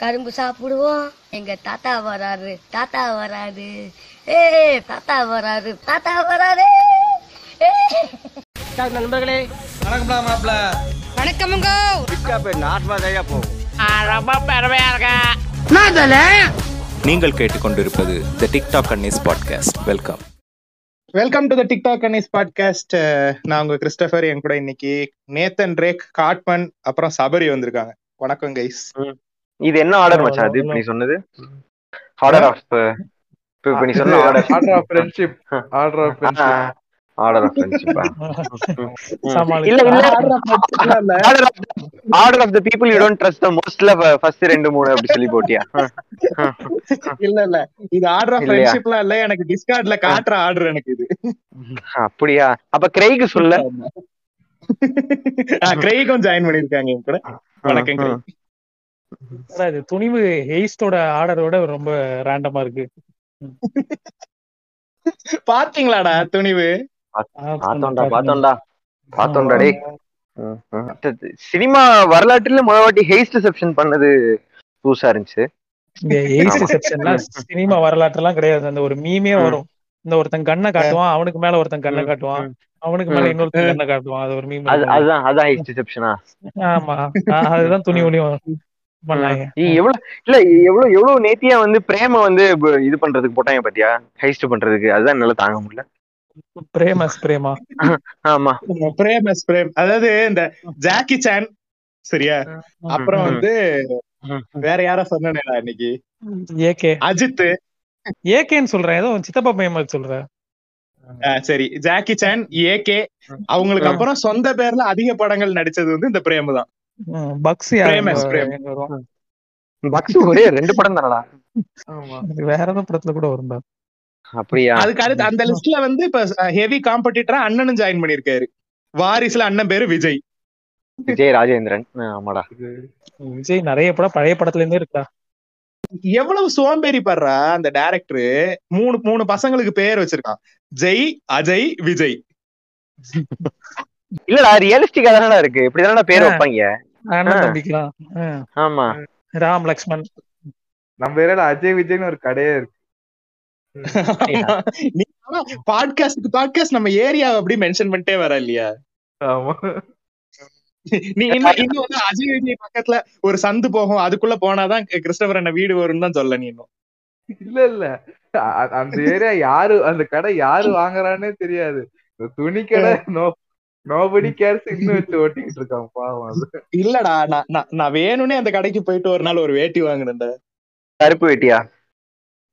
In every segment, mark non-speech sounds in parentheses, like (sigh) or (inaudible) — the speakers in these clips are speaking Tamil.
கரும்பு சாப்பிடுவோம். எங்க தாத்தா வராரு தாத்தா வராரு. ஏ தாத்தா வராரு தாத்தா வராரு. நண்பர்களே. வணக்கம்டா மாப்ள வணக்கமுங்க. நீங்கள் கேட்டுக்கொண்டிருப்பது the TikTok Anis podcast welcome welcome to the TikTok Anis podcast நான் உங்க கிறிஸ்டபர் என் கூட இன்னைக்கு நேத்தன் ரேக் காட்மன் அப்புறம் சபரி வந்திருக்காங்க. வணக்கம் கைஸ் இது என்ன ஆர்டர் மச்சான்? அது இப்ப நீ சொன்னது? ஆர்டர் ஆஃப் இப்ப நீ சொன்ன order order of friendship order of friendship order of ஃப்ரெண்ட்ஷிப்பா சமாளி இல்ல இல்ல. Order of order of the people you don't trust the மோஸ்ட்ல first ரெண்டு மூணு அப்படி சொல்லி போட்டியா? (laughs) (laughs) இல்ல இல்ல. இது ஆர்டர் ஆஃப்? ஃப்ரெண்ட்ஷிப்லாம் இல்ல எனக்கு டிஸ்கார்ட்ல காட்டுற ஆர்டர் எனக்கு இது. அப்படியா? அப்ப கிரைக்கு சொல்ல. கிரேக்கும் ஜாயின் பண்ணிருக்காங்க கூட. வணக்கம் கிரேக் அதான் இது துணிவு ஹெய்ஸ்டோட ஆர்டரோட ரொம்ப ரேண்டமா இருக்கு. பாத்தீங்களாடா துணிவு? பார்த்தோம்டா பார்த்தோம்டா பார்த்தோம்டா டேய். சினிமா வரலாற்றுல முத வாட்டி ஹேஸ்ட் ரிசெப்ஷன் பண்ணது புதுசா இருந்துச்சு. சினிமா வரலாற்றுலாம் கிடையாது. அந்த ஒரு மீமே. வரும். இந்த ஒருத்தன் கண்ணை காட்டுவான் அவனுக்கு மேல ஒருத்தன் கண்ணை காட்டுவான். அவனுக்கு மேல. இன்னொருத்தன் கண்ணை காட்டுவான். அது ஒரு மீம் அது அதுதான் அதான் ஹேஸ்ட் ரிசெப்ஷனா? ஆமா. அதுதான் துணி ஒளியும் எவ்வளவு இல்ல எவ்வளவு எவ்வளவு நேத்தியா வந்து பிரேம வந்து இது பண்றதுக்கு போட்டாங்க பாத்தியா? ஹைஸ்ட் பண்றதுக்கு. அதுதான் என்னால தாங்க முடியல. பிரேமஸ் பிரேமா. ஆமா. பிரேம் எஸ் பிரேம். அதாவது இந்த ஜாக்கி சான் சரியா? அப்புறம். வந்து வேற யாரோ சொன்னேடா இன்னைக்கு. ஏகே. அஜித் ஏகேன்னு சொல்றேன். ஏதோ சித்தப்பா பையன் மாதிரி சொல்றேன் ஆஹ் சரி. ஜாக்கி சான் ஏகே. அவங்களுக்கு. அப்புறம் சொந்த பேர்ல அதிக படங்கள் நடிச்சது வந்து இந்த பிரேம் தான். பக்ஸ் வரும் பக்ஸ் ஒரே ரெண்டு படம் தானடா. வேற ஏதோ படத்துல கூட வரும்பா அப்படியா? அதுக்கு அடுத்து அந்த லிஸ்ட்ல வந்து இப்ப ஹெவி காம்படிட்டரா அண்ணனும் ஜாயின் பண்ணிருக்காரு வாரிசுல அண்ணன் பேரு விஜய். விஜய் ராஜேந்திரன். ஆமாடா. விஜய் நிறைய படம் பழைய படத்துல இருந்தே இருக்கா? எவ்வளவு சோம்பேறி படுறா அந்த டைரக்டர் மூணு மூணு பசங்களுக்கு பேர் வச்சிருக்கான். ஜெய் அஜய் விஜய். இல்லடா ரியலிஸ்டிக்கா தானடா இருக்கு. இப்படி தானடா பேர். வைப்பாங்க. அண்ணன். தம்பிக்கலாம். ஆமா. ராம் லக்ஷ்மன் நம்ம ஏரியால அஜய் விஜய்னு ஒரு கடையே இருக்கு. நீ பாட்காஸ்ட் பாட்காஸ்ட் நம்ம ஏரியா அப்படி மென்ஷன் பண்ணிட்டே வர இல்லையா? ஆமா. நீ இன்னும் இன்னும் வந்து அஜய் விஜய் பக்கத்துல ஒரு சந்து போகும் அதுக்குள்ள போனாதான் கிறிஸ்டபர் அண்ணன் வீடு வரும்னு தான் சொல்ல நீ இன்னும். இல்ல இல்ல. அந்த ஏரியா யாரு அந்த கடை யாரு வாங்குறான்னே தெரியாது. துணி கடை நோ நோபடி கேர்ஸ் இன்னும் வச்சு ஓட்டிக்கிட்டு இருக்கான் பாவம் இல்லடா நான் நான் வேணும்னே அந்த கடைக்கு போயிட்டு ஒரு நாள் ஒரு வேட்டி வாங்கினேன்டா. கருப்பு வேட்டியா?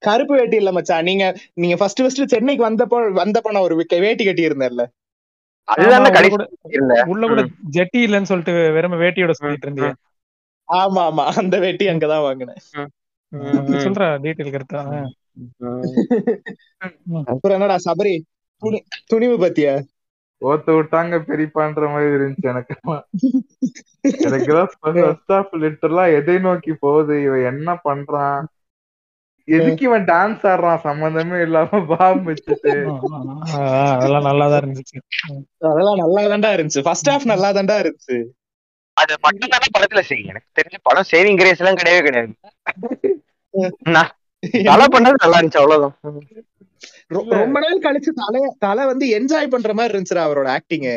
கருப்பு வேட்டி இல்ல மச்சான் நீங்க நீங்க ஃபர்ஸ்ட் ஃபர்ஸ்ட் சென்னைக்கு வந்தப்போ வந்தப்போ நான் ஒரு வேட்டி கட்டி இருந்தேன்ல அதுதானே ஆமா, கடைசி உள்ள கூட- இல்ல உள்ள கூட ஜெட்டி இல்லன்னு சொல்லிட்டு வெறும் வேட்டியோட சொல்லிட்டு இருந்தியே. ஆமா ஆமா அந்த வேட்டி அங்கதான் வாங்கினேன். சொல்ற டீடைல் கரெக்டா அப்புறம் என்னடா சபரி துணி துணிவு பத்தியா? ஓத்து விட்டாங்க பெரியப்பான்ற மாதிரி இருந்துச்சு எனக்கு. ஆஃப் லிட்டர்லாம் (laughs) எதை நோக்கி போகுது? இவன் என்ன பண்றான்? எதுக்கு இவன் டான்ஸ் ஆடுறான்? சம்பந்தமே இல்லாம பாம்பு வச்சுட்டு. அதெல்லாம் நல்லாதான் இருந்துச்சு. அதெல்லாம் நல்லா தாண்டா இருந்துச்சு. ஃபர்ஸ்ட் ஹாஃப் நல்லா தாண்டா இருந்துச்சு. அது மட்டும் தானே படத்துல செய்யும் எனக்கு தெரிஞ்ச படம் சேவிங் கிரேஸ் எல்லாம் கிடையவே கிடையாது. (laughs) நான் தலை பண்ணது நல்லா இருந்துச்சு அவ்வளவுதான். ரொம்ப நாள் கழிச்சு தலை தலை வந்து என்ஜாய் பண்ற மாதிரி இருந்துச்சுடா அவரோட ஆக்டிங்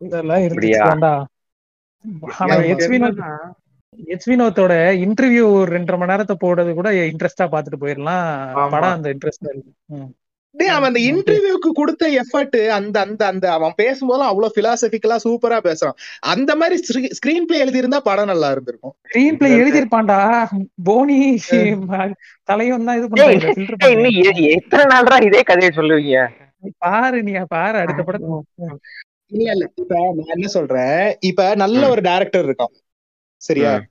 இதெல்லாம் இருந்துச்சு அப்படியா? தான்டா ஆனா எச் வினோத்தோட இன்டர்வியூ ஒரு ரெண்டரை மணி நேரத்தை போடுறது கூட இன்ட்ரெஸ்டா பாத்துட்டு போயிடலாம். படம் அந்த இன்ட்ரெஸ்ட் இருக்கு. டேய் அவன் அந்த இன்டர்வியூக்கு கொடுத்த எஃபர்ட் அந்த அந்த அந்த அவன் பேசும்போது அவ்வளவு பிலாசபிக்கலா சூப்பரா பேசுறான். அந்த மாதிரி ஸ்கிரீன் பிளே எழுதி இருந்தா படம் நல்லா இருந்திருக்கும். ஸ்கிரீன் பிளே எழுதியிருப்பான்டா. போனி தலையும் தான் இது எ- எத்தனை நாள்ரா இதே கதையை சொல்லுவீங்க. பாரு நீ பாரு அடுத்த படத்துல இல்ல இல்ல இப்ப நான் என்ன சொல்றேன்? இப்ப நல்ல. ஒரு டைரக்டர் இருக்கான். சரியா?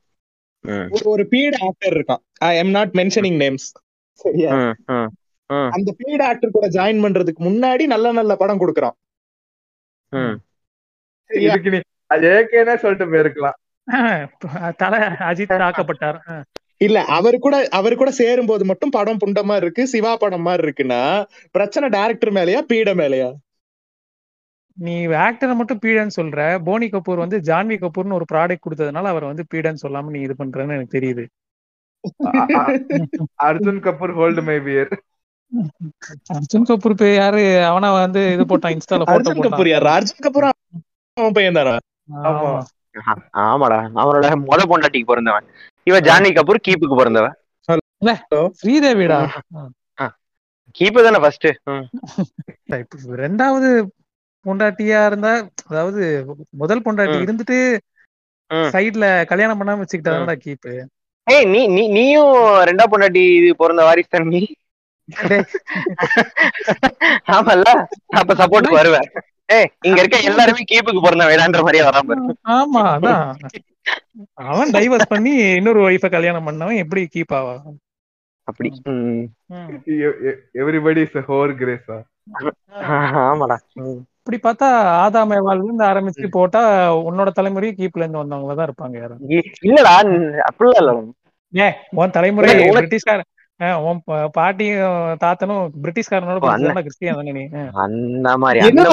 ஒரு- ஒரு பீட் ஆக்டர் இருக்கான். I am not mentioning names சரியா? அந்த பீட் ஆக்டர் கூட ஜாயின் பண்றதுக்கு முன்னாடி நல்ல நல்ல படம் கொடுக்கறான். சொல்லிட்டு போயிருக்கலாம். தலை அஜித் தாக்கப்பட்டார். இல்ல அவர் கூட அவர் கூட சேரும் போது மட்டும் படம் புண்ட மாதிரி இருக்கு சிவா படம் மாதிரி இருக்குன்னா பிரச்சனை டைரக்டர் மேலயா பீட மேலயா? நீ ஆக்டரை மட்டும் பீடன்னு சொல்ற. போனி கபூர் வந்து ஜான்வி கபூர்னு ஒரு ப்ராடக்ட் கொடுத்ததுனால அவர் வந்து பீடன்னு சொல்லாம நீ இது பண்றன்னு எனக்கு தெரியுது. Arjun Kapoor hold my beer Arjun Kapoor இப்ப யாரு? அவனா வந்து இது போட்டான் இன்ஸ்டால போட்டோ கபூர் யார்? அர்ஜுன் கபூர்? அவன் பையன் தானா? ஆமாடா. அவனோட முத பொண்டாட்டிக்கு பிறந்தவன். இவ ஜானி கபூர் கீப்புக்கு பிறந்தவன். ஸ்ரீதேவிடா. கீப்பு தானே ஃபர்ஸ்ட் ரெண்டாவது பொண்டாட்டியா இருந்தா அதாவது முதல் பொண்டாட்டி. இருந்துட்டு. சைடுல கல்யாணம் பண்ணாம வச்சுக்கிட்டாதான்டா கீப்பு? ஏய் நீ நீ நீயும் ரெண்டா பொண்டாட்டி இது பிறந்த வாரிசு தான் நீ? ஆமால அப்ப சப்போர்ட் வருவேன். ஏய் இங்க இருக்க எல்லாருமே கீப்புக்கு பிறந்த வேடான்ற மாதிரியே வராம ஆமா அதான். அவன் டைவர்ஸ் பண்ணி இன்னொரு ஒய்ஃப கல்யாணம் பண்ணவன் எப்படி கீப் ஆவா? அப்படி. எவ்ரிபடி இஸ் ஹோர் கிரேஸா ஆமாடா. இப்படி பார்த்தா ஆதாம் ஏவாள்ல இருந்து ஆரம்பிச்சு போட்டா உன்னோட தலைமுறையும் கீப்ல இருந்து வந்தவங்க தான் இருப்பாங்க யாரும். இல்லடா அப்படிலாம் இல்ல. ஏ உன் தலைமுறை உனக்கு- பாட்டியும் தாத்தனும் பிரிட்டிஷ்காரனோட கிறிஸ்டியன் தானே நீ. அந்த மாதிரி அந்த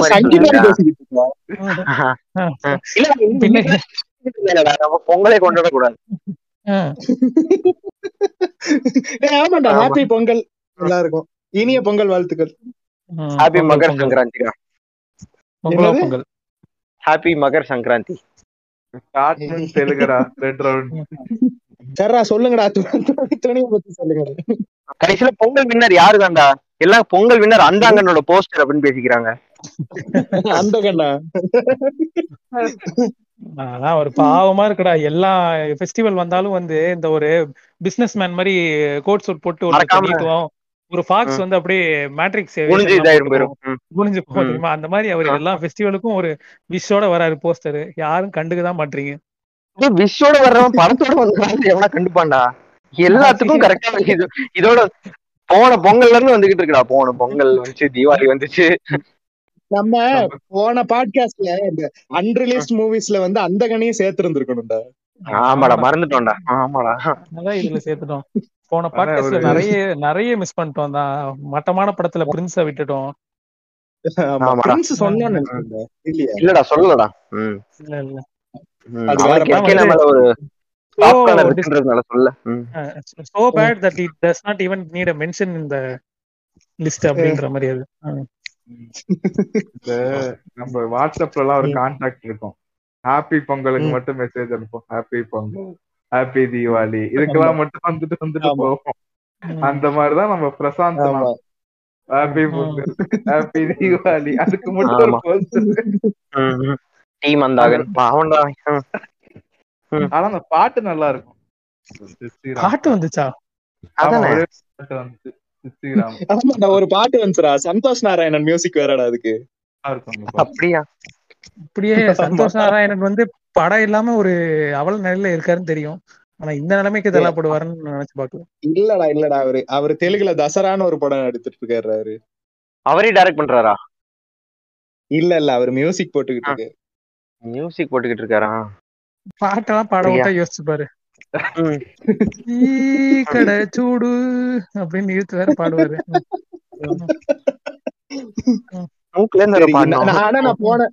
பொங்கலே கொண்டாட கூடாது ஆமாண்டா ஆமா. ஹாப்பி பொங்கல். எல்லாருக்கும் இனிய பொங்கல் வாழ்த்துக்கள். ஹாப்பி பொங்கல், மகர் பொங்கல். சங்கராந்திடா. பொங்கலோ ஹாப்பி மகர் சங்கராந்தி. தெலுங்கரா ரெட் ரவுண்ட் சரிடா சொல்லுங்கடா. துணியை பத்தி சொல்லுங்க கடைசியில பொங்கல் வின்னர் யாரு தான்டா எல்லாம் பொங்கல் வின்னர் அந்தாங்கனோட போஸ்டர் அப்படின்னு பேசிக்கிறாங்க. அந்த கண்ணா அதான் ஒரு பாவமா இருக்குடா. எல்லா ஃபெஸ்டிவல் வந்தாலும் வந்து இந்த ஒரு பிசினஸ் மேன் மாதிரி கோட் சூட் போட்டு ஒரு ஒரு ஃபாக்ஸ். வந்து அப்படியே மேட்ரிக்ஸ் குனிஞ்சு போகும். தெரியுமா? அந்த மாதிரி அவர் எல்லா ஃபெஸ்டிவலுக்கும் ஒரு விஷோட வராரு போஸ்டர் யாரும் கண்டுக்க தான் மாட்டீங்க. விஷோட வர்றவன் (laughs) படத்தோட வந்து எவனா கண்டுப்பான்டா? எல்லாத்துக்கும் கரெக்டா இது இதோட போன பொங்கல்ல இருந்து வந்துகிட்டு இருக்குடா போன பொங்கல் வந்துச்சு தீபாவளி வந்துச்சு. நம்ம போன பாட்காஸ்ட்ல இந்த அன்ரிலீஸ்ட் மூவிஸ்ல வந்து அந்த கண்ணையும் சேர்த்து இருந்திருக்கணும்டா ஆமாடா மறந்துட்டோம்டா. ஆமாடா. அதான் இதுல சேர்த்துட்டோம். போன பாட்காஸ்ட்ல நிறைய நிறைய மிஸ் பண்ணிட்டோம். தான் மட்டமான படத்துல பிரின்ஸ விட்டுட்டோம். இல்லடா சொல்லலடா. ம். இல்ல இல்ல. ம். அது அவனுக்கு வேற எஸ்கே மாதிரி. மேல ஒரு So, பாப்கார்ன் இருக்குன்றதுனால சொல்ல ம். so bad that it does not even need a mention in the list அப்படின்ற மாதிரி அது நம்ம வாட்ஸ்அப்ல எல்லாம் ஒரு. கான்டாக்ட் இருக்கும் ஹாப்பி பொங்கலுக்கு. மட்டும் மெசேஜ் அனுப்பும் ஹாப்பி பொங்கல் ஹாப்பி தீபாவளி இதுக்கெல்லாம் மட்டும் வந்துட்டு வந்துட்டு. போவோம் அந்த மாதிரிதான் நம்ம பிரசாந்த். ஹாப்பி பொங்கல் ஹாப்பி தீபாவளி அதுக்கு மட்டும் ஒரு. டீ மந்தாகன் பாவம்டா. ஆனா அந்த பாட்டு நல்லா இருக்கும். பாட்டு வந்துச்சா? அதானே? ஒரே (laughs) பாட்டு வந்துச்சுடா. சந்தோஷ் நாராயணன் மியூசிக் வேறடா அதுக்கு. அப்படியா? அப்படியே சந்தோஷ் நாராயணன் வந்து படம் இல்லாம ஒரு அவல நிலையில இருக்காருன்னு தெரியும். ஆனா இந்த நிலைமைக்கு தள்ளப்படுவாருன்னு நினைச்சு பாக்கல இல்லடா இல்லடா. அவரு அவரு தெலுங்குல தசரான்னு ஒரு படம் எடுத்துட்டு இருக்காரு அவரு. அவரே டைரக்ட் பண்றாரா? இல்ல இல்ல. அவர் மியூசிக் போட்டுக்கிட்டு இருக்கு மியூசிக் போட்டுக்கிட்டு இருக்காரா? பாட்டெல்லாம் பாட விட்டா யோசிச்சு பாரு. கடை சூடு அப்படின்னு இழுத்து வேற பாடுவாரு. ஆனா நான் போன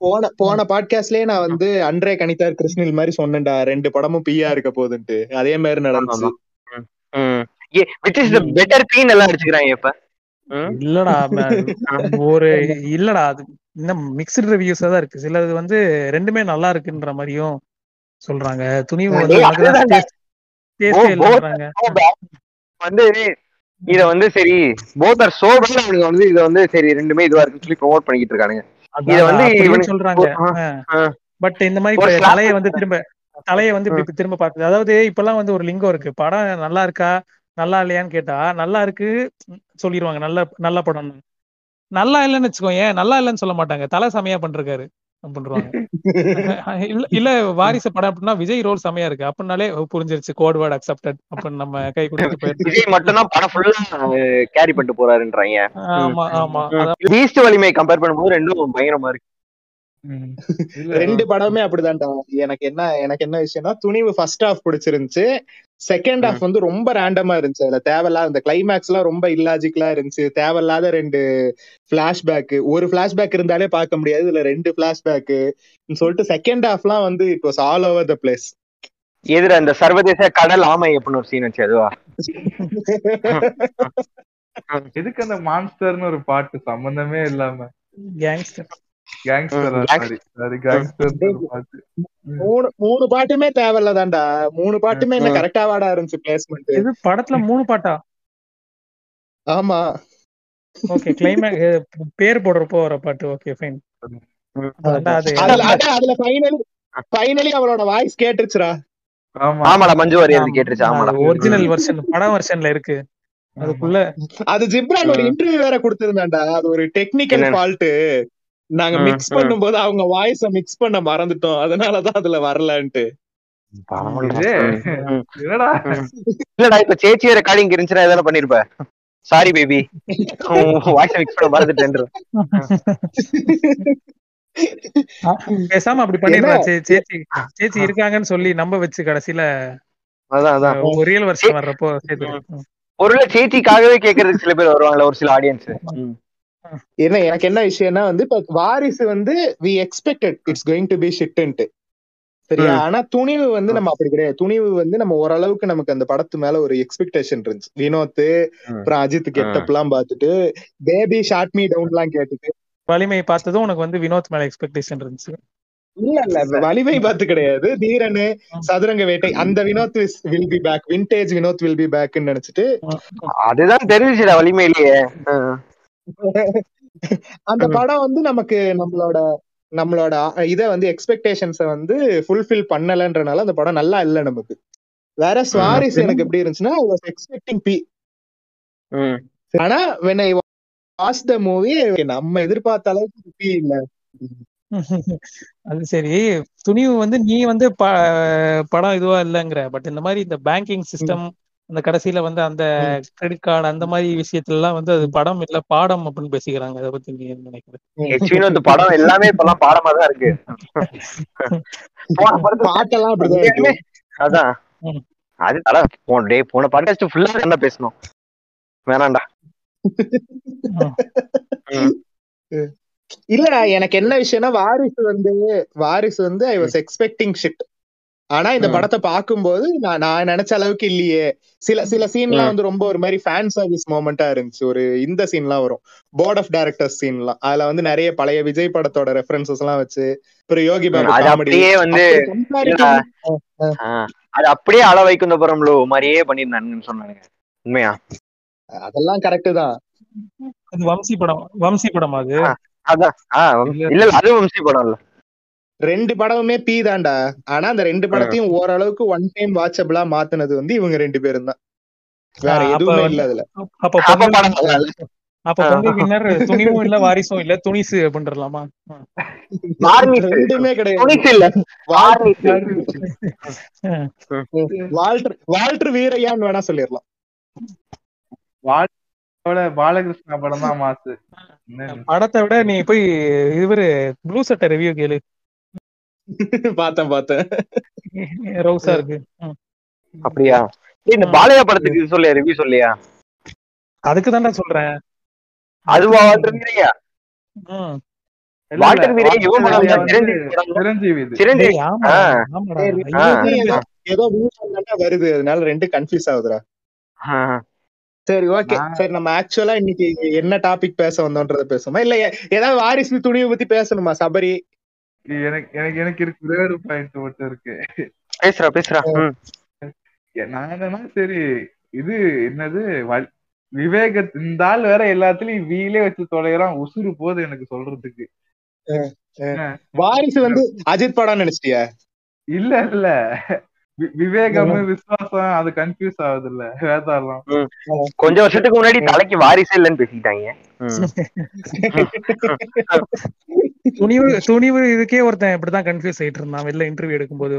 போன போன பாட்காஸ்ட்லயே நான் வந்து அன்றே கணித்தார் கிருஷ்ணில் மாதிரி சொன்னேன்டா. ரெண்டு படமும் பியா இருக்க போகுதுன்ட்டு. அதே மாதிரி நடந்துச்சு. விச் இஸ் த பெட்டர் பீன் எல்லாம் அடிச்சுக்கிறாங்க இப்ப. இல்லடா ஒரு இல்லடா அது இன்னும் மிக்சட் ரிவ்யூஸா தான் இருக்கு. சிலது வந்து ரெண்டுமே நல்லா இருக்குன்ற மாதிரியும் சொல்றாங்க. துணிவு வந்து வந்து இத வந்து சரி போத் ஆர் சோ வந்து இத வந்து சரி ரெண்டுமே இதுவா இருக்குன்னு சொல்லி ப்ரோமோட் பண்ணிக்கிட்டு இருக்கானுங்க. இத வந்து இவனுக்கு சொல்றாங்க. பட் இந்த மாதிரி தலையை வந்து திரும்ப தலையை வந்து இப்படி திரும்ப பாக்குது அதாவது இப்பெல்லாம் வந்து ஒரு லிங்கம் இருக்கு. படம் நல்லா இருக்கா? நல்லா இல்லையான்னு கேட்டா நல்லா இருக்கு சொல்லிடுவாங்க நல்ல நல்ல படம். நல்லா இல்லைன்னு வச்சுக்கோங்க நல்லா இல்லைன்னு சொல்ல மாட்டாங்க. தலை செமையா பண்றாரு அப்படின்றாங்க (laughs) இல்ல இல்ல வாரிசு படம் அப்படின்னா விஜய் ரோல் செமையா இருக்கு. அப்படின்னாலே புரிஞ்சிருச்சு கோட் வேர்ட் அக்செப்டட் அப்படின்னு நம்ம கை கொடுத்து போயிருக்கு விஜய் மட்டும் தான் படம் ஃபுல்லா கேரி பண்ணிட்டு போறாருன்றாங்க. ஆமா ஆமா. ஈஸ்ட் வலிமை கம்பேர் பண்ணும்போது ரெண்டும் பயங்கரமா இருக்கு. இல்ல, ரெண்டு படமே அப்படிதான்டா. எனக்கு என்ன எனக்கு என்ன விஷயம்னா துணிவு ஃபர்ஸ்ட் ஹாஃப் பிடிச்சிருந்துச்சு. செகண்ட் ஹாஃப் வந்து ரொம்ப ரேண்டமா இருந்துச்சு. அதுல தேவையில்லாத இந்த கிளைமேக்ஸ் எல்லாம் ரொம்ப இல்லாஜிக்கலா இருந்துச்சு. தேவையில்லாத ரெண்டு பிளாஷ்பேக் ஒரு பிளாஷ்பேக் இருந்தாலே பார்க்க முடியாது. இதுல ரெண்டு பிளாஷ்பேக் சொல்லிட்டு செகண்ட் ஹாஃப்லாம் வந்து it was all over the place எதிர இந்த சர்வதேச கடல் ஆமை அப்படின்னு ஒரு சீன் வச்சு அதுவா? (laughs) எதுக்கு அந்த மான்ஸ்டர்னு ஒரு பாட்டு? சம்பந்தமே இல்லாம. கேங்ஸ்டர் மூணு மூணு பாட்டுமே தேவையில்லதான்டா மூணு பாட்டுமே என்ன. கரெக்டா வாடா இருந்துச்சு பிளேஸ்மெண்ட் இது படத்துல மூணு பாட்டா ஆமா ஓகே கிளைமேக் பேர் போடுறப்போ வர பாட்டு ஓகே ஃபைன் அதுல ஃபைனலி ஃபைனலி அவளோட வாய்ஸ் கேட்டுருச்சுடா ஆமா ஆமாடா மஞ்சு வாரியர் கேட்டுருச்சு ஆமாடா ஒரிஜினல் வெர்ஷன் படம் வெர்ஷன்ல இருக்கு அதுக்குள்ள அது ஜிப்ரான் ஒரு. இன்டர்வியூ வேற கொடுத்திருந்தாண்டா அது ஒரு டெக்னிக்கல்? ஃபால்ட் நாங்க மிக்ஸ். பண்ணும்போது அவங்க வாய்ஸ மிக்ஸ் பண்ண மறந்துட்டோம். அதனாலதான் அதுல வரலன்ட்டு. என்னடா? இல்லடா இப்ப சேச்சி ரெக்கார்டிங் இருந்துச்சுன்னா எதனா பண்ணிருப்ப? சாரி பேபி வாய்ஸ் மிக்ஸ் பண்ண மறந்துட்டேன் பேசாம அப்படி பண்ணிடுறா சே- சேச்சி சேச்சி இருக்காங்கன்னு சொல்லி நம்ப வச்சு கடைசியில அதான் அதான். ஒரு ரியல் வெர்ஷன் வர்றப்போ சேர்த்து ஒருவேளை சேச்சிக்காகவே கேக்குறதுக்கு சில பேர் வருவாங்கல்ல ஒரு சில ஆடியன்ஸ் என்ன எனக்கு என்ன விஷயம்னா வந்து இப்ப வாரிசு வந்து we expected it's going to be ஷிட்ன்ட்டு சரியா. ஆனா துணிவு வந்து நம்ம அப்படி கிடையாது. துணிவு வந்து நம்ம ஓரளவுக்கு நமக்கு அந்த படத்து மேல ஒரு எக்ஸ்பெக்டேஷன் இருந்துச்சு. வினோத். அப்புறம் அஜித் கெட்டப் எல்லாம் பார்த்துட்டு பேபி ஷார்ட் மீ டவுன் எல்லாம் கேட்டுட்டு. வலிமை பார்த்ததும் உனக்கு வந்து வினோத் மேல எக்ஸ்பெக்டேஷன் இருந்துச்சு. இல்ல இல்ல வலிமை பார்த்து கிடையாது. தீரனு சதுரங்க வேட்டை அந்த Vinoth will be back vintage Vinoth will be பேக்னு நினைச்சிட்டு. அதுதான் தெரிஞ்சுடா வலிமையிலேயே. (laughs) அந்த. படம் வந்து நமக்கு நம்மளோட நம்மளோட இத வந்து எக்ஸ்பெக்டேஷன்ஸ வந்து ஃபுல்ஃபில் பண்ணலன்றனால அந்த படம் நல்லா இல்ல நமக்கு. வேற ஸ்வாரிஸ் எனக்கு எப்படி இருந்துச்சுன்னா ஐ வாஸ் எக்ஸ்பெக்டிங் பி. ஆனா when I watch the movie நம்ம எதிர்பார்த்த அளவுக்கு பி இல்ல. அது சரி. துணிவு வந்து நீ வந்து படம் இதுவா இல்லைங்கிற பட் இந்த மாதிரி இந்த பேங்கிங் சிஸ்டம் அந்த கடைசியில வந்து அந்த கிரெடிட் கார்டு அந்த மாதிரி விஷயத்துல எல்லாம் வந்து அது படம் இல்ல பாடம் அப்படின்னு பேசிக்கிறாங்க. அதை பத்தி நீ என்ன நினைக்கிற எச் வினோத் படம் எல்லாமே இப்பெல்லாம் பாடமா தான் இருக்கு. (laughs) பாட்டெல்லாம் அப்படிதான் அதான். அது தல போன டே போன பாட்காஸ்ட் ஃபுல்லா என்ன பேசணும் வேணாம்டா இல்லடா எனக்கு என்ன விஷயம்னா வாரிசு வந்து வாரிசு வந்து ஐ வாஸ் எக்ஸ்பெக்டிங் ஷிட் ஆனா இந்த. படத்தை பார்க்கும்போது நான் நான் நினைச்ச அளவுக்கு இல்லையே. சில சில சீன்லாம். வந்து ரொம்ப ஒரு மாதிரி ஃபேன் சர்வீஸ் மோமெண்டா இருந்துச்சு. ஒரு இந்த சீன்லாம் வரும். போர்ட் ஆஃப் டைரக்டர்ஸ் சீன்லாம். அதுல வந்து நிறைய பழைய விஜய் படத்தோட ரெஃபரன்சஸ் எல்லாம் வச்சு அப்புறம் யோகி பாபு அது காமெடி அப்படியே வந்து அது அப்படியே அள வைக்கும் புறம்லோ மாதிரியே பண்ணிருந்தானுங்கன்னு சொன்னானுங்க உண்மையா? அதெல்லாம் கரெக்ட் தான். அது வம்சி படம் வம்சி படம் அது? அதான். இல்ல. அதுவும் வம்சி படம் இல்ல. ரெண்டு படமுமே பி தான்டா. ஆனா அந்த ரெண்டு படத்தையும் ஓரளவுக்கு ஒன் டைம் வாட்சபிளா மாத்துனது வந்து இவங்க ரெண்டு பேரும் தான். வேற எதுவுமே இல்ல அதுல. அப்ப வின்னர் துணிவும் இல்ல வாரிசும் இல்ல துணிசு அப்படின்றலாமா? ரெண்டுமே கிடையாது. வால்டர் (laughs) வால்டர் வீரையான்னு வேணா சொல்லிடலாம் பாலகிருஷ்ணா படம் தான் மாசு படத்தை விட நீ போய் இவரு ப்ளூ சட்டை ரிவ்யூ கேளு. (laughs) பார்த்தேன் பார்த்தேன். ரவுஸா இருக்கு. அப்படியா? டேய், இந்த பாலையா படத்துக்கு இது சொல்லியா ரிவ்யூ சொல்லியா? அதுக்கு தான்டா சொல்றேன். அதுவா வால்டர் இல்ல, வீரே இவன் வால்டர் படம் தான், சிரஞ்சீவி தான். சிரஞ்சீவி ஆமா ஏதோ வருது. அதனால ரெண்டு கன்ஃபியூஸ் ஆகுதுடா. சரி ஓகே சரி நம்ம ஆக்சுவலா இன்னைக்கு என்ன டாபிக் பேச வந்தோன்றத பேசுவோமா? இல்ல ஏதாவது வாரிசு துணிவை பத்தி பேசணுமா? சபரி எனக்கு எனக்கு எனக்கு இருக்கு. ஒரே ஒரு பாயிண்ட் மட்டும் இருக்கு. பேசுறா பேசுறா. நான் என்னன்னா சரி இது என்னது? விவேக இந்த ஆள் வேற எல்லாத்துலயும் வீலே வச்சு தொலைகிறான். உசுறு போகுது எனக்கு சொல்றதுக்கு. வாரிசு வந்து அஜித் படம் நினைச்சிட்டியா? இல்ல இல்ல. விவேகம் விசுவாசம் அது கன்ஃபியூஸ் ஆகுது இல்ல வேதாளம் கொஞ்ச வருஷத்துக்கு முன்னாடி தலைக்கு வாரிசு இல்லைன்னு பேசிட்டாங்க. துணிவு துணிவு இதுக்கே ஒருத்தன் இப்படிதான் கன்ஃபியூஸ் ஆயிட்டு இருந்தான். வெளில இன்டர்வியூ எடுக்கும்போது.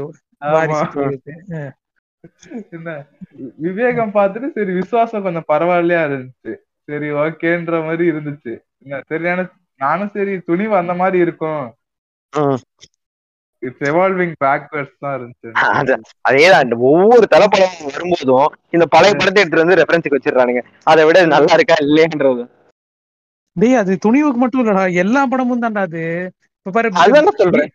என்ன? விவேகம் பார்த்துட்டு சரி விசுவாசம் கொஞ்சம் பரவாயில்லையா இருந்துச்சு. சரி ஓகேன்ற மாதிரி இருந்துச்சு. என்ன சரியான நானும் சரி துணிவு அந்த மாதிரி இருக்கும். இட்ஸ் எவால்விங் பேக்வர்ட்ஸ் தான் இருந்துச்சு. அது அதேதான் ஒவ்வொரு தலைப்படம் வரும்போதும் இந்த பழைய படத்தை எடுத்துட்டு வந்து ரெஃபரன்ஸுக்கு வச்சிடுறானுங்க. அதை விட நல்லா இருக்கா இல்லையன்றது. டேய் அது துணிவுக்கு மட்டும் இல்லடா எல்லா படமும் தான்டா அது. இப்ப பாரு சொல்றேன்.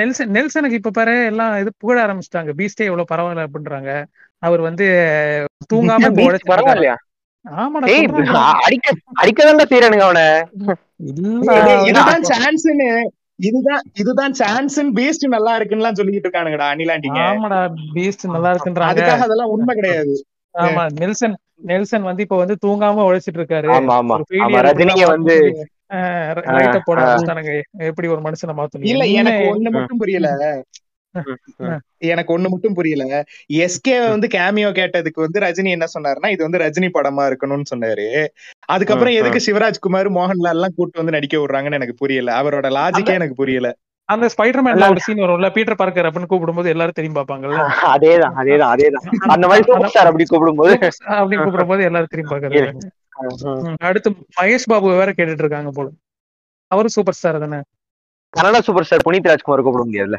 நெல்சன் நெல்சனுக்கு இப்ப பாரு எல்லாம் இது புகழ ஆரம்பிச்சிட்டாங்க. பீஸ்டே எவ்வளவு பரவாயில்ல அப்படின்றாங்க. அவர் வந்து தூங்காம. பரவாயில்லையா? ஆமாடா சொல்றாங்க. அடிக்க அடிக்கதான்டா செய்யறானுங்க அவனை. இல்ல சான்ஸ்னு இதுதான் இதுதான் சான்ஸ்னு பேஸ்ட் நல்லா இருக்குன்னு சொல்லிட்டு இருக்கானுங்கடா அனிலாண்டிங்க ஆமாடா பீஸ்ட் நல்லா இருக்குன்றாங்க. அதுக்காக அதெல்லாம் உண்மை கிடையாது. ஆமா நெல்சன் நெல்சன் வந்து இப்ப வந்து தூங்காம உழைச்சிட்டு இருக்காரு. கூட வந்து எப்படி ஒரு மனுஷனை மாத்தணும்? இல்ல எனக்கு ஒண்ணு மட்டும் புரியல. எனக்கு ஒண்ணு மட்டும் புரியல. எஸ்கே வந்து கேமியோ கேட்டதுக்கு வந்து ரஜினி என்ன சொன்னாருன்னா இது வந்து ரஜினி படமா இருக்கணும்னு சொன்னாரு. அதுக்கப்புறம் எதுக்கு சிவராஜ்குமார் மோகன்லால் எல்லாம் கூட்டு வந்து நடிக்க விடுறாங்கன்னு எனக்கு புரியல. அவரோட லாஜிக்கே எனக்கு புரியல. அந்த ஸ்பைடர்மேன்ல ஒரு சீன் வரும்ல பீட்டர் பார்க்கர் அப்படின்னு கூப்பிடும்போது எல்லாரும் திரும்பி பார்ப்பாங்கல்ல. அதேதான் அதேதான் அதேதான். அந்த மாதிரி சூப்பர் ஸ்டார் அப்படி கூப்பிடும்போது. அப்படி கூப்பிடும்போது எல்லாரும் திரும்பி பார்க்கறாங்க ம், அடுத்து மகேஷ் பாபு வேற கேட்டுட்டு இருக்காங்க போல. அவரும் சூப்பர் ஸ்டார் தானே? கன்னடா சூப்பர் ஸ்டார் புனித் ராஜ்குமார் கூப்பிட முடியாதுல்ல.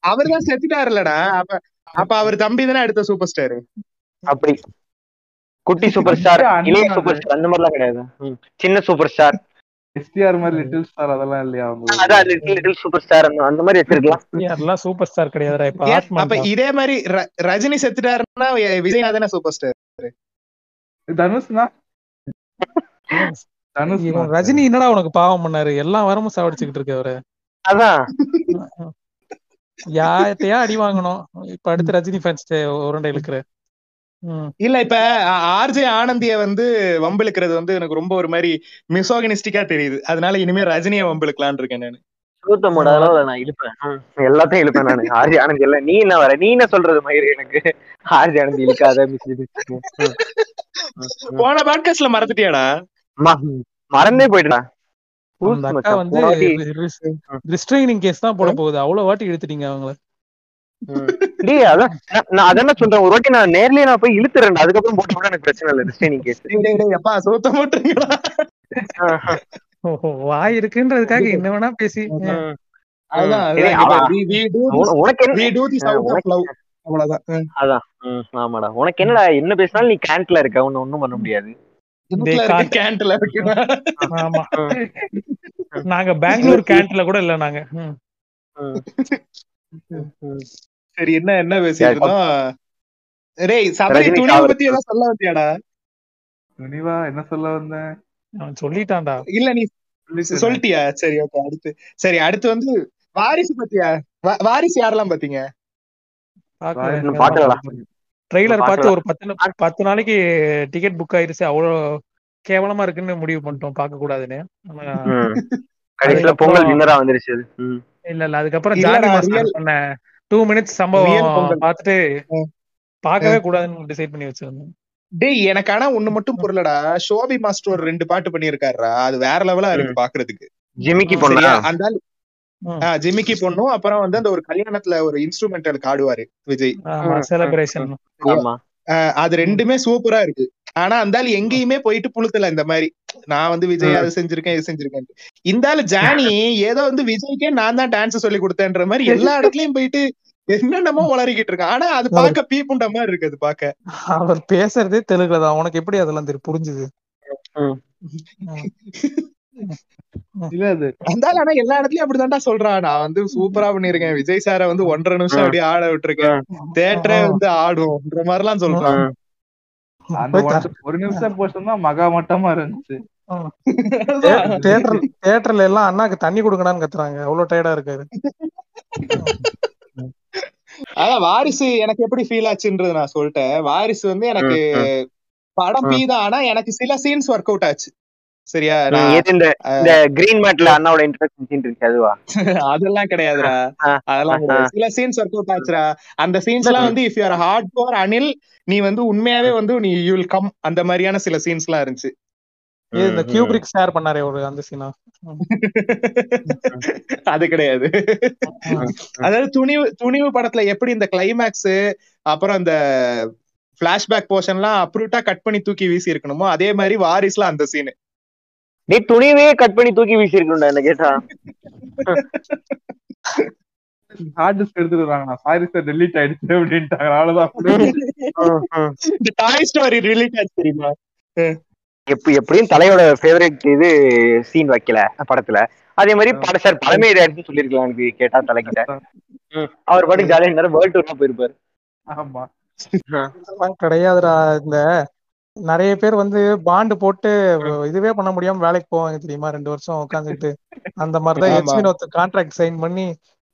அவர்தான் செத்துட்டாருலடா. அப்ப அப்ப அவர் தம்பி தானே அடுத்த சூப்பர் ஸ்டார் அப்படி. குட்டி சூப்பர் ஸ்டார் இளைய. சூப்பர் ஸ்டார் அந்த மாதிரிலாம் கிடையாது. சின்ன சூப்பர் ஸ்டார் எஸ்டிஆர் மாதிரி லிட்டில் ஸ்டார் அதெல்லாம் இல்லையா? அதான் லிட்டில் சூப்பர் ஸ்டார் அந்த மாதிரி வச்சிருக்கலாம். எல்லாம் சூப்பர் ஸ்டார் கிடையாதுடா இப்ப அப்ப இதே மாதிரி ர- ரஜினி செத்துட்டாருன்னா விஜய் தானே சூப்பர் ஸ்டார் தனுஷ்னா? தனுஷ் ரஜினி என்னடா உனக்கு பாவம் பண்ணாரு? எல்லா வாரமும் சாவடிச்சுக்கிட்டு இருக்கு அவரு. அதான். யார்த்தையா அடி வாங்கணும். இப்ப அடுத்து ரஜினி ஃபேன்ஸ் உருண்டை இழுக்கிற. இல்ல இப்ப ஆர்ஜே ஆனந்திய வந்து வம்பிழுக்கிறது வந்து எனக்கு ரொம்ப ஒரு மாதிரி மிசோகனிஸ்டிக்கா தெரியுது. அதனால இனிமே ரஜினிய வம்பிழுக்கலாம்னு இருக்கேன் நானு. நான் இழுப்பேன். எல்லாத்தையும் இழுப்பேன் நானு. ஆர்ஜி ஆனந்த் இல்ல நீ என்ன வர? நீ என்ன சொல்றது மயிறு எனக்கு? ஆர்ஜி ஆனந்த் இழுக்காத. போன பாட்காஸ்ட்ல மறந்துட்டியாடா? மறந்தே போயிட்டா. அந்த அக்கா வந்து ரிஸ்ட்ரைனிங் கேஸ் தான் போட போகுது. அவ்வளவு வாட்டி இழுத்துட்டீங்க அவங்கள. (laughs) டேய் அதான் நான்- அதான் சொல்றேன். ஒரு வாட்டி நான் நேர்லயே நான் போய் இழுத்துறேன் அதுக்கப்புறம் போட்டு கூட எனக்கு பிரச்சனை இல்லை ரிஸ்டைனிங் கேஸ் டேய், டேய், டேய், அப்பா சூத்த மாட்டீங்களா ஓஹோ, வாய் இருக்குன்றதுக்காக என்ன வேணா பேசி. உனக்கு என்னடா என்ன பேசினாலும் நீ கேண்ட்ல இருக்க. ஒன்னும் ஒண்ணும் பண்ண முடியாது. ஆமா (laughs) நாங்க பெங்களூர் கேண்ட்ல கூட இல்ல நாங்க. சரி என்ன என்ன பேசிட்டு இருந்தோம்? டேய் சபரி சாவடி. பத்தி ஏதாவது சொல்ல வந்தியாடா? துணிவா என்ன சொல்ல வந்தேன் அவன் சொல்லிட்டான்டா. இல்ல நீ சொல்லிட்டியா? சரி ஓகே அடுத்து. சரி அடுத்து வந்து வாரிசு பத்தியா? வா- வாரிசு யாரெல்லாம் பாத்தீங்க? பாக்கலடா. ட்ரெய்லர் பார்த்து. ஒரு பத்து பத்து நாளைக்கு டிக்கெட் புக் ஆயிருச்சு அவ்வளவு கேவலமா இருக்குன்னு முடிவு பண்ணிட்டோம். பார்க்க கூடாதுன்னு. (laughs) பொங்கல் வின்னரா வந்துருச்சு. இல்ல இல்ல. அதுக்கப்புறம் ஜானி மாஸ்டர் பண்ண டூ மினிட்ஸ் சம்பவம் பொங்கல். பார்த்துட்டு. பார்க்கவே கூடாதுன்னு டிசைட் பண்ணி வச்சிருந்தோம் டேய் எனக்கு ஆனா ஒண்ணு மட்டும் புரியலடா. ஷோபி மாஸ்டர் ஒரு ரெண்டு பாட்டு பண்ணிருக்காருடா அது வேற லெவலா இருக்கு பாக்குறதுக்கு. ஜிமிக்கி பொண்ணா? அந்த ஜிமிக்கி பொண்ணும் அப்புறம் வந்து அந்த ஒரு கல்யாணத்துல ஒரு இன்ஸ்ட்ருமெண்டல் ஆடுவாரு விஜய். செலிப்ரேஷன் அது ரெண்டுமே சூப்பரா இருக்கு. ஆனா அந்த ஆளு எங்கேயுமே போயிட்டு புளுத்தல இந்த மாதிரி. நான் வந்து விஜய் அதை செஞ்சிருக்கேன் இது செஞ்சிருக்கேன் இந்த ஆளு ஜானி ஏதோ வந்து விஜய்க்கே நான் தான் டான்ஸ் சொல்லி கொடுத்தேன்ற மாதிரி எல்லா இடத்துலயும் போயிட்டு என்னென்னமோ உளறிக்கிட்டு இருக்கான். ஆனா அது பார்க்க பீப்புண்ட மாதிரி இருக்கு அது பார்க்க. அவர் பேசுறதே தெலுங்குல தான் உனக்கு எப்படி அதெல்லாம் தெரியும் புரிஞ்சுது. இல்ல அது. ஆளு ஆனா எல்லா இடத்துலயும் அப்படிதான்டா சொல்றான் நான் வந்து சூப்பரா பண்ணிருக்கேன் விஜய் சார வந்து ஒன்றரை நிமிஷம் அப்படியே ஆட விட்டுருக்கேன். தேட்டரே வந்து ஆடும்ன்ற மாதிரி எல்லாம் சொல்றான். ஒரு நிமிஷம் போஸ்ட் தான் மகா மட்டமா இருந்துச்சு. தியேட்டர் தியேட்டர்ல எல்லாம் அண்ணாக்கு தண்ணி கொடுக்கணும்னு கத்துறாங்க. அவ்வளவு டயர்டா இருக்காரு. அதான் வாரிசு எனக்கு எப்படி ஃபீல் ஆச்சுன்றது நான் சொல்லிட்டேன். வாரிசு வந்து எனக்கு படம் ம். பீ தான். ஆனா எனக்கு சில சீன்ஸ் ஒர்க் அவுட் ஆச்சு. சரியா? இந்த இந்த கிரீன் மேட்ல அண்ணாவோட இன்ட்ரடக்ஷன் சீன் இருக்கு அதுவா? (laughs) அதெல்லாம் கிடையாதுடா. அதெல்லாம் சில சீன்ஸ் ஒர்க் அவுட் ஆச்சுடா அந்த சீன்ஸ் எல்லாம் வந்து if you're hard core Anil நீ வந்து உண்மையாவே வந்து நீ யூ வில் கம் அந்த மாதிரியான சில சீன்ஸ் எல்லாம் இருந்துச்சு. இந்த கியூபிரிக் ஷேர் பண்ணாரே ஒரு அந்த சீனா (laughs) அது கிடையாது. அதாவது துணிவு துணிவு படத்துல எப்படி இந்த கிளைமேக்ஸ் அப்புறம் அந்த பிளாஷ்பேக் போர்ஷன்லாம் அப்ரூட்டா கட் பண்ணி தூக்கி வீசி இருக்கணுமோ அதே மாதிரி வாரிசுல அந்த சீன் நீ துணிவே கட் பண்ணி தூக்கி வீசி இருக்கணும்டா என்ன கேட்டா. ஹார்ட் டிஸ்க் எடுத்துருக்காங்க சாரி சார் டெலீட் ஆயிடுச்சு அப்படின்ட்டாங்க. அவ்வளவுதான். ம், ம். இந்த டாய் ஸ்டோரி ரிலீட் ஆச்சு தெரியுமா? எப்ப எப்படியும் தலையோட ஃபேவரட் இது சீன் வைக்கல படத்துல. அதே மாதிரி பட சார் பழமே இதாயிடுச்சுன்னு சொல்லிருக்கலாம் எனக்கு கேட்டா தலைக்கிட்ட. அவர் பாட்டு ஜாலியா இருந்தாரு வேர்ல்டு டூர்லாம் போயிருப்பாரு. ஆமா. கிடையாதுடா இந்த நிறைய பேர் வந்து பாண்டு போட்டு இதுவே பண்ண முடியாம வேலைக்கு போவாங்க தெரியுமா? ரெண்டு வருஷம் உட்காந்துட்டு அந்த மாதிரிதான். எச் வினோத் கான்ட்ராக்ட் சைன் பண்ணி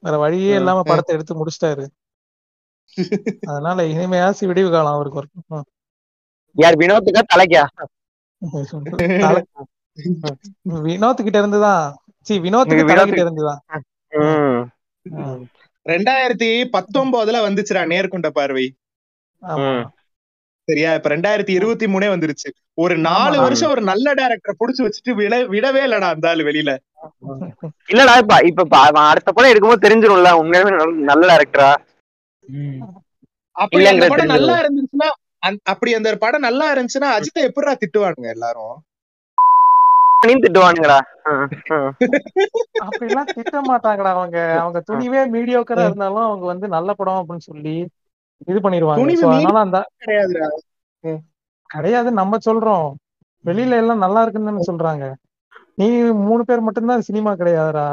வேற வழியே இல்லாம படத்தை எடுத்து முடிச்சிட்டாரு. அதனால இனிமையாசி விடிவு காலம் அவருக்கு வரும் யார் வினோத்துக்கா தலைக்கா? வினோத் கிட்ட இருந்துதான். சி வினோத்துக்கு வினோத் கிட்ட இருந்துதான். ரெண்டாயிரத்தி பத்தொன்பதுல வந்துச்சுடா நேர்கொண்ட பார்வை. ஆமா. சரியா? இப்ப ரெண்டாயிரத்தி இருபத்தி மூணே வந்துருச்சு. ஒரு நாலு. வருஷம் ஒரு நல்ல டைரக்டரை புடிச்சு வச்சுட்டு விட விடவே இல்லடா அந்த ஆளு வெளியில. இல்லடா இப்ப இப்ப அடுத்த படம் எடுக்கும்போது தெரிஞ்சிரும்ல உண்மையாலுமே நல்ல- டேரக்டரா அப்படி அந்த படம். நல்லா இருந்துச்சுன்னா அப்படி அந்த படம் நல்லா இருந்துச்சுன்னா அஜித்தை எப்படிடா திட்டுவானுங்க எல்லாரும்? நீ திட்டுவானுங்கடா. அப்படிலாம் திட்ட மாட்டாங்கடா அவங்க. அவங்க துணிவே மீடியோக்கரா இருந்தாலும் அவங்க வந்து நல்ல படம் அப்படின்னு சொல்லி இது கிடையாதுடா. கிடையாது நம்ம சொல்றோம். வெளியில எல்லாம் நல்லா இருக்குன்னு தானே சொல்றாங்க. நீ மூணு பேர் மட்டும்தான் சினிமா கிடையாதுடா.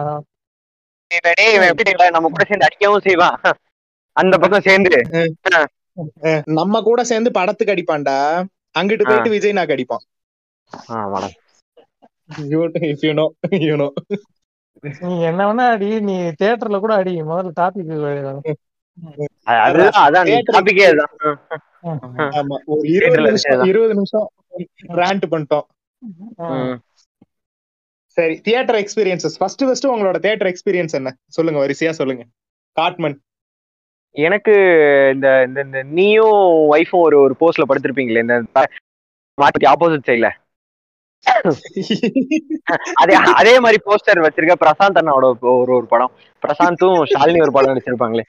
நம்ம கூட சேர்ந்து அடிக்கவும் செய்வான். அந்த பக்கம் சேர்ந்து. நம்ம கூட சேர்ந்து படத்துக்கு அடிப்பான்டா. அங்கிட்டு போயிட்டு விஜய் நாக்கு அடிப்பான் ஆமாடா if you know you know நீ என்ன வேணா அடி நீ தியேட்டர்ல கூட அடி. முதல்ல டாபிக் இருபது நிமிஷம் ரேண்ட் பண்ணிட்டோம். சரி தியேட்டர் எக்ஸ்பீரியன்சஸ் ஃபர்ஸ்ட் ஃபர்ஸ்ட் உங்களோட தியேட்டர் எக்ஸ்பீரியன்ஸ் என்ன? சொல்லுங்க வரிசையா சொல்லுங்க. காட்மன். எனக்கு இந்த இந்த இந்த நீயும் ஒய்ஃபும் ஒரு ஒரு போஸ்ட்ல படுத்திருப்பீங்களே இந்த மாத்தி ஆப்போசிட் சைட்ல அதே அதே மாதிரி போஸ்டர் வச்சிருக்க பிரசாந்த் அண்ணாவோட ஒரு ஒரு படம். பிரசாந்தும் ஷாலினி ஒரு படம் நடிச்சிருப்பாங்களே.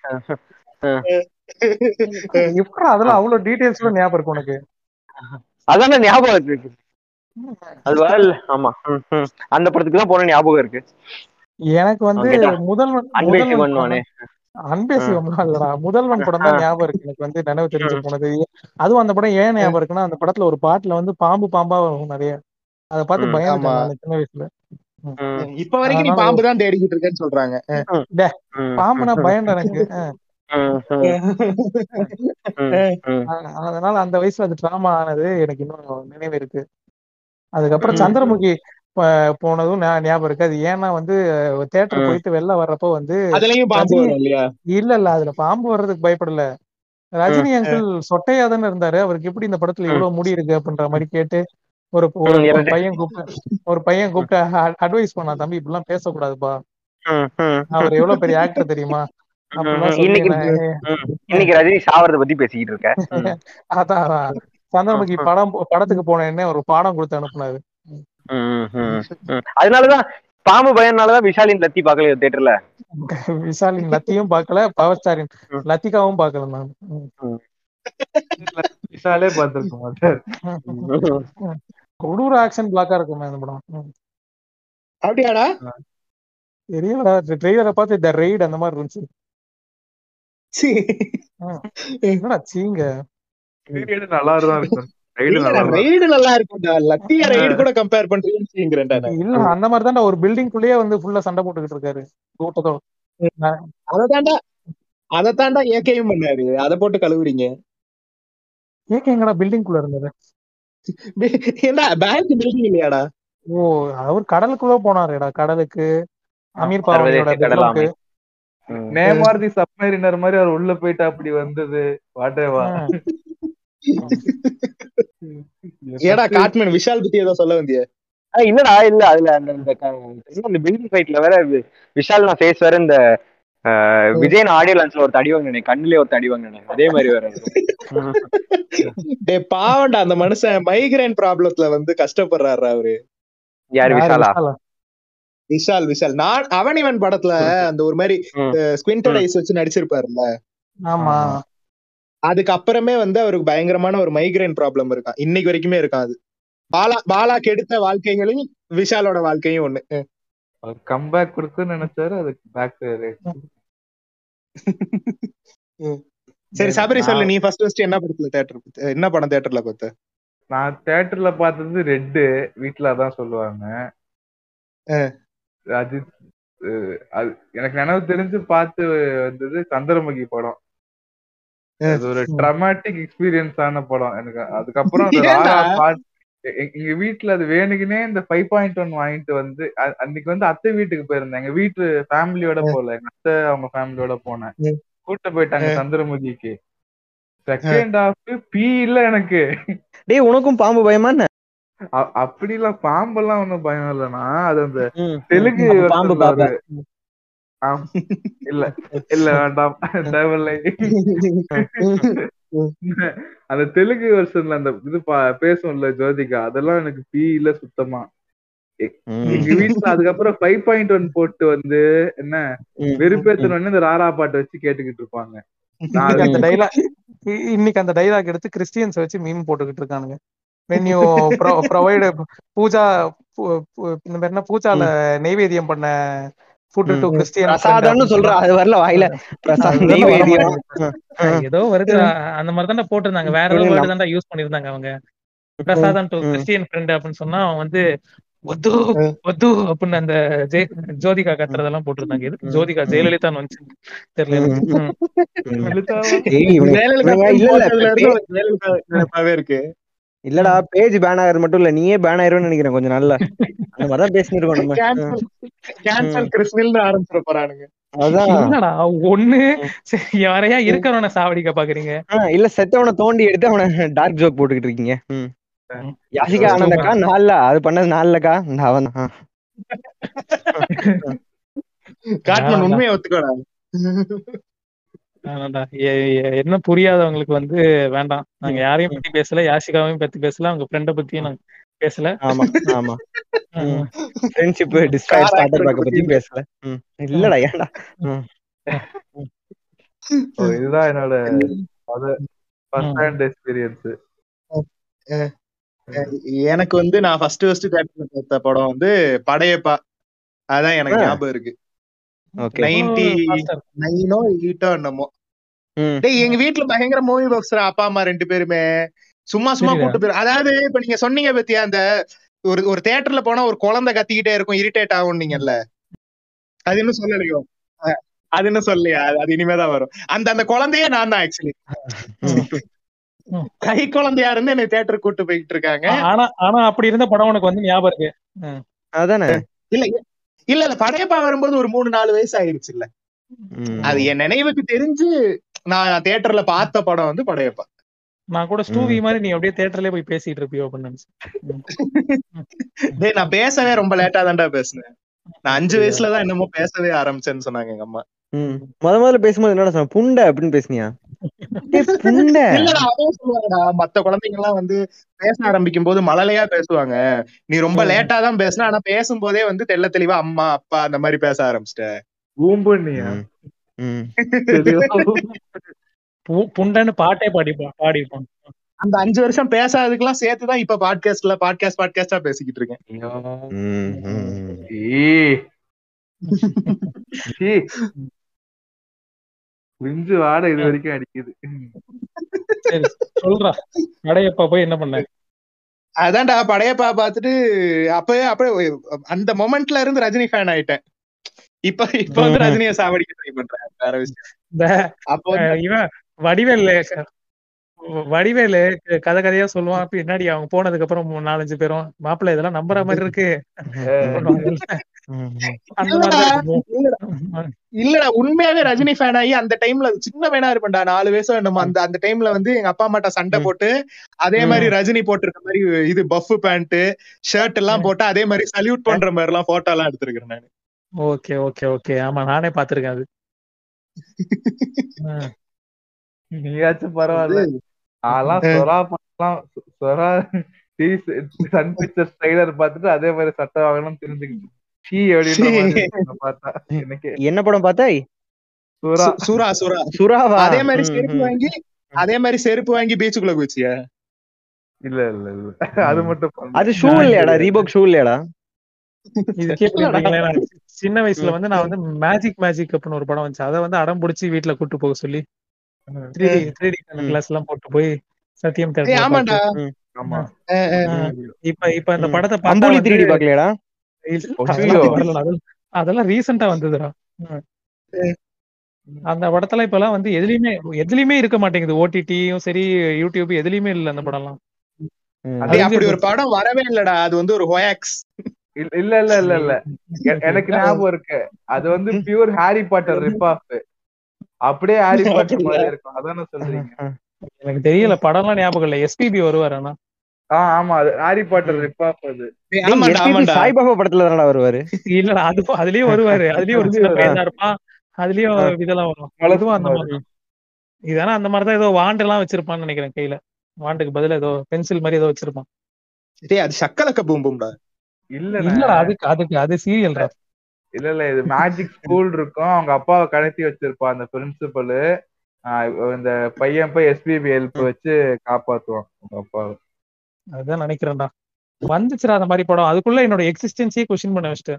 இப்ப அதெல்லாம் அவ்வளவு டீடைல்ஸ்ல ஞாபகம் இருக்கு உனக்கு? அதான ஞாபகம் இருக்கு. அது ஆமா. அந்த படத்துக்கு தான் போன ஞாபகம் இருக்கு. எனக்கு வந்து முதல்வன் அன்பே சிவம்லாம் இல்லடா முதல்வன் படம் தான் ஞாபகம் இருக்கு. எனக்கு வந்து நினைவு தெரிஞ்சு போனது. அதுவும் அந்த படம் ஏன் ஞாபகம் இருக்குன்னா அந்த படத்துல ஒரு பாட்டுல வந்து பாம்பு பாம்பா வரும் நிறைய. அதை பார்த்து ம், பயந்துட்டேன் ஆமா. நான் சின்ன வயசுல. இப்ப வரைக்கும் நீ பாம்பு தான் தேடிக்கிட்டு இருக்கேன்னு சொல்றாங்க. பாம்புனா பயம் எனக்கு. (laughs) அதனால அந்த வயசுல அது டிராமா ஆனது எனக்கு இன்னும் நினைவு இருக்கு. அதுக்கப்புறம். சந்திரமுகி போனதும் ஞாபகம் இருக்கு. அது ஏன்னா வந்து தேட்டர். போயிட்டு வெளில வர்றப்போ வந்து இல்ல இல்ல. அதுல பாம்பு வர்றதுக்கு பயப்படல. ரஜினி அங்கிள் சொட்டையா தானே இருந்தாரு. அவருக்கு எப்படி இந்த படத்துல இவ்வளவு முடி இருக்கு அப்படின்ற மாதிரி கேட்டு ஒரு ஒரு பையன் கூப்பிட்டு ஒரு பையன் கூப்பிட்டு அட்வைஸ் பண்ணா தம்பி இப்படிலாம் பேசக்கூடாதுப்பா. அவர் எவ்வளவு பெரிய ஆக்டர் தெரியுமா? (laughs) இன்னைக்கு. இன்னைக்கு ரஜினி சாவறத பத்தி பேசிக்கிட்டு இருக்க (laughs) அதான். சந்திரமுகி படம் படத்துக்கு போனேன்னு ஒரு பாடம் கொடுத்து அனுப்புனாரு. அதனாலதான் பாம்பு பயம்னாலதான் விஷாலின் லத்தி பாக்கல தியேட்டர்ல (laughs) விஷாலின் லத்தியும் பார்க்கல பவர் ஸ்டாரின். லத்திகாவும் பார்க்கல நான். விஷாலே பார்த்திருக்க மாட்டார் கொடூர ஆக்ஷன் பிளாக்கா இருக்குமே அந்த படம். அப்படியாடா தெரியலடா ட்ரெய்லரை பார்த்து த ரெய்ட் அந்த மாதிரி இருந்துச்சு. என்னடா சீங்க? நல்லா இருக்கும் ரைடு நல்லா இருக்கும்டா. லத்திய ரைடு கூட கம்பேர் பண்றீங்கன்றேன்டா. இல்ல அந்த மாதிரி தான்டா ஒரு பில்டிங் குள்ளேயே வந்து ஃபுல்லா சண்டை போட்டுக்கிட்டு இருக்காரு. கூட்டத்தோட அதத்தாண்டா அதத்தாண்டா ஏக்கையும் பண்ணாரு. அத போட்டு கழுவுறீங்க. ஏக்க எங்கடா பில்டிங் குள்ள இருந்தது? ஏண்டா பேங்க் பில்டிங் இல்லையாடா? ஓ அவர் கடலுக்குள்ள போனாருடா. கடலுக்கு அமீர் சர்வதேச பாவனியோட கடல் bedroom க்கு. ம். நேம் ஆர் தி சப்மரினர் மாதிரி அவர் உள்ள போயிட்டு அப்படி வந்தது வாட்டேவா. ஏடா காட்மேன் விஷால் பத்தி ஏதோ சொல்ல வந்திய இல்லடா இல்ல அதுல அந்த அந்த பில்டிங் ஃபைட்ல வேற விஷால் நான் ஃபேஸ் வேற இந்த விஜயன் ஆடியோ லான்ச்ல ஒரு தடி வாங்கினேன் கண்ணுலயே ஒரு தடி வாங்கினேன் அதே மாதிரி வேற. டே பாவண்டா அந்த மனுஷன் மைக்ரைன் ப்ராப்ளத்துல வந்து கஷ்டப்படுறாரு அவரு யாரு யாரு விஷாலா விஷாலா? விஷால். நான் அவன் இவன் படத்துல அந்த ஒரு மாதிரி ம். ஸ்குவிண்டட் ஐஸ் வச்சு நடிச்சிருப்பாருல்ல? ஆமா. அதுக்கு அப்புறமே வந்து அவருக்கு பயங்கரமான ஒரு மைக்ரைன் ப்ராப்ளம் இருக்கான். இன்னைக்கு வரைக்குமே இருக்கான் அது. பாலா பாலா கெடுத்த வாழ்க்கைகளும் விஷாலோட வாழ்க்கையும் ஒண்ணு. அவர் கம்பேக் கொடுக்குன்னு நினைச்சாரு அதுக்கு பேக் சரி சபரி சொல்லு நீ ஃபர்ஸ்ட் ஃபர்ஸ்ட் என்ன படத்துல தேட்டர் என்ன படம் தேட்டர்ல பார்த்த? நான் தியேட்டர்ல பார்த்தது ரெட்டு வீட்ல அதான் சொல்லுவாங்க. அஜித் எனக்கு நினைவு தெரிஞ்சு பார்த்து வந்தது சந்திரமுகி படம். அது ஒரு ட்ரமாட்டிக் எக்ஸ்பீரியன்ஸ் ஆன படம். எனக்கு அதுக்கப்புறம் எங்க வீட்டுல அது வேணுக்குனே இந்த ஃபைவ் பாயிண்ட் ஒன் வாங்கிட்டு வந்து அன்னைக்கு வந்து அத்தை வீட்டுக்கு போயிருந்தேன். எங்க வீட்டு ஃபேமிலியோட போகல. எங்க அத்தை அவங்க ஃபேமிலியோட போனேன். கூட்டு போயிட்டாங்க சந்திரமுகிக்கு. செகண்ட் ஹாஃப் பீ இல்ல எனக்கு. டேய் உனக்கும் பாம்பு பயமா என்ன? அப்படிலாம் பாம்பெல்லாம் ஒண்ணும் பயம் இல்லைண்ணா அது அந்த. தெலுங்கு பாம்பு. இல்ல இல்ல வேண்டாம் அந்த தெலுங்கு வெர்ஷன்ல அந்த இது பா- பேசும்ல ஜோதிகா அதெல்லாம் எனக்கு பீ இல்ல சுத்தமா. எங்க வீட்டுல அதுக்கப்புறம் ஃபைவ் பாயிண்ட் ஒன் போட்டு வந்து என்ன. வெறுப்பேத்தணும்னு இந்த ராரா பாட்டு வச்சு கேட்டுக்கிட்டு இருப்பாங்க இன்னைக்கு அந்த டைலாக் இன்னைக்கு அந்த டைலாக் எடுத்து கிறிஸ்டியன்ஸ் வச்சு மீம் போட்டுக்கிட்டு இருக்கானுங்க when you pro- provide Pooja மாதிரி என்ன பூஜால நெய்வேத்தியம் பண்ண ஃபுட் டு கிறிஸ்டியன் பிரசாதம்னு சொல்றா அது வரல வாயில. பிரசாத் அதுதான் நெய்வேத்தியம் ஏதோ வருது அந்த மாதிரி தானே போட்டிருந்தாங்க. வேற ஏதோ வேர்டு தான்டா யூஸ் பண்ணிருந்தாங்க அவங்க. பிரசாதம் டு. கிறிஸ்டியன் ஃப்ரெண்ட் அப்படின்னு சொன்னா அவன் வந்து ஒத்து ஒத்து அப்படின்னு அந்த ஜெய ஜோதிகா கத்துறதெல்லாம் போட்டிருந்தாங்க. எதுக்கு ஜோதிகா ஜெயலலிதான்னு வந்துச்சு. தெரியல ஜெயலலிதா ஜெயலலிதா இருக்கு. இல்லடா பேஜ் பேன் ஆகுறது மட்டும் இல்ல. நீயே பேன் ஆயிரும்னு நினைக்கிறேன் கொஞ்சம் நாள்ல. அந்த மாதிரிதான் பேசிட்டு இருக்கோம் நம்ம. கேன்சல் கிறிஸ்மில்னு ஆரம்பிச்சிட போறானுங்க. ஒண்ணு? யாரையா இருக்கிறவன சாவடிக்க பாக்குறீங்க? இல்ல செத்தவனை தோண்டி எடுத்து அவனை டார்க் ஜோக் போட்டுக்கிட்டு இருக்கீங்க. யாசிகா ஆனந்தக்கா? நாலுல அது பண்ணது நாலுலக்கா இந்த அவன் தான். காட்மன் உண்மையை ஒத்துக்கோடா. என்ன புரியாதவங்களுக்கு வந்து வேண்டாம். நாங்க யாரையும் பத்தி பேசல. யாசிகாவையும் பத்தி பேசல. அவங்க ஃப்ரெண்ட பத்தியும் நாங்க பேசல. ஆமா ஆமா. ஃப்ரெண்ட்ஷிப் டிஸ்ட்ராய் ஸ்டார்டர் பேக்க பத்தியும் பேசல. இல்லடா ஏன்டா? இதுதான் என்னோட ஃபர்ஸ்ட் ஹேண்ட் எக்ஸ்பீரியன்ஸ் எனக்கு வந்து நான் ஃபர்ஸ்ட் ஃபர்ஸ்ட் தேட்டர்ல பார்த்த படம் வந்து படையப்பா. அதான் எனக்கு. ஞாபகம் இருக்கு. ஓகே. நைன்டி. நைனோ எயிட்டோ என்னமோ. டேய் எங்க வீட்ல பயங்கர மூவி பாக்ஸ்ரா அப்பா அம்மா ரெண்டு பேருமே. சும்மா சும்மா. கூட்டு போயிரு. அதாவது இப்ப நீங்க சொன்னீங்க பத்தியா அந்த ஒரு ஒரு தியேட்டர்ல போனா ஒரு குழந்தை கத்திக்கிட்டே இருக்கும் இரிட்டேட் ஆகும் நீங்கல்ல அது இன்னும் சொல்லலையோ? அது இன்னும் சொல்லலையா? அது- இனிமேதான் வரும். அந்த அந்த குழந்தையே நான் தான் ஆக்சுவலி. கை குழந்தையா இருந்து என்னை தியேட்டர் கூட்டு போயிட்டு இருக்காங்க. ஆனா ஆனா அப்படி இருந்த படம் உனக்கு வந்து ஞாபகம் இருக்கு. அதானே? இல்ல இல்ல இல்ல படையப்பா வரும்போது ஒரு மூணு நாலு வயசு ஆயிருச்சு இல்ல. அது என் நினைவுக்கு தெரிஞ்சு நான் தியேட்டர்ல பார்த்த படம் வந்து படையப்பா. நான் கூட ஸ்டூவி மாதிரி நீ அப்படியே தியேட்டர்லயே போய் பேசிட்டு இருப்பியோ அப்படின்னு நினைச்சேன். (laughs) நான் பேசவே ரொம்ப லேட்டா தான்டா பேசினேன். நான் அஞ்சு வயசுலதான் என்னமோ பேசவே ஆரம்பிச்சேன்னு சொன்னாங்க எங்க அம்மா. ம். முத முதல்ல பேசும்போது என்னடா சொன்ன? புண்டை அப்படின்னு பேசுனியா? (laughs) டேய், புண்டை. இல்லடா அதான் சொல்லுவாங்கடா. மத்த குழந்தைங்க எல்லாம் வந்து பேச ஆரம்பிக்கும் போது மழலையா பேசுவாங்க. நீ ரொம்ப லேட்டா தான் பேசுன ஆனா பேசும்போதே வந்து தெள்ள தெளிவா அம்மா அப்பா அந்த மாதிரி பேச ஆரம்பிச்சிட்ட ஊம்புண்ணியா ம். ம். பு- புண்டன்னு பாட்டே பாடி பாடிருப்பான் அந்த அஞ்சு வருஷம் பேசாததுக்கெல்லாம் சேர்த்துதான் இப்ப பாட்காஸ்ட்ல பாட்காஸ்ட் பாட்காஸ்டா பேசிக்கிட்டு இருக்கேன். விஞ்சு வாட இது வரைக்கும் அடிக்குது. சொல்றா. படையப்பா போய் என்ன பண்ண? அதான்டா படையப்பா பார்த்துட்டு அப்பவே அப்பவே அந்த மொமெண்ட்ல இருந்து ரஜினி ஃபேன் ஆயிட்டேன். இப்ப இப்ப வந்து. ரஜினியை சாவடிக்க ட்ரை பண்றேன் வேற விஷயம். இந்த அப்போ இவன் வடிவேலு வடிவேலு கதை கதையா சொல்லுவான். பின்னாடி அவங்க போனதுக்கு அப்புறம் நாலஞ்சு பேரும். மாப்பிள்ளை இதெல்லாம் நம்புற மாதிரி இருக்கு. (laughs) இல்லடா. உண்மையாவே ரஜினி ஃபேன் ஆகி அந்த டைம்ல சின்ன வேணா இருப்பேன்டா. நாலு வயசோ என்னமோ அந்த அந்த டைம்ல வந்து எங்க அப்பா அம்மாட்ட சண்டை. போட்டு அதே மாதிரி ரஜினி போட்டிருக்க மாதிரி இது பஃப் பேண்ட் ஷர்ட் எல்லாம் போட்டு அதே மாதிரி சல்யூட் பண்ற மாதிரி எல்லாம் போட்டோ எல்லாம் எடுத்திருக்கிறேன் நான். Okay okay okay. ஆமா நானே பாத்திருக்கேன் அது. (laughs) நீயாச்சும் பரவாயில்ல. நான்லாம் சொரா பண்ணலாம் சொரா சன் பிக்சர் ட்ரைலர் பார்த்துட்டு அதே மாதிரி சட்டை வாங்கணும்னு தெரிஞ்சுக்கிட்டு. என்ன படம் பார்த்தாய் சூரா. சூரா சுறாவா? அதே மாதிரி செருப்பு. வாங்கி அதே மாதிரி செருப்பு வாங்கி பீச்சுக்குள்ள குச்சியா இல்ல இல்ல இல்ல. அது மட்டும். அது ஷூ இல்லையாடா? ரீபாக் ஷூ இல்லையாடா? இது (laughs) சின்ன வயசுல வந்து நான் வந்து மேஜிக் மேஜிக் அப்படின்னு ஒரு படம் வந்துச்சு. அதை வந்து அடம் பிடிச்சி வீட்டுல கூட்டு போக சொல்லி. த்ரீ த்ரீ டி ம். கிளாஸ் எல்லாம் போட்டு போய் சத்தியம் ஆமா. இப்ப இப்ப இந்த. படத்தை வந்து த்ரீ டி அது- அதெல்லாம் ரீசெண்டா வந்ததுடா. அந்த படத்துல இப்ப எல்லாம் வந்து எதுலயுமே எதுலயுமே இருக்க மாட்டேங்குது. ஓடிடியும் சரி யூடியூப் எதுலயுமே இல்ல அந்த படம்லாம். ம். டேய், அப்படி ஒரு படம் வரவே இல்லடா. அது வந்து ஒரு ஹோயாக்ஸ் இல்ல இல்ல இல்ல இல்ல. எனக்கு ஞாபகம் இருக்கு. அது வந்து pure Harry Potter rip off அப்படியே ஹாரி பாட்டர் மாதிரி இருக்கும். அதானே சொல்றீங்க. (laughs) எனக்கு தெரியல படம்லாம் ஞாபகம் இல்ல. எஸ்பிபி வருவாரு ஆனா. ஆ ஆமா அது ஹாரி பாட்டர் ரிப் ஆஃப் அது. சாய்பாபா படத்துல தானடா வருவாரு? (laughs) இல்லடா அது அதுலயும் வருவாரு. அதுலயும் ஒரு சின்ன (laughs) பையனா இருப்பான். அதுலயும் இதெல்லாம் வரும். இதுவும் அந்த மாதிரி. இதானா அந்த மாதிரி தான் ஏதோ வாண்டு எல்லாம் வச்சிருப்பான்னு நினைக்கிறேன் கையில. வாண்டுக்கு பதிலா ஏதோ பென்சில் மாதிரி ஏதோ வச்சிருப்பான். டேய் அது சக்கலக்க பூம் பூம்டா இல்லண்ணே இல்லடா அதுக்கு அதுக்கு அது சீரியல்டா இல்ல இல்ல இது மேஜிக் ஸ்கூல் இருக்கும். அவங்க அப்பாவை கடத்தி வச்சிருப்பா அந்த பிரின்சிபல் இந்த பையன் போய் எஸ்பிபி ஹெல்ப் வச்சு காப்பாத்துவான் அவங்க அப்பாவை. அதான் நினைக்கிறேன்டா. வந்துச்சுடா அந்த மாதிரி படம். அதுக்குள்ள என்னோட எக்ஸிஸ்டன்ஸே கொஸ்டின் பண்ண வச்சிட்டேன்.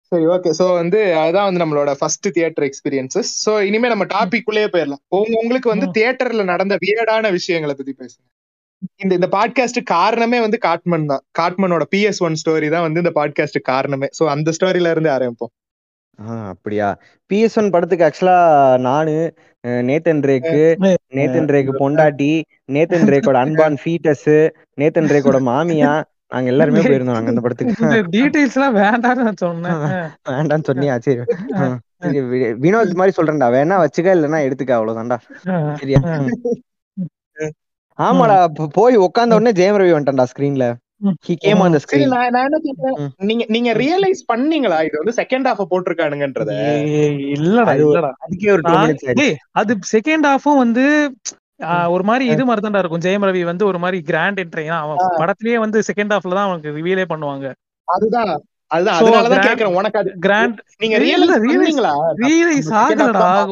சரி ஓகே சோ வந்து அதான் வந்து நம்மளோட ஃபர்ஸ்ட் தியேட்டர் எக்ஸ்பீரியன்சஸ் சோ இனிமே நம்ம டாபிக் உள்ளே போயிடலாம் உங்க- உங்களுக்கு வந்து. தியேட்டர்ல நடந்த வியர்டான விஷயங்களை பத்தி பேசுங்க. இந்த இந்த பாட்காஸ்ட் காரணமே வந்து காட்மன் தான். காட்மனோட பிஎஸ் ஒன் ஸ்டோரி தான் வந்து இந்த பாட்காஸ்ட் காரணமே. சோ அந்த ஸ்டோரியில இருந்து ஆரம்பிப்போம். ஆ அப்படியா? பிஎஸ் ஒன் படத்துக்கு ஆக்சுவலா நானு நேத்தன் ரேக்கு நேத்தன் ரேக்கு பொண்டாட்டி நேத்தன் ரேக்கோட அன்பான் (laughs) ஃபீட்டஸ் நேத்தன் ரேக்கோட மாமியா நாங்க எல்லாருமே போயிருந்தோம் நாங்க அந்த படத்துக்கு. இந்த டீடைல்ஸ் எல்லாம் வேண்டாம்னு நான் சொன்னேன். வேண்டாம்னு சொன்னியா? சரி வினோத் மாதிரி சொல்றேன்டா. வேணா வச்சுக்க இல்லைன்னா எடுத்துக்க அவ்வளவுதான்டா. சரியா? ஆமாடா போய் உட்கார்ந்த உடனே ஜெயம் ரவி வந்துட்டான்டா ஸ்கிரீன்ல. நீங்க நீங்க ரியலைஸ் பண்ணீங்களா? இது வந்து செகண்ட் ஹாஃப் போட்டிருக்கானுங்கன்றத. இல்லடா இல்லடா. அதுக்கே ஒரு அது செகண்ட் ஹாஃபும் வந்து ஒரு மாதிரி இது மாதிரி இருக்கும். ஜெயம் ரவி வந்து ஒரு மாதிரி கிராண்ட் என்ட்ரி அவன் படத்திலேயே வந்து செகண்ட் ஹாஃப்ல தான் அவனுக்கு ரிவீலே பண்ணுவாங்க. அதுதான். அதுதான் அதனாலதான் கேக்குறேன் உனக்கு அது கிராண்ட் நீங்க ரியலைஸ் ஆகலடா.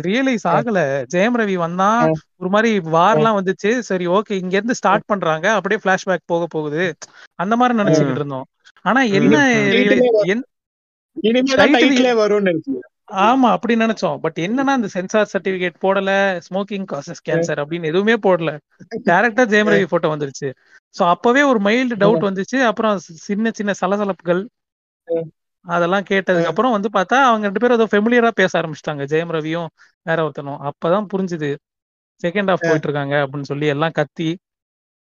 ரியலைஸ் ஆகல. ஜெயம் ரவி வந்தா ஒரு மாதிரி வார்லாம் வந்துச்சு. சரி ஓகே இங்க இருந்து ஸ்டார்ட் பண்றாங்க. அப்படியே பிளாஷ்பேக் போக போகுது. அந்த மாதிரி நினைச்சுக்கிட்டு இருந்தோம். ஆனா என்ன வரும்னு நினைச்சேன் ஆமா அப்படி நினைச்சோம். பட் என்னன்னா இந்த சென்சார் சர்டிபிகேட் போடல ஸ்மோக்கிங் காசஸ் கேன்சர் அப்படின்னு எதுவுமே போடல. டைரக்டா ஜெயம் ரவி போட்டோ வந்துருச்சு. சோ அப்பவே ஒரு மைல்டு டவுட் வந்துச்சு. அப்புறம் சின்ன சின்ன சலசலப்புகள் அதெல்லாம் கேட்டதுக்கு அப்புறம் வந்து பார்த்தா அவங்க ரெண்டு பேரும் ஏதோ ஃபெமிலியரா பேச ஆரம்பிச்சிட்டாங்க. ஜெயம் ரவியும் வேற ஒருத்தனும். அப்பதான் புரிஞ்சுது. செகண்ட் ஹாஃப் போயிட்டு இருக்காங்க அப்படின்னு சொல்லி எல்லாம் கத்தி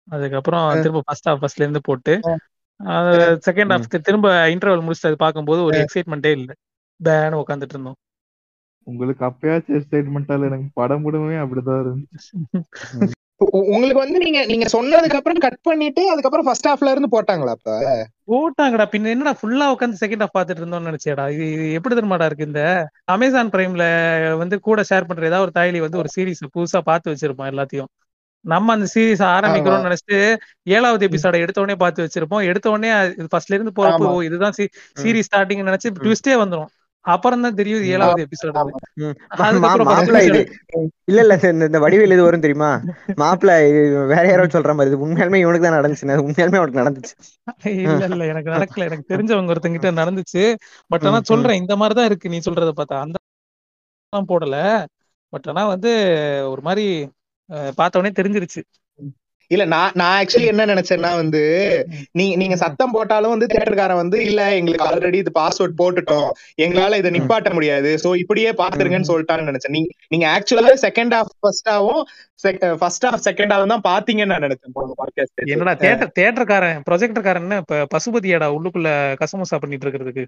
அதுக்கப்புறம் திரும்ப ஃபர்ஸ்ட் ஹாஃப் ஃபர்ஸ்ட்ல இருந்து போட்டு செகண்ட் ஹாஃப் திரும்ப இன்டர்வல் முடிச்சு அது பார்க்கும்போது ஒரு எக்ஸைட்மெண்ட்டே இல்ல. பேன்னு உட்காந்துட்டு இருந்தோம் உங்களுக்கு அப்பயாச்சும் எக்ஸைட்மெண்டால எனக்கு படம் முழுமே அப்படிதான் இருந்துச்சு. உங்களுக்கு வந்து நீங்க நீங்க சொன்னதுக்கு அப்புறம் கட் பண்ணிட்டு அதுக்கப்புறம் ஃபர்ஸ்ட் ஹாஃப்ல இருந்து போட்டாங்களா அப்ப? போட்டாங்கடா பின்ன என்னடா ஃபுல்லா உட்காந்து செகண்ட் ஹாஃப் பார்த்துட்டு இருந்தோம்னு நினைச்சேடா. இது இது எப்படி தெரியுமாடா இருக்கு இந்த அமேசான் பிரைம்ல வந்து கூட ஷேர் பண்ற ஏதாவது ஒரு தாய்லி வந்து ஒரு சீரிஸ் புதுசா பார்த்து வச்சிருப்போம் எல்லாத்தையும். நம்ம அந்த சீரிஸ் ஆரம்பிக்கிறோம்னு நினைச்சிட்டு ஏழாவது எபிசோட எடுத்த உடனே பார்த்து வச்சிருப்போம். எடுத்த உடனே ஃபர்ஸ்ட்ல இருந்து போறப்போ இதுதான் சீரிஸ் ஸ்டார்டிங் நினைச்சு ட்விஸ்டே வந்துரும். அப்புறம் தான் தெரியும் ஏழாவது எபிசோடு. இல்ல இல்ல இந்த வடிவேல் இது வரும் தெரியுமா? மாப்பிள்ள வேற யாரோ சொல்ற மாதிரி இது உண்மையாலுமே இவனுக்கு தான் நடந்துச்சு உண்மையாலுமே அவனுக்கு நடந்துச்சு. இல்ல இல்ல எனக்கு நடக்கல. எனக்கு தெரிஞ்சவங்க ஒருத்தங்கிட்ட நடந்துச்சு. பட் ஆனா. சொல்றேன் இந்த மாதிரிதான் இருக்கு நீ சொல்றத பார்த்தா. அந்த போடல. பட் ஆனா வந்து ஒரு மாதிரி அஹ், பார்த்த உடனே தெரிஞ்சிருச்சு. இல்ல நான் நான் ஆக்சுவலி என்ன நினைச்சேன்னா வந்து நீங்க நீங்க சத்தம் போட்டாலும் வந்து தியேட்டர்காரன் வந்து இல்ல எங்களுக்கு ஆல்ரெடி இது பாஸ்வேர்ட் போட்டுட்டோம். எங்களால இதை நிப்பாட்ட முடியாது. சோ இப்படியே பாத்துருங்கன்னு சொல்லிட்டான்னு நினைச்சேன். நீங்க நீங்க ஆக்சுவலா செகண்ட் ஹாஃப் ஃபர்ஸ்ட் ஆவும் ஃபர்ஸ்ட் ஹாஃப் செகண்ட் ஹாஃப் தான் பாத்தீங்கன்னு நான் நினைச்சேன். என்னடா தேட்டர் தேட்டர்காரன் ப்ரொஜெக்டர்காரன் இப்ப பசுபதியாடா உள்ளுக்குள்ள கசமுசா பண்ணிட்டு இருக்கிறதுக்கு?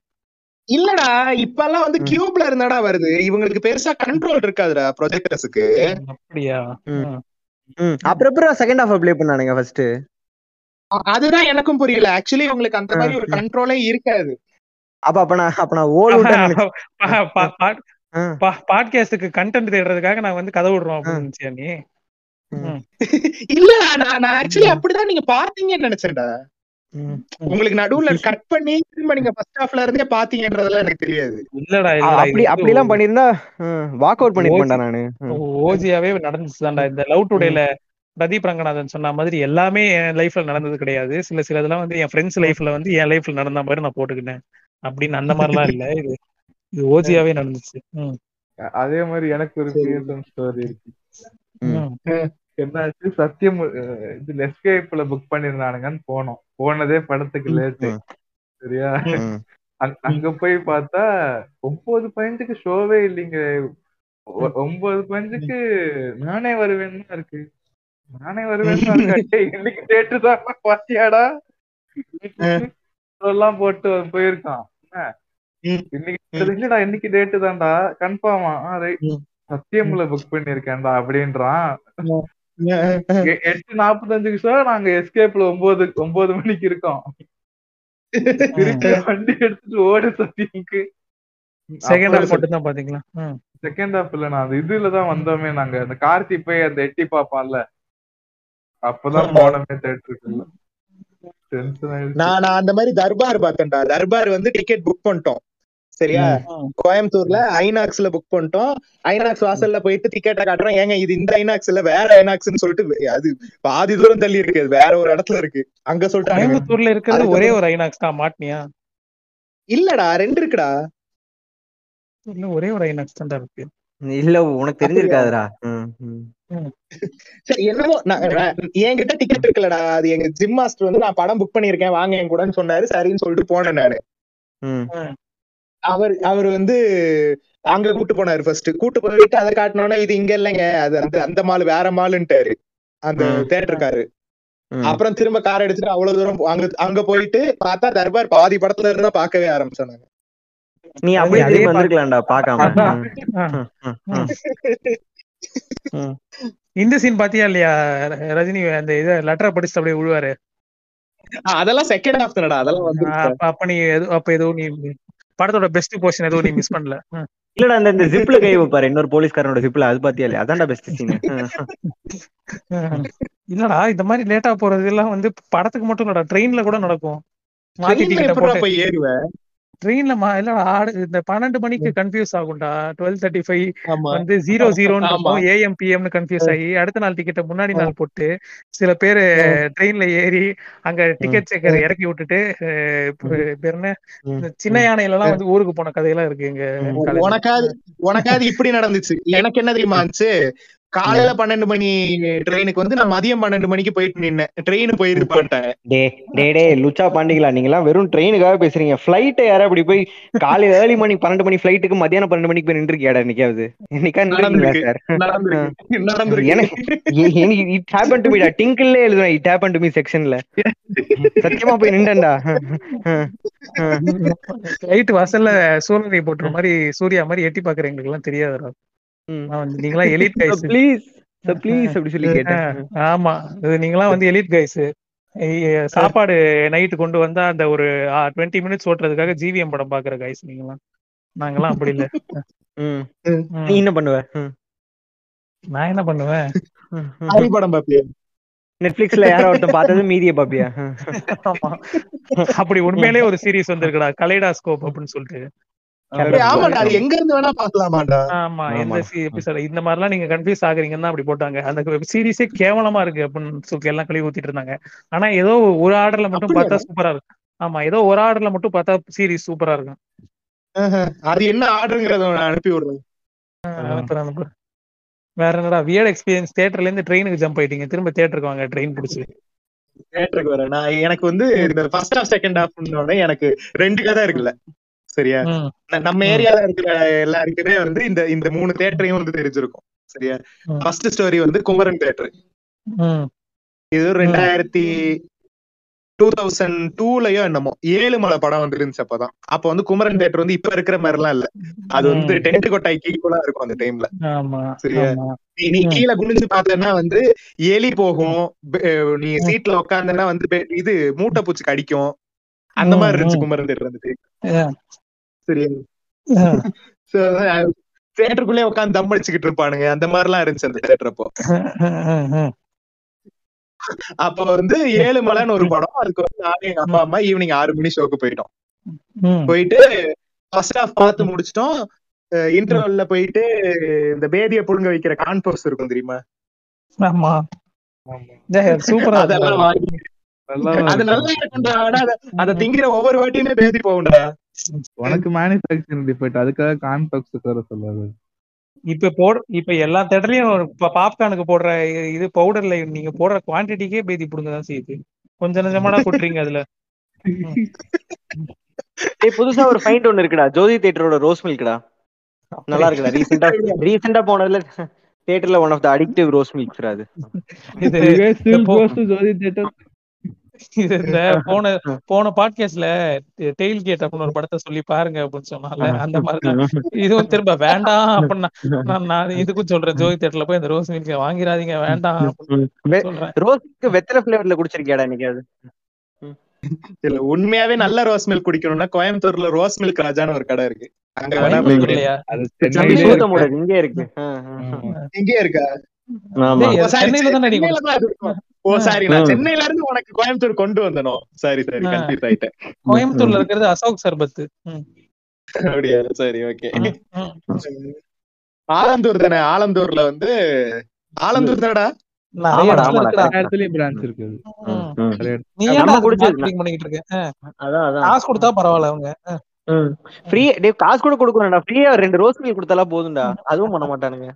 இல்லடா இப்பெல்லாம் வந்து கியூப்ல இருந்தாடா வருது. இவங்களுக்கு பெருசா கண்ட்ரோல் இருக்காதுடா ப்ரொஜெக்டர்ஸுக்கு அப்படியா. அப்புறம் அப்புறம் செகண்ட் ஹாஃப் ப்ளே பண்ணானுங்க ஃபர்ஸ்ட் அதுதான் எனக்கும் புரியல. ஆக்சுவலி உங்களுக்கு அந்த மாதிரி ஒரு கண்ட்ரோலே இருக்காது. அப்ப அப்ப நான் அப்ப நான் ஓல் பாட்காஸ்டுக்கு கண்டென்ட் தேடுறதுக்காக நான் வந்து கதை விடுறோம் அப்படின்னு நீ? (laughs) இல்ல நான் நான் ஆக்சுவலி அப்படிதான் நீங்க பாத்தீங்கன்னு நினைச்சேன்டா. உங்களுக்கு நடுவுல கட் பண்ணி திரும்ப நீங்க ஃபர்ஸ்ட் ஹாஃப்ல இருந்தே பாத்தீங்கன்றதெல்லாம் எனக்கு தெரியாது. இல்லடா அப்படி அப்படி எல்லாம் பண்ணிருந்தா வாக் அவுட் பண்ணிருப்பேன்டா நானு. ஓஜியாவே நடந்துச்சுதான்டா இந்த லவ் டுடேல பிரதீப் ரங்கநாதன் சொன்ன மாதிரி எல்லாமே என் லைஃப்ல நடந்தது கிடையாது. சில சில இதெல்லாம் வந்து என் ஃப்ரெண்ட்ஸ் லைஃப்ல வந்து என் லைஃப்ல நடந்த மாதிரி நான் போட்டுக்கிட்டேன். அப்படின்னு அந்த மாதிரிலாம் இல்ல. இது இது ஓஜியாவே நடந்துச்சு. அதே மாதிரி எனக்கு ஒரு ஸ்டோரி இருக்கு. என்னாச்சு? சத்தியம் இது எஸ்கேப்ல புக் பண்ணிருந்தானுங்கன்னு போனோம். போனதே படத்துக்கு லேட்டு. சரியா. அங்க- போய் பார்த்தா ஒன்பது பாயிண்ட்டுக்கு ஷோவே இல்லைங்க. ஒன்பது பாயிண்ட்டுக்கு நானே வருவேன்னு இருக்கு. நானே வருவேன்னு இருக்கு. இன்னைக்கு டேட்டு தான். பாத்தியாடா? எல்லாம் போட்டு போயிருக்கான். இன்னைக்கு இல்லடா இன்னைக்கு டேட்டு தான்டா. கன்ஃபார்மா. சத்தியம்ல புக் பண்ணிருக்கேன்டா அப்படின்றான். எட்டு நாற்பத்தஞ்சுக்கு சார் நாங்க எஸ்கேப்ல ஒன்பது ஒன்பது மணிக்கு இருக்கோம். திருப்பி வண்டி எடுத்துட்டு ஓடு சத்தியம்க்கு செகண்ட் ஹாஃப் மட்டும் தான் பாத்தீங்களா. செகண்ட் ஹாஃப் இல்ல நான் இதுல தான் வந்தோமே நாங்க. அந்த கார்த்தி போய் அந்த எட்டி பாப்பான்ல அப்பதான் போனமே தேட்டருக்குள்ள நான் அந்த மாதிரி தர்பார் பார்த்தேன்டா. தர்பார் வந்து டிக்கெட் புக் பண்ணிட்டோம். சரியா. கோயம்புத்தூர்ல ஐநாக்ஸ்ல புக் பண்ணிட்டோம். ஐநாக்ஸ் வாசல்ல போயிட்டு டிக்கெட்டை காட்டுறோம். ஏங்க இது இந்த ஐநாக்ஸ் இல்ல வேற ஐநாக்ஸ்னு சொல்லிட்டு அது பாதி தூரம் தள்ளி இருக்கு. அது வேற ஒரு இடத்துல இருக்கு. அங்க சொல்லிட்டாங்க கோயம்புத்தூர்ல இருக்கிறது ஒரே ஒரு ஐநாக்ஸ் தான். மாட்டினியா இல்லடா ரெண்டு இருக்குடா. இல்ல ஒரே ஒரு ஐநாக்ஸ் தான்டா இருக்கு. இல்ல உனக்கு தெரிஞ்சிருக்காதுடா. சரி என்னமோ நான் நான் என்கிட்ட டிக்கெட் இருக்குல்லடா. அது எங்க ஜிம் மாஸ்டர் வந்து நான் படம் புக் பண்ணிருக்கேன் வாங்க என் கூடன்னு சொன்னாரு. சரின்னு சொல்லிட்டு போனேன் நானு. அவர் அவர் வந்து அங்க கூட்டு போனாரு ஃபர்ஸ்ட் கூட்டு போயிட்டு அதை காட்டினோன்னா இது இங்க இல்லைங்க. அது அந்த அந்த மால் வேற மாலுன்ட்டாரு. அந்த. தேட்டருக்காரு. அப்புறம் திரும்ப கார் எடுத்துட்டு அவ்வளவு தூரம் அங்க அங்க போயிட்டு பார்த்தா தர்பார் பாதி படத்துல இருந்தா பார்க்கவே ஆரம்பிச்சாங்க நீ அப்படியே அதே வந்திருக்கலாம்டா பாக்காம. இந்த சீன் பாத்தியா இல்லையா ரஜினி அந்த இத லெட்டரை படிச்சுட்டு அப்படியே விழுவாரு அதெல்லாம் செகண்ட் ஹாஃப் தானடா அதெல்லாம் வந்து அப்ப அப்ப நீ அப்ப எதுவும் நீ படத்தோட பெஸ்ட் போர்ஷன் எதுவும் நீ மிஸ் பண்ணல. (laughs) இல்லடா அந்த இந்த ஜிப்ல கை வைப்பாரு இன்னொரு போலீஸ்காரனோட ஜிப்ல அது பாத்தியா இல்லையா அதான்டா பெஸ்ட் சீன். (laughs) இல்லடா இந்த மாதிரி லேட்டா போறது எல்லாம் வந்து படத்துக்கு மட்டும் இல்லடா ட்ரெயின்ல கூட நடக்கும் மாத்தி எப்படா போட்டு போய் ஏறுவேன் ட்ரெயின்ல இல்லடா இந்த பன்னெண்டு மணிக்கு கன்ஃபியூஸ் ஆகும்டா. டுவெல் தேர்ட்டி ஃபைவ் வந்து ஜீரோ ஜீரோன்னு ஏஎம் பிஎம்னு கன்ஃபியூஸ் ஆகி அடுத்த நாள் டிக்கெட்டை முன்னாடி நாள் போட்டு சில பேரு ட்ரெயின்ல ஏறி அங்க டிக்கெட் செக்கர் இறக்கி விட்டுட்டு பேர் என்ன சின்ன யானையில எல்லாம் வந்து ஊருக்கு போன கதையெல்லாம் இருக்கு எங்க காலேஜ்ல. உனக்காவது உனக்காவது இப்படி நடந்துச்சு. எனக்கு என்ன தெரியுமா இருந்துச்சு? காலையில பன்னெண்டு மணி ட்ரெயினுக்கு வந்து நான் மதியம் பன்னெண்டு மணிக்கு போயிட்டு நின்னேன். ட்ரெயின் போயிருப்பான்ட்டேன் டே டே டே லுச்சா பாண்டிங்களா நீங்க எல்லாம் வெறும் ட்ரெயினுக்காக பேசுறீங்க. ஃபிளைட்டை யாரா அப்படி போய் காலை ஏர்லி மணி பன்னெண்டு மணி ஃபிளைட்டுக்கு மத்தியானம் பன்னெண்டு மணிக்கு போய் நின்றுருக்கியாடா என்னைக்காவது என்னைக்கா நின்றுங்களா சார் எனக்கு இட் ஹேப்பன் டு மீ டா. டிங்கிள்லே எழுதுவேன். இட் ஹேப்பன் டு மீ செக்ஷன்ல சத்தியமா போய் நின்றேன்டா. ரைட் வாசல்ல சூரியனை போட்டுற மாதிரி சூர்யா மாதிரி எட்டி பாக்குற எங்களுக்கு எல்லாம் தெரியாதுடா. நீங்களாம் எலிட் கைஸ் ப்ளீஸ் ப்ளீஸ் அப்படி சொல்லி கேட்டேன். ஆமா. இது வந்து எலிட் கைஸ் சாப்பாடு நைட்டு கொண்டு வந்தா அந்த ஒரு டுவெண்ட்டி மினிட்ஸ் ஓட்டுறதுக்காக ஜிவிஎம் படம் பாக்குற கைஸ் நீங்களாம். நாங்கெல்லாம் அப்படி இல்ல. நீ என்ன பண்ணுவ? நான் என்ன பண்ணுவேன் ஹரி படம் பாப்பியா? நெட்ஃபிளிக்ஸ்ல யாரோ ஒருத்தன் பார்த்தது மீதிய பாப்பியா? ஆமா. அப்படி உண்மையிலேயே ஒரு சீரிஸ் வந்திருக்குடா கலைடாஸ்கோப் அப்படின்னு சொல்லிட்டு. எங்க இருந்து வேணா பாக்கலாமாடா ஆமா. எந்த எபிசோட் இந்த மாதிரிலாம் நீங்க கன்ஃபியூஸ் ஆகுறீங்கன்னு தான் அப்படி போட்டாங்க. அந்த வெப் சீரிஸே கேவலமா இருக்கு அப்படின்னு சொல்லி எல்லாம் கழுவி ஊத்திட்டு இருந்தாங்க. ஆனா ஏதோ ஒரு ஆர்டர்ல மட்டும் பார்த்தா சூப்பரா இருக்கு ஆமா ஏதோ ஒரு ஆர்டர்ல மட்டும் பார்த்தா சீரிஸ் சூப்பரா இருக்கும். அது என்ன ஆர்டருங்கிறத நான் அனுப்பி விடுறேன். வேற என்னடா வியர்ட் எக்ஸ்பீரியன்ஸ் தியேட்டர்ல இருந்து ட்ரெயினுக்கு ஜம்ப் ஆயிட்டீங்க. திரும்ப தியேட்டருக்கு வாங்க ட்ரெயின் பிடிச்சி. தியேட்டருக்கு வரேன். நான் எனக்கு வந்து இந்த ஃபர்ஸ்ட் ஹாஃப் செகண்ட் ஹாஃப் எனக்கு ரெண்டு கதை இருக்குல்ல. சரியா? நம்ம ஏரியால இருக்கிற எல்லாருக்குமே வந்து இந்த இந்த மூணு தேட்டரையும் வந்து தெரிஞ்சிருக்கும். சரியா. ஃபர்ஸ்ட் ஸ்டோரி வந்து குமரன் தேட்டர் இது ரெண்டாயிரத்தி டூ தௌசண்ட் டூலயோ என்னமோ ஏழு மலை படம் வந்து இருந்துச்சு அப்பதான். அப்ப வந்து குமரன் தேட்டர் வந்து இப்ப இருக்கிற மாதிரி எல்லாம் இல்ல. அது வந்து. டென்ட் கொட்டாய்க்கு ஈக்குவலா இருக்கும் அந்த டைம்ல சரியா? நீ. கீழே குனிஞ்சு பார்த்தேன்னா வந்து எலி போகும் நீ சீட்ல உட்காந்தேன்னா வந்து இது மூட்டை பூச்சி கடிக்கும் அந்த மாதிரி இருந்துச்சு. குமரன் தேட்டர். சரியா? Yeah. தேட்டருக்குள்ளே உட்காந்து தம் அடிச்சுக்கிட்டு இருப்பானுங்க. அந்த மாதிரி எல்லாம் இருந்துச்சு அந்த தேட்டர் அப்போ. அப்ப வந்து ஏழு மலைன்னு ஒரு படம். அதுக்கு வந்து நானும் எங்க அப்பா அம்மா ஈவினிங் ஆறு மணி ஷோக்கு போயிட்டோம். போயிட்டு ஃபர்ஸ்ட் ஹாஃப் பார்த்து முடிச்சிட்டோம். இன்டர்வல்ல போயிட்டு இந்த பேதியை புடுங்க வைக்கிற கான்போஸ் இருக்கும் தெரியுமா? ஆமா. சூப்பரா அதெல்லாம் வாங்கி அது நல்லா இருக்கும்டா. ஆனா அத- திங்கிற ஒவ்வொரு வாட்டியுமே போகும்டா. உனக்கு மேனுஃபேக்சரிங் டிஃபெக்ட் அதுக்காக தர சொல்லாது. இப்ப போட இப்ப எல்லா தேட்டர்லயும் பாப்கார்னுக்கு போடுற இது பவுடர்ல நீங்க போடுற குவான்டிட்டிக்கே பேதி புடுங்க தான் செய்யுது. கொஞ்சம் நஞ்சமாடா கொட்டுறீங்க அதுல. டேய் புதுசா ஒரு ஃபைண்ட் ஒன்னு இருக்குடா. ஜோதி தியேட்டரோட ரோஸ் மில்க்டா நல்லா இருக்குடா. ரீசெண்டா ரீசெண்டா போனதுல தியேட்டர்ல one of the addictive rose milks அது. இது இந்த போன போன பாட்காஸ்ட்ல டெய்ல் கேட் அப்படின்னு ஒரு படத்தை சொல்லி பாருங்க அப்படின்னு சொன்னால அந்த மாதிரிதான். இதுவும் திரும்ப வேண்டாம் அப்படின்னு நான் இதுக்கும் சொல்றேன். ஜோதி தேட்டர்ல போய் இந்த ரோஸ் மில்க் வாங்கிடாதீங்க வேண்டாம் ரோஸ்க்கு வெத்தலை ஃபிளேவர்ல குடிச்சிருக்கியாடா இன்னைக்கு இல்ல உண்மையாவே நல்ல ரோஸ் மில்க் குடிக்கணும்னா கோயம்புத்தூர்ல ரோஸ் மில்க் ராஜான்னு ஒரு கடை இருக்கு. அங்க வேணா இங்கே இருக்கு. இங்கே இருக்கா? சென்னையில இருந்து உனக்கு கோயம்புத்தூர் கொண்டு வந்தனோ? Sorry sorry. கன்ஃபியூஸ் ஆயிட்டேன். கோயம்புத்தூர்ல இருக்கிறது அசோக் சர்பத் ம், அப்படியா? சரி ஓகே. ஆலந்தூர் தானே? ஆலந்தூர்ல வந்து ஆலந்தூர் தானடா? காசு கொடுத்தா பரவாயில்ல அவங்க. ஃப்ரீ காசு கூட கொடுக்கணும்டா. ஃப்ரீயா ரெண்டு ரோஸ் மில்க் கொடுத்தாலா போதும்டா. அதுவும் பண்ண மாட்டானுங்க.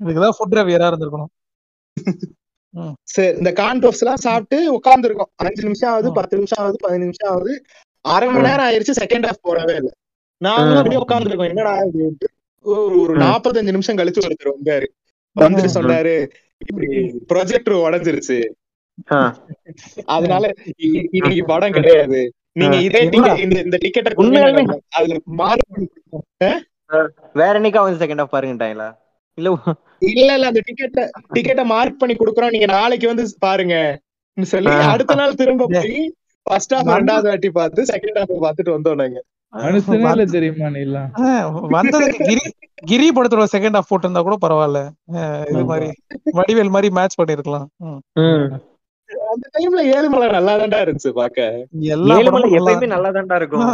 இதுக்குதான் ஃபுட் ரவியரா இருந்திருக்கணும். (laughs) சரி இந்த கான் பஃப்ஸ் எல்லாம் சாப்பிட்டு உட்கார்ந்து இருக்கோம் அஞ்சு நிமிஷம் ஆகுது பத்து நிமிஷம் ஆகுது பதினஞ்சு நிமிஷம் ஆகுது. அரை மணி நேரம் ஆயிருச்சு செகண்ட் ஹாஃப் போடவே இல்லை. நாங்களும் அப்படியே உட்கார்ந்து இருக்கோம் என்னடா இது? ஒரு ஒரு நாற்பத்தஞ்சு நிமிஷம் கழிச்சு ஒருத்தர் வந்தாரு. வந்துட்டு சொன்னாரு இப்படி ப்ரொஜெக்டர் உடைஞ்சிருச்சு. அதனால இன்னைக்கு படம் கிடையாது. நீங்க இதே இந்த இந்த டிக்கெட்டை? அதுல மாறு வேற என்னைக்கா வந்து செகண்ட் ஹாஃப் பாருங்கட்டாங்களா இல்ல இல்ல இல்ல அந்த டிக்கெட்ட டிக்கெட்டை மார்க் பண்ணி குடுக்குறோம். நீங்க நாளைக்கு வந்து பாருங்க. சொல்லி. அடுத்த நாள் திரும்ப போய் ஃபர்ஸ்ட் ஹாஃப் ரெண்டாவது வாட்டி பார்த்து செகண்ட் ஹாஃப் பார்த்துட்டு வந்தோம் நாங்க. தெரியுமா கிரி கிரி படத்தோட செகண்ட் ஹாஃப் போட்டிருந்தா கூட பரவாயில்ல. இது மாதிரி வடிவேல் மாதிரி மேட்ச் பண்ணிருக்கலாம். ம். அந்த டைம்ல ஏழுமலை நல்லா தான்டா இருந்துச்சு பாக்க. எல்லா ஏழு மலை படமும் நல்லா எப்பயுமே நல்லா தான்டா இருக்கும்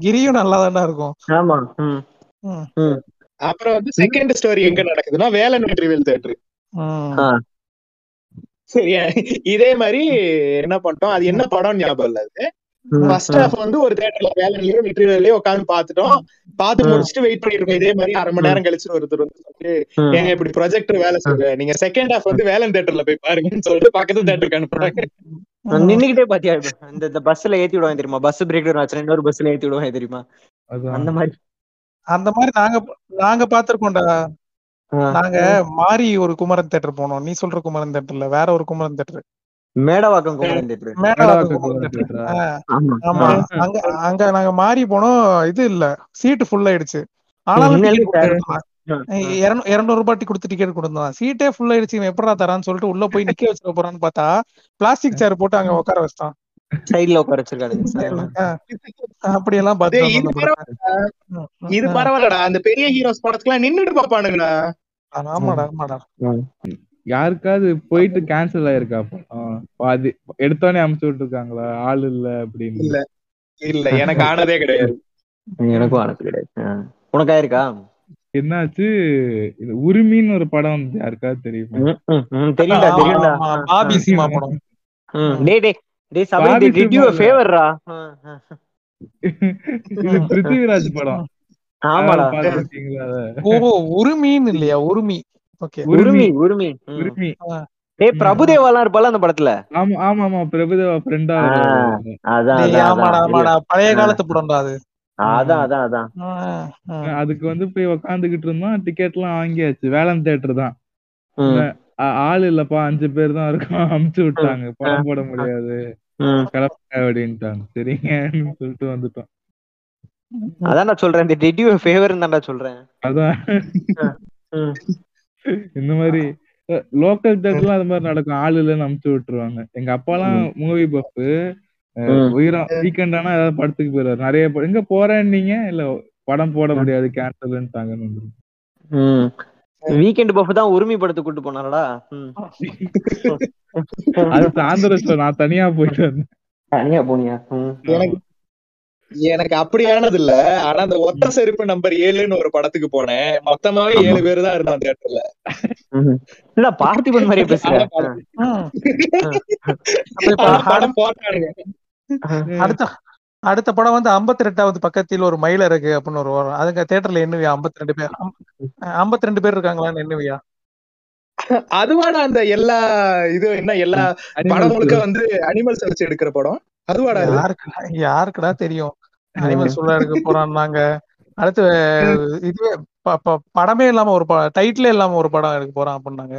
கிரியும் நல்லா இருக்கும். ஆமா ம். ம். ம். அப்புறம் வந்து செகண்ட் ஸ்டோரி எங்க நடக்குதுன்னா வேலன் வெற்றிவேல் தேட்டர். சரியா இதே மாதிரி என்ன பண்ணிட்டோம்? அது என்ன படம் ஞாபகம் இல்ல அது. ஃபர்ஸ்ட் ஹாஃப் வந்து ஒரு தேட்டர்ல வேலையிலயோ வெற்றிவேலையோ உட்காந்து பாத்துட்டோம் பார்த்து ம். முடிச்சுட்டு வெயிட் பண்ணிட்டு இருக்கோம் இதே மாதிரி அரை மணி நேரம் கழிச்சு ஒருத்தர் வந்து சொல்லிட்டு. ஏங்க இப்படி ப்ரொஜெக்டர் வேலை செய்யுங்க நீங்க செகண்ட் ஹாஃப் வந்து வேலன் தேட்டர்ல போய் பாருங்கன்னு சொல்லிட்டு பக்கத்து தேட்டருக்கு அனுப்புறாங்க. நான் நின்னுகிட்டே பாத்தியா? இப்ப? இந்த பஸ்ல ஏத்தி விடுவாங்க தெரியுமா? பஸ் பிரேக் டவுன் ஆச்சுன்னா இன்னொரு பஸ்ல ஏத்தி விடுவாங்க தெரியுமா? அந்த மாதிரி. அந்த மாதிரி நாங்க நாங்க பாத்திருக்கோம்டா. நாங்க மாறி ஒரு குமரன் தேட்டர் போனோம். நீ சொல்ற குமரன் தேட்டர்ல வேற ஒரு Kumaran theatre. Medavakkam Kumaran theatre. Medavakkam Kumaran theatre? ஆமா. அங்க அங்க நாங்க மாறி போனோம். இது இல்ல. சீட்டு ஃபுல் ஆயிடுச்சு. ஆனாலும். இருநூறு ரூபாய் கொடுத்து டிக்கெட் கொடுத்தான் சீட்டே ஃபுல் ஆயிடுச்சு. இவன் எப்படா தரான்னு சொல்லிட்டு உள்ள போய் நிக்க வச்சிட போறான்னு பார்த்தா பிளாஸ்டிக் சேர் போட்டு அங்க உட்கார வச்சிட்டான். சைடுல உட்கார வச்சிருக்காரு அப்படி எல்லாம் இது பரவாயில்லடா அந்த பெரிய ஹீரோஸ் படத்துக்குலாம் நின்னுட்டு பாப்பானுங்கடா. ஆமாடா ஆமாடா. யாருக்காவது போயிட்டு கேன்சல் ஆயிருக்கா? பாதி எடுத்தோடனே அமுச்சு விட்டுருக்காங்களா? ஆள் இல்ல அப்படின்னு. இல்ல இல்ல எனக்கு ஆனதே கிடையாது. எனக்கும் ஆனது கிடையாது. உனக்கு ஆயிருக்கா என்னாச்சு? இது உரிமின்னு ஒரு படம் யாருக்காவது தெரியுமா? தெரியும்டா தெரியும்டா. பாபி சினிமா படம். டேய் டேய் டேய் சபரி பாபி டிட் யூ சினிமால. ஃபேவர்ரா இது பிருத்திவிராஜ் படம். ஆமாடா? ஓ உரிமின்னு இல்லையா? உரிமி ஓகே. உரிமை உரிமை. ம். உரிமை டேய் பிரபுதேவாலாம் இருப்பால அந்த படத்துல? ஆமா ஆமா ஆமா. பிரபுதேவா ஃப்ரெண்டா. அதான் ஆமாடா ஆமாடா. பழைய. காலத்து படம்டா அது. அதான் அதான் அதான். அதுக்கு வந்து போய் உக்காந்துகிட்டு இருந்தோம். டிக்கெட் எல்லாம் வாங்கியாச்சு. வேலன் தேட்டர் தான். ஆள் இல்லப்பா. அஞ்சு பேர் தான் இருக்கோம். (laughs) அமுச்சு விட்டாங்க. படம் போட முடியாது. கிளம்புங்க அப்படின்ட்டாங்க. சரிங்கன்னு சொல்லிட்டு வந்துட்டோம். அதான் நான் சொல்றேன். இந்த டிட் யூ ஃபேவர் தான்டா சொல்றேன். அதான். இந்த மாதிரி லோக்கல் தேட்டர்லாம் அது மாதிரி நடக்கும். ஆள் இல்லைன்னு அமுச்சு விட்டுருவாங்க. எங்க அப்பாலாம் மூவி பஃப் ம். உயிரா வீக்கெண்ட் ஆனா ஏதாவது படத்துக்கு போயிடுவாரு. நிறைய எங்க போறேன்னீங்க? இல்ல படம் போட முடியாது. கேன்சல்ன்ட்டாங்கன்னு வந்துரும். வீக்கெண்ட் பஃப் தான் உரிமை படத்துக்கு கூட்டு போனாரடா. அது சாயந்தரம் show. நான் தனியா போயிட்டு வந்தேன். தனியா போனியா. எனக்கு எனக்கு அப்படியானது இல்ல ஆனா அந்த ஒத்த செருப்பு நம்பர் ஏழுன்னு ஒரு படத்துக்கு போனேன். மொத்தமாவே ஏழு பேர் தான் இருந்தான் தியேட்டர்ல. இல்ல பார்த்திபன் மாதிரியே பேசுறேன் படம் போட்டானுங்க அடுத்த. அடுத்த படம் வந்து 52வது ரெண்டாவது பக்கத்தில் ஒரு மயில் இருக்கு அப்படின்னு ஒரு வரும். அதுங்க தியேட்டர்ல எண்ணுவியா? 52 ரெண்டு பேர். ஐம்பத்தி ரெண்டு பேர் இருக்காங்களான்னு எண்ணுவியா? அதுவான அந்த எல்லா இது என்ன எல்லா படம் முழுக்க வந்து அனிமல்ஸ் வச்சு எடுக்கிற படம். அதுவாடா அது யாருக்குடா யாருக்குடா தெரியும்? அனிமல் சூழலா இருக்க போறான்னாங்க. அடுத்து இதுவே ப- ப- படமே இல்லாம ஒரு டைட்டிலே இல்லாம ஒரு படம் எடுக்க போறான் அப்படின்னாங்க.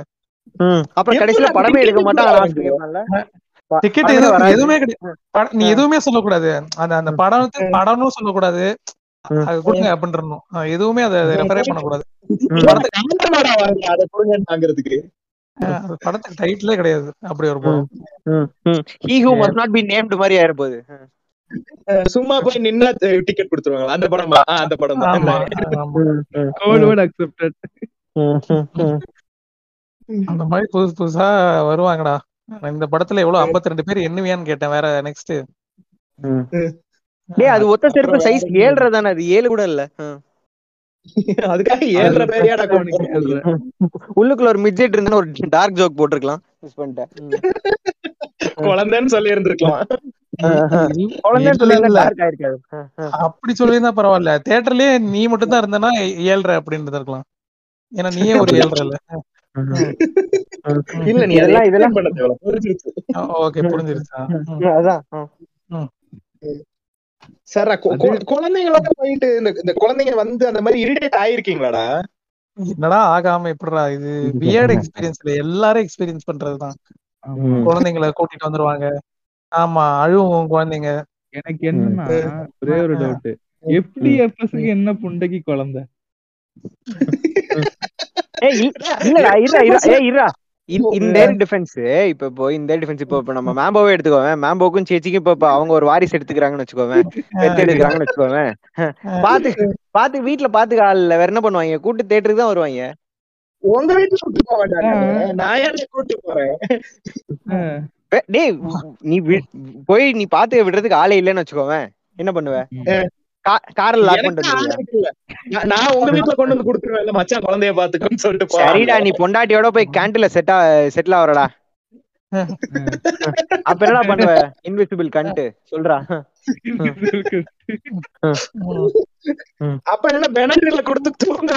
ம். அப்புறம் கடைசியில படமே எடுக்க மாட்டான் ப- டிக்கெட் படமே எதுவும் கிடையாது நீ. எதுவுமே சொல்லக்கூடாது. அந்த அந்த படத்துக்கு படம்னு சொல்லக்கூடாது. அது கொடுங்க அப்படின்றணும். எதுவுமே அதை ரெஃபரே பண்ணக்கூடாது. படத்துக்கு டைட்டிலே கிடையாது. அப்படி ஒரு படம். ம். ம். He who must not be named மாதிரி ஆயிரப்போகுது அஹ் சும்மா போய் நின்னா டிக்கெட் கொடுத்துருவாங்களா? அந்த படமா அந்த படம் தான் அந்த மாதிரி புதுசு புதுசா வருவாங்கடா. இந்த படத்துல எவ்வளவு 52 பேர் எண்ணுவியான்னு கேட்டேன் வேற நெக்ஸ்ட் டேய் அது ஒத்த செருப்பு சைஸ் ஏழ்ரை தானே அது ஏழு கூட இல்ல. அதுக்காக ஏழரை பேரையாடா உள்ளுக்குள்ள ஒரு மிட்ஜெட் இருந்தா ஒரு டார்க் ஜோக் போட்டிருக்கலாம். மிஸ் பண்ணிட்டேன். குழந்தைன்னு சொல்லி இருந்திருக்கலாம். அப்படி சொல்லியிருந்தா பரவாயில்ல. தியேட்டர்லயே நீ மட்டும் தான் இருந்தனா ஏழ்ரை அப்படின்னு இருக்கலாம். ஏன்னா நீயே ஒரு (laughs) ஏழ்ரை இல்ல. (laughs) இல்ல நீ இதெல்லாம் அதெல்லாம் இதெல்லாம் பண்ண தேவை புரிஞ்சிருச்சு. ஓகே புரிஞ்சிருச்சா. அதான். சார் குழந்தைங்களோட போயிட்டு இந்த குழந்தைங்க வந்து அந்த மாதிரி இரிட்டேட் ஆயிருக்கீங்களாடா? என்னடா ஆகாம எப்படிடா இது? பியர்ட் எக்ஸ்பீரியன்ஸ்ல (laughs) எல்லாரும் எக்ஸ்பீரியன்ஸ் பண்றதுதான். குழந்தைங்களை கூட்டிட்டு வந்துருவாங்க. ஆமா அழுவும் குழந்தைங்க. எனக்கு என்னன்னா ஒரே ஒரு டவுட் எப்படி எஃப்எஸ்க்கு என்ன புண்டைக்கு குழந்தை? (laughs) இந்த டிஃபென்ஸ் இப்ப இப்போ இந்த டிஃபென்ஸ் இப்போ இப்ப நம்ம மேம்போவே எடுத்துக்கோவேன் மேம்போக்கும் சேச்சிக்கும் இப்ப அவங்க ஒரு வாரிசு எடுத்துக்கிறாங்கன்னு வச்சுக்கோவேன் பெத்து எடுக்கிறாங்கன்னு வச்சுக்கோவேன் பாத்து பாத்து வீட்டுல பாத்துக்க ஆள் இல்ல. வேற என்ன பண்ணுவாங்க? கூட்டு தேட்டருக்கு தான் வருவாங்க. உங்க வீட்டுல கூட்டு போக மாட்டாங்க. நான் யாரை கூட்டு போறேன்? டேய் நீ போய் நீ பாத்து விடுறதுக்கு ஆளே இல்லைன்னு வச்சுக்கோவேன் என்ன பண்ணுவ? கா- கார்ல லாக் பண்ணிட்டு. நான் உங்க வீட்டுல கொண்டு வந்து கொடுத்துருவேன். இல்ல மச்சான் குழந்தைய பாத்துக்கோன்னு சொல்லிட்டு. சரிடா நீ பொண்டாட்டியோட போய் கேன்டீன்ல செட்டா செட்டில் ஆவறடா. அப்ப என்னடா பண்ணுவ? இன்விசிபிள் கண்ட் சொல்றா. அப்ப என்ன பெனட்ல கொடுத்து தூங்க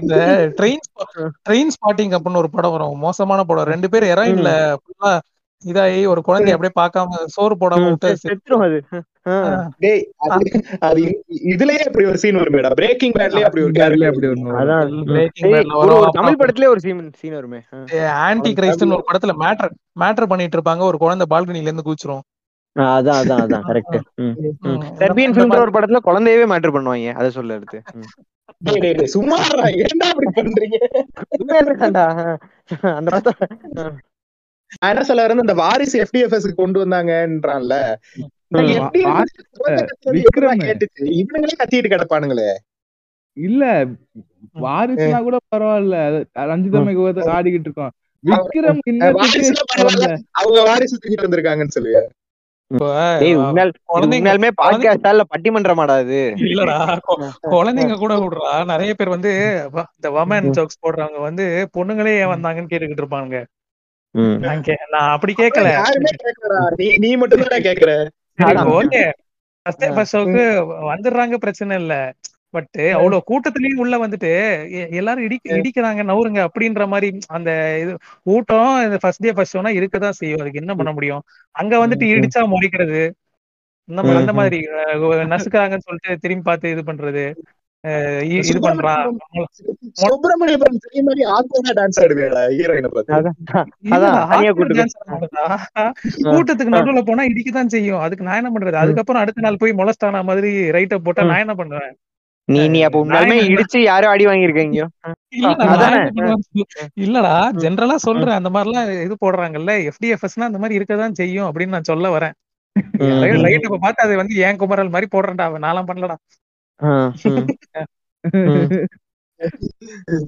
இந்த ட்ரெயின் ட்ரெயின் ஸ்பாட்டிங் அப்படின்னு ஒரு படம் வரும். மோசமான படம். ரெண்டு பேர் ஹெராயின்ல ஃபுல்லா இதாகி ஒரு குழந்தை அப்படியே பார்க்காம சோறு போடாம விட்டு டேய் அது இதுலயே அப்படி ஒரு சீன் வருமேடா. பிரேக்கிங் பேட்லயே அப்படி ஒரு கேரளா அப்படி. அதான் ஒரு. தமிழ் படத்திலே ஒரு சீன் சீன் வருமே. ஆன்டி கிரைஸ்ட்னு ஒரு படத்துல மேட்டர் மேட்டர் பண்ணிட்டு இருப்பாங்க. ஒரு குழந்தை பால்கனில இருந்து குதிச்சிரும். ஆ, அதான் அதான் அதான். கரெக்ட். செர்பியன் ஃபிலிம்ன்ற ஒரு படத்துல குழந்தையவே மேட்டர் பண்ணுவாங்க. அதை சொல்ல எடுத்து சும்மா ஏன்டா அப்படி பண்றீங்க. அந்த படத்தை என்ன சொல்ல வரேன் இந்த வாரிசு எஃப்டிஎஃப்எஸ் கொண்டு வந்தாங்கன்றான்ல. வந்து இவனுங்களே கத்திட்டு கிடப்பானுங்களே. இல்ல வாரிசுனா கூட பரவாயில்ல. ரஞ்சிதா மெகவத ஆடிக்கிட்டு இருக்கோம். விக்ரம் வாரிசுல பரவாயில்ல. இன்னும் அவங்க வாரிசு தூக்கிட்டு வந்திருக்காங்கன்னு சொல்லுங்க. குழந்தைங்க- கூட விடுறா. நிறைய பேர் வந்து இந்த வமன் ஜோக்ஸ் போடுறவங்க வந்து பொண்ணுங்களே ஏன் வந்தாங்கன்னு கேட்டுக்கிட்டு இருப்பாங்க. நான் அப்படி கேட்கறா நீ நீ மட்டும் தான் கேக்குற. ஓகே ஃபர்ஸ்ட் ஃபர்ஸ்ட் ஷோக்கு வந்துடுறாங்க பிரச்சனை இல்ல. பட் அவ்வளவு கூட்டத்திலயும் உள்ள வந்துட்டு எல்லாரும் இடி இடிக்கிறாங்க நவுருங்க அப்படின்ற மாதிரி அந்த இது கூட்டம் இந்த ஃபர்ஸ்ட் டே ஃபர்ஸ்ட் ஷோனா இருக்கதான் செய்யும். அதுக்கு என்ன பண்ண முடியும்? அங்க வந்துட்டு இடிச்சா முறைக்கிறது. இந்த மா- அந்த மாதிரி நசுக்குறாங்கன்னு சொல்லிட்டு திரும்பி பார்த்து இது பண்றது. இது பண்றான் மாதிரி ஆக்வர்டா டான்ஸ் ஆடுவேடா ஹீரோயினை. கூட்டத்துக்கு. நடுவுல போனா இடிக்கதான் செய்யும். அதுக்கு நான் என்ன பண்றது? அதுக்கப்புறம் அடுத்த நாள் போய் மொலஸ்டானா மாதிரி ரைட்ட போட்டா நான் என்ன பண்ணுவேன் நீ நீ அப்ப உண்மையாலுமே நான் இடிச்சு யாரும் அடி வாங்கியிருக்கீங்க? இல்லடா ஜென்ரலா சொல்றேன். அந்த மாதிரிலாம் இது போடுறாங்கல்ல. எஃப்டிஎஃப்எஸ்னா அந்த மாதிரி இருக்கதான் செய்யும் அப்படின்னு நான் சொல்ல வரேன். லைட் இப்ப பார்த்து அது வந்து ஏன் குமரல் மாதிரி போடுறேன்டா. நான்லாம் பண்ணலடா.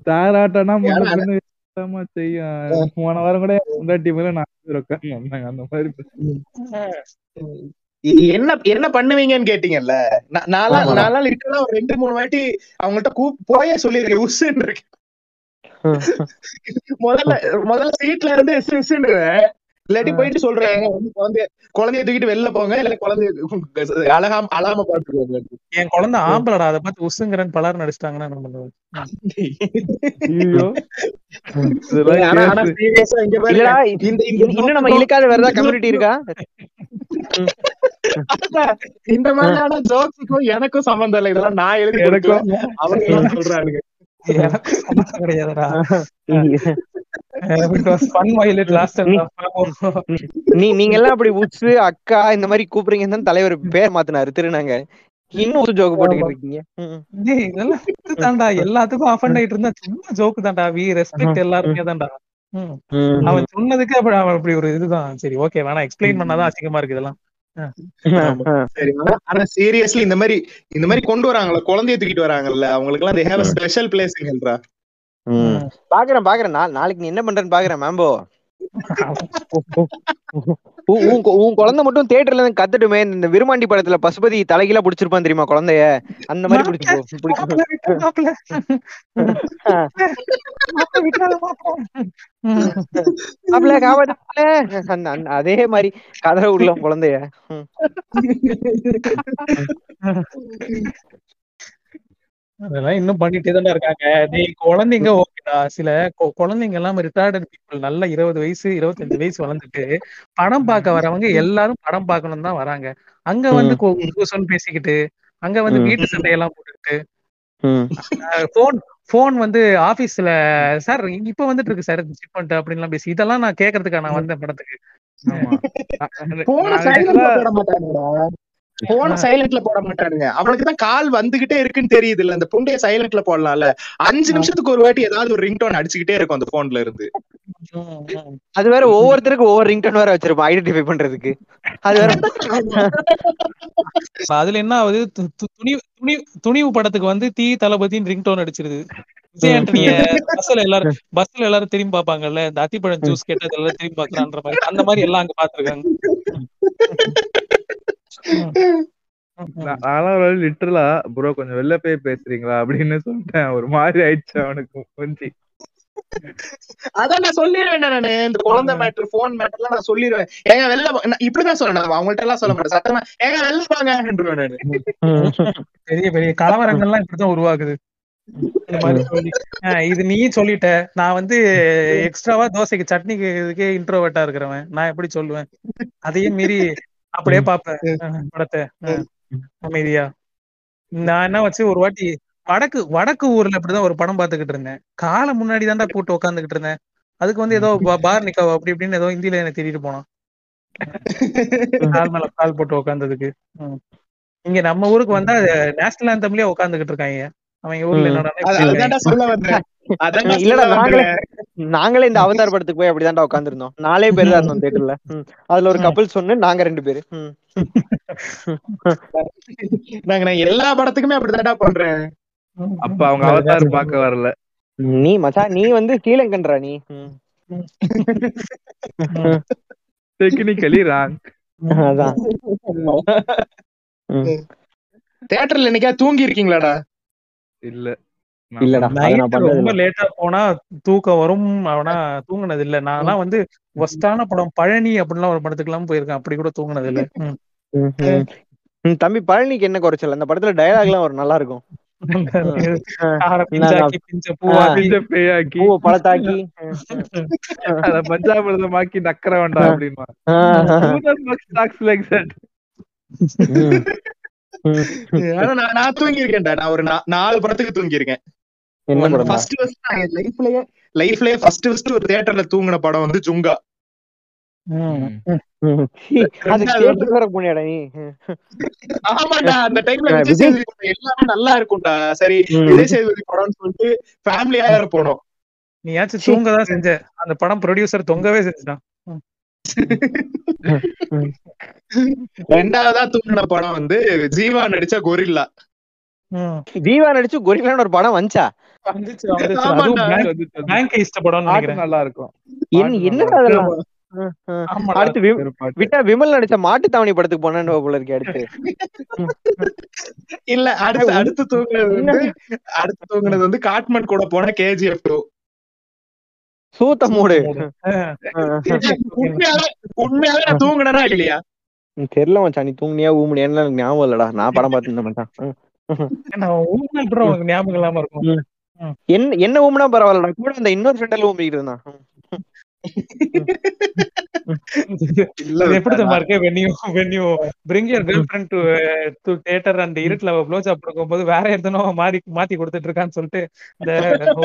தாராட்டனா வித்தியாசமா செய்யும். போன வாரம் கூட முன்னாடி மேல நான் உட்காந்து வந்தாங்க அந்த மாதிரி என்ன என்ன பண்ணுவீங்கன்னு கேட்டீங்கல்ல? நான் நாலாம் நாலாம் இருக்கா ஒரு ரெண்டு மூணு வாட்டி அவங்கள்ட்ட கூப் போயே சொல்லிருக்கேன் உஸ்ன்னு இருக்கேன். முதல்ல முதல்ல சீட்ல இருந்து எஸ்ன்னுவேன் இல்லாட்டி போயிட்டு சொல்றேன். வந்து குழந்தைய குழந்தைய தூக்கிட்டு வெளில போங்க. இல்ல குழந்தைய அழகாம அழாம பாத்துக்கோங்க என் குழந்தை ஆம்பளடா அதை பார்த்து உசுங்கிறன்னு பலர் நடிச்சிட்டாங்கன்னா இந்த இன்னும் நம்ம இழுக்காத வேற ஏதாவது கம்யூனிட்டி இருக்கா? இந்த மாதிரியான ஜோக்ஸுக்கும் எனக்கும் சம்பந்தம் இல்லை. இதெல்லாம் நான் எழுதி எனக்கும். அவங்க சொல்றானுங்க (laughs) நீங்க எல்லாம் அப்படி உச்சு அக்கா இந்த மாதிரி கூப்பிடுறீங்கன்னு தான் தலைவர் பேர் மாத்தினாரு திருநாங்க. இன்னும் ஜோக்கு போட்டுக்கிட்டு இருக்கீங்க. இதெல்லாம் இது தான்டா. எல்லாத்துக்கும் அஃபண்ட் ஆயிட்டு இருந்தா சும்மா ஜோக்கு தான்டா. வி ரெஸ்பெக்ட் எல்லாருமே தான்டா. அவன் சொன்னதுக்கு அப்படி அவன் அப்படி ஒரு இதுதான். சரி ஓகே வேணா எக்ஸ்பிளைன் பண்ணாதான் அசிங்கமா இருக்கு இதெல்லாம். ஆனா- சீரியஸ்லி இந்த மாதிரி இந்த மாதிரி கொண்டு வராங்கல்ல குழந்தைய தூக்கிட்டு வராங்கல்ல அவங்களுக்கு எல்லாம் they have a ஸ்பெஷல் பிளேஸ்ங்கன்றா. பாக்குறேன் பாக்குறேன். நாளைக்கு நீ என்ன பண்றேன்னு பாக்குறேன் மேம்போ. உ- உன் குழந்தை மட்டும் தியேட்டர்ல இருந்து கத்துட்டுமே இந்த விருமாண்டி படத்துல பசுபதி தலைகீழா புடிச்சிருப்பான் தெரியுமா குழந்தைய? அந்த மாதிரி பிடிச்சு போ பிடிக்கும் அதே மாதிரி கதை உள்ள குழந்தைய. ம். (laughs) அதெல்லாம் இன்னும் பண்ணிட்டே தானே இருக்காங்க. டேய் குழந்தைங்க ஓகேடா. சில குழந்தைங்க எல்லாம் ரிட்டையர்டு பீப்புள் நல்ல இருபது வயசு இருபத்தஞ்சு வயசு வளர்ந்துட்டு படம் பார்க்க வரவங்க எல்லாரும் படம் பார்க்கணும் தான் வராங்க. அங்க வந்து கொ- கூசன்னு பேசிக்கிட்டு அங்க வந்து. வீட்டு சண்டையெல்லாம் போட்டுக்கிட்டு. போன் போன் வந்து ஆபீஸ்ல சார் இப்ப வந்துட்டு இருக்கு சார் செக் பண்ணிட்டு அப்படின்லாம் பேசி இதெல்லாம் நான் கேக்குறதுக்கா நான் வந்தேன் படத்துக்கு. போன சைலண்ட்ல போட மாட்டானுங்க. அவனுக்கு தான் கால் வந்துகிட்டே இருக்குன்னு தெரியுது இல்ல அந்த புண்டைய சைலண்ட்ல போடலாம்ல. அஞ்சு நிமிஷத்துக்கு ஒரு வாட்டி ஏதாவது ஒரு ரிங்டோன் அடிச்சுக்கிட்டே இருக்கும் அந்த போன்ல இருந்து. அது வேற ஒவ்வொருத்தருக்கும் ஒவ்வொரு ரிங்டோன் வேற வச்சிருப்பான் ஐடென்டிஃபை பண்றதுக்கு. அது வேற அதுல என்ன ஆகுது? துணிவு துணிவு துணிவு படத்துக்கு வந்து தீ தளபதின்னு ரிங்டோன் அடிச்சிருது. விஜய் ஆண்டனிய பஸ்ல எல்லாரும் பஸ்ல எல்லாரும் திரும்பி பாப்பாங்கல்ல இந்த அத்திப்பழம் ஜூஸ் கேட்டது எல்லாரும் திரும்பி பாக்குறான்ற மாதிரி அந்த மாதிரி எல்லாம் அங்க பாத்துருக்காங்க நான் நானும் லிட்டரலா ப்ரோ கொஞ்சம் வெளில போய் பேசுறீங்களா? அப்படின்னு சொல்லிட்டேன். ஒரு மாதிரி ஆயிடுச்சு அவனுக்கு கொஞ்சி. அதான் நான் சொல்லிடுவேன் நானு? இந்த குழந்தை மேட்ரு போன் மேட்டர்லாம் நான் சொல்லிடுவேன் ஏங்க வெளில இப்படிதான் அவங்கள்ட்ட எல்லாம் சொல்ல மாட்டேன். சத்தமா ஏங்க வெளில போங்கன்றேன் நானு. பெரிய பெரிய கலவரங்கள்லாம் இப்படிதான் உருவாகுது. இது நீ சொல்லிட்ட. நான் வந்து எக்ஸ்ட்ராவா தோசைக்கு சட்னிக்கு இதுக்கே இன்ட்ரோவர்ட்டா இருக்கிறவன். நான் எப்படி சொல்லுவேன்? அதையும் மீறி அப்படியே பாப்பேன். படத்தை. அமைதியா. நான் என்ன வச்சு ஒரு வாட்டி வடக்கு வடக்கு ஊர்ல இப்படிதான் ஒரு படம் பாத்துக்கிட்டு இருந்தேன். காலை முன்னாடி தான்டா போட்டு உட்காந்துக்கிட்டு இருந்தேன். அதுக்கு வந்து ஏதோ பார் நிக்கா அப்படி இப்படின்னு ஏதோ ஹிந்தில என்ன தேடிட்டு போனான். (laughs) கால் மேல கால் போட்டு உட்காந்ததுக்கு இங்க நம்ம ஊருக்கு வந்தா நேஷனல் ஆந்தம்லயே உட்காந்துக்கிட்டு இருக்காங்க. அவங்க ஊர்ல. என்னடா சொல்ல வந்தேன். நாங்களே இந்த அவதார் படத்துக்கு போய் அப்படிதான்டா உட்காந்துருந்தோம் நாலே பேர் தான் இருந்தோம் தேட்டர்ல அதுல ஒரு கப்பல் சொன்னு நாங்க ரெண்டு பேரு. நாங்க நான் எல்லா படத்துக்குமே அப்படிதான்டா பண்றேன். அப்ப அவங்க அவதார் பார்க்க வரல. நீ மச்சான் நீ வந்து ஸ்ரீலங்கன்றா நீ. டெக்னிக்கலி ராங் அதான். தியேட்டர்ல என்னைக்கா தூங்கி இருக்கீங்களாடா இல்ல. நான் ரொம்ப. லேட்டா போனா தூக்கம் வரும் அவனா தூங்குனது இல்ல. நான்லாம் வந்து ஒஸ்டான படம் பழனி அப்படின்லாம் ஒரு படத்துக்கு எல்லாம் போயிருக்கேன். அப்படி கூட தூங்குனது இல்ல. (laughs) தம்பி பழனிக்கு என்ன குறைச்சல்? அந்த படத்துல டயலாக் எல்லாம் ஒரு நல்லா இருக்கும் (laughs) கார நான் பிஞ்சாக்கி பிஞ்ச பூவாக்கி. பிஞ்ச பேயாக்கி பூவை பழத்தாக்கி. (laughs) அத பஞ்சாபிரதமாக்கி நக்கற வேண்டாம் அப்படின்னா. (laughs) ஆனா நான் நான் தூங்கி இருக்கேன்டா நான் ஒரு நா- நாலு படத்துக்கு தூங்கி இருக்கேன் ஃபர்ஸ்ட் ஃபர்ஸ்ட் லைஃப்லயே லைஃப்லயே ஃபர்ஸ்ட் ஃபர்ஸ்ட் ஒரு தியேட்டர்ல தூங்கின படம் வந்து ஜுங்கா. நீ. ஆமாண்டா அந்த டைம்ல எல்லாமே நல்லா இருக்கும்டா. சரி. விஜய் சேதுபதி படம்னு சொல்லிட்டு ஃபேமிலியா போனோம். நீயாச்சும் தூங்கதான் செஞ்ச. அந்த படம் ப்ரொடியூசர் தொங்கவே செஞ்சுட்டான். ரெண்டாவதா தூங்கின படம் வந்து ஜீவா நடிச்ச கொரில்லா. ஜீவா நடிச்சு கொரில்லான்னு ஒரு படம் வந்துச்சா? நல்லா இருக்கும். அடுத்து. விட்டா விமல் நடிச்ச மாட்டு தாவணி படத்துக்கு போனேன்னு போல இருக்கு அடுத்து. இல்ல அடுத்து அடுத்து தூங்குனது வந்து அடுத்து தூங்குனது வந்து காட்மன் கூட போன கேஜிஎஃப் டூ சூத்த மூடு உண்மையாவே நான் தூங்குனேனா இல்லையா? தெரியல மச்சான் நீ தூங்குனியா ஊமுனியான்னு எனக்கு ஞாபகம் இல்லடா. நான் படம் பார்த்துருந்தேன் மச்சான். ஞாபகம் இல்லாம இருக்கும். என்ன என்ன ஊமுனா பரவாயில்லடா. கூட அந்த இன்னொரு ஃப்ரெண்டால ஊம்பிக்கிட்டு இருந்தான். எப்படி தெரியுமா இருக்கு? and இருட்டுல ப்ளோ ஜாப் கொடுக்கும்போது வேற எதுனோ மாறி மாத்தி கொடுத்துட்டு இருக்கான்னு சொல்லிட்டு இந்த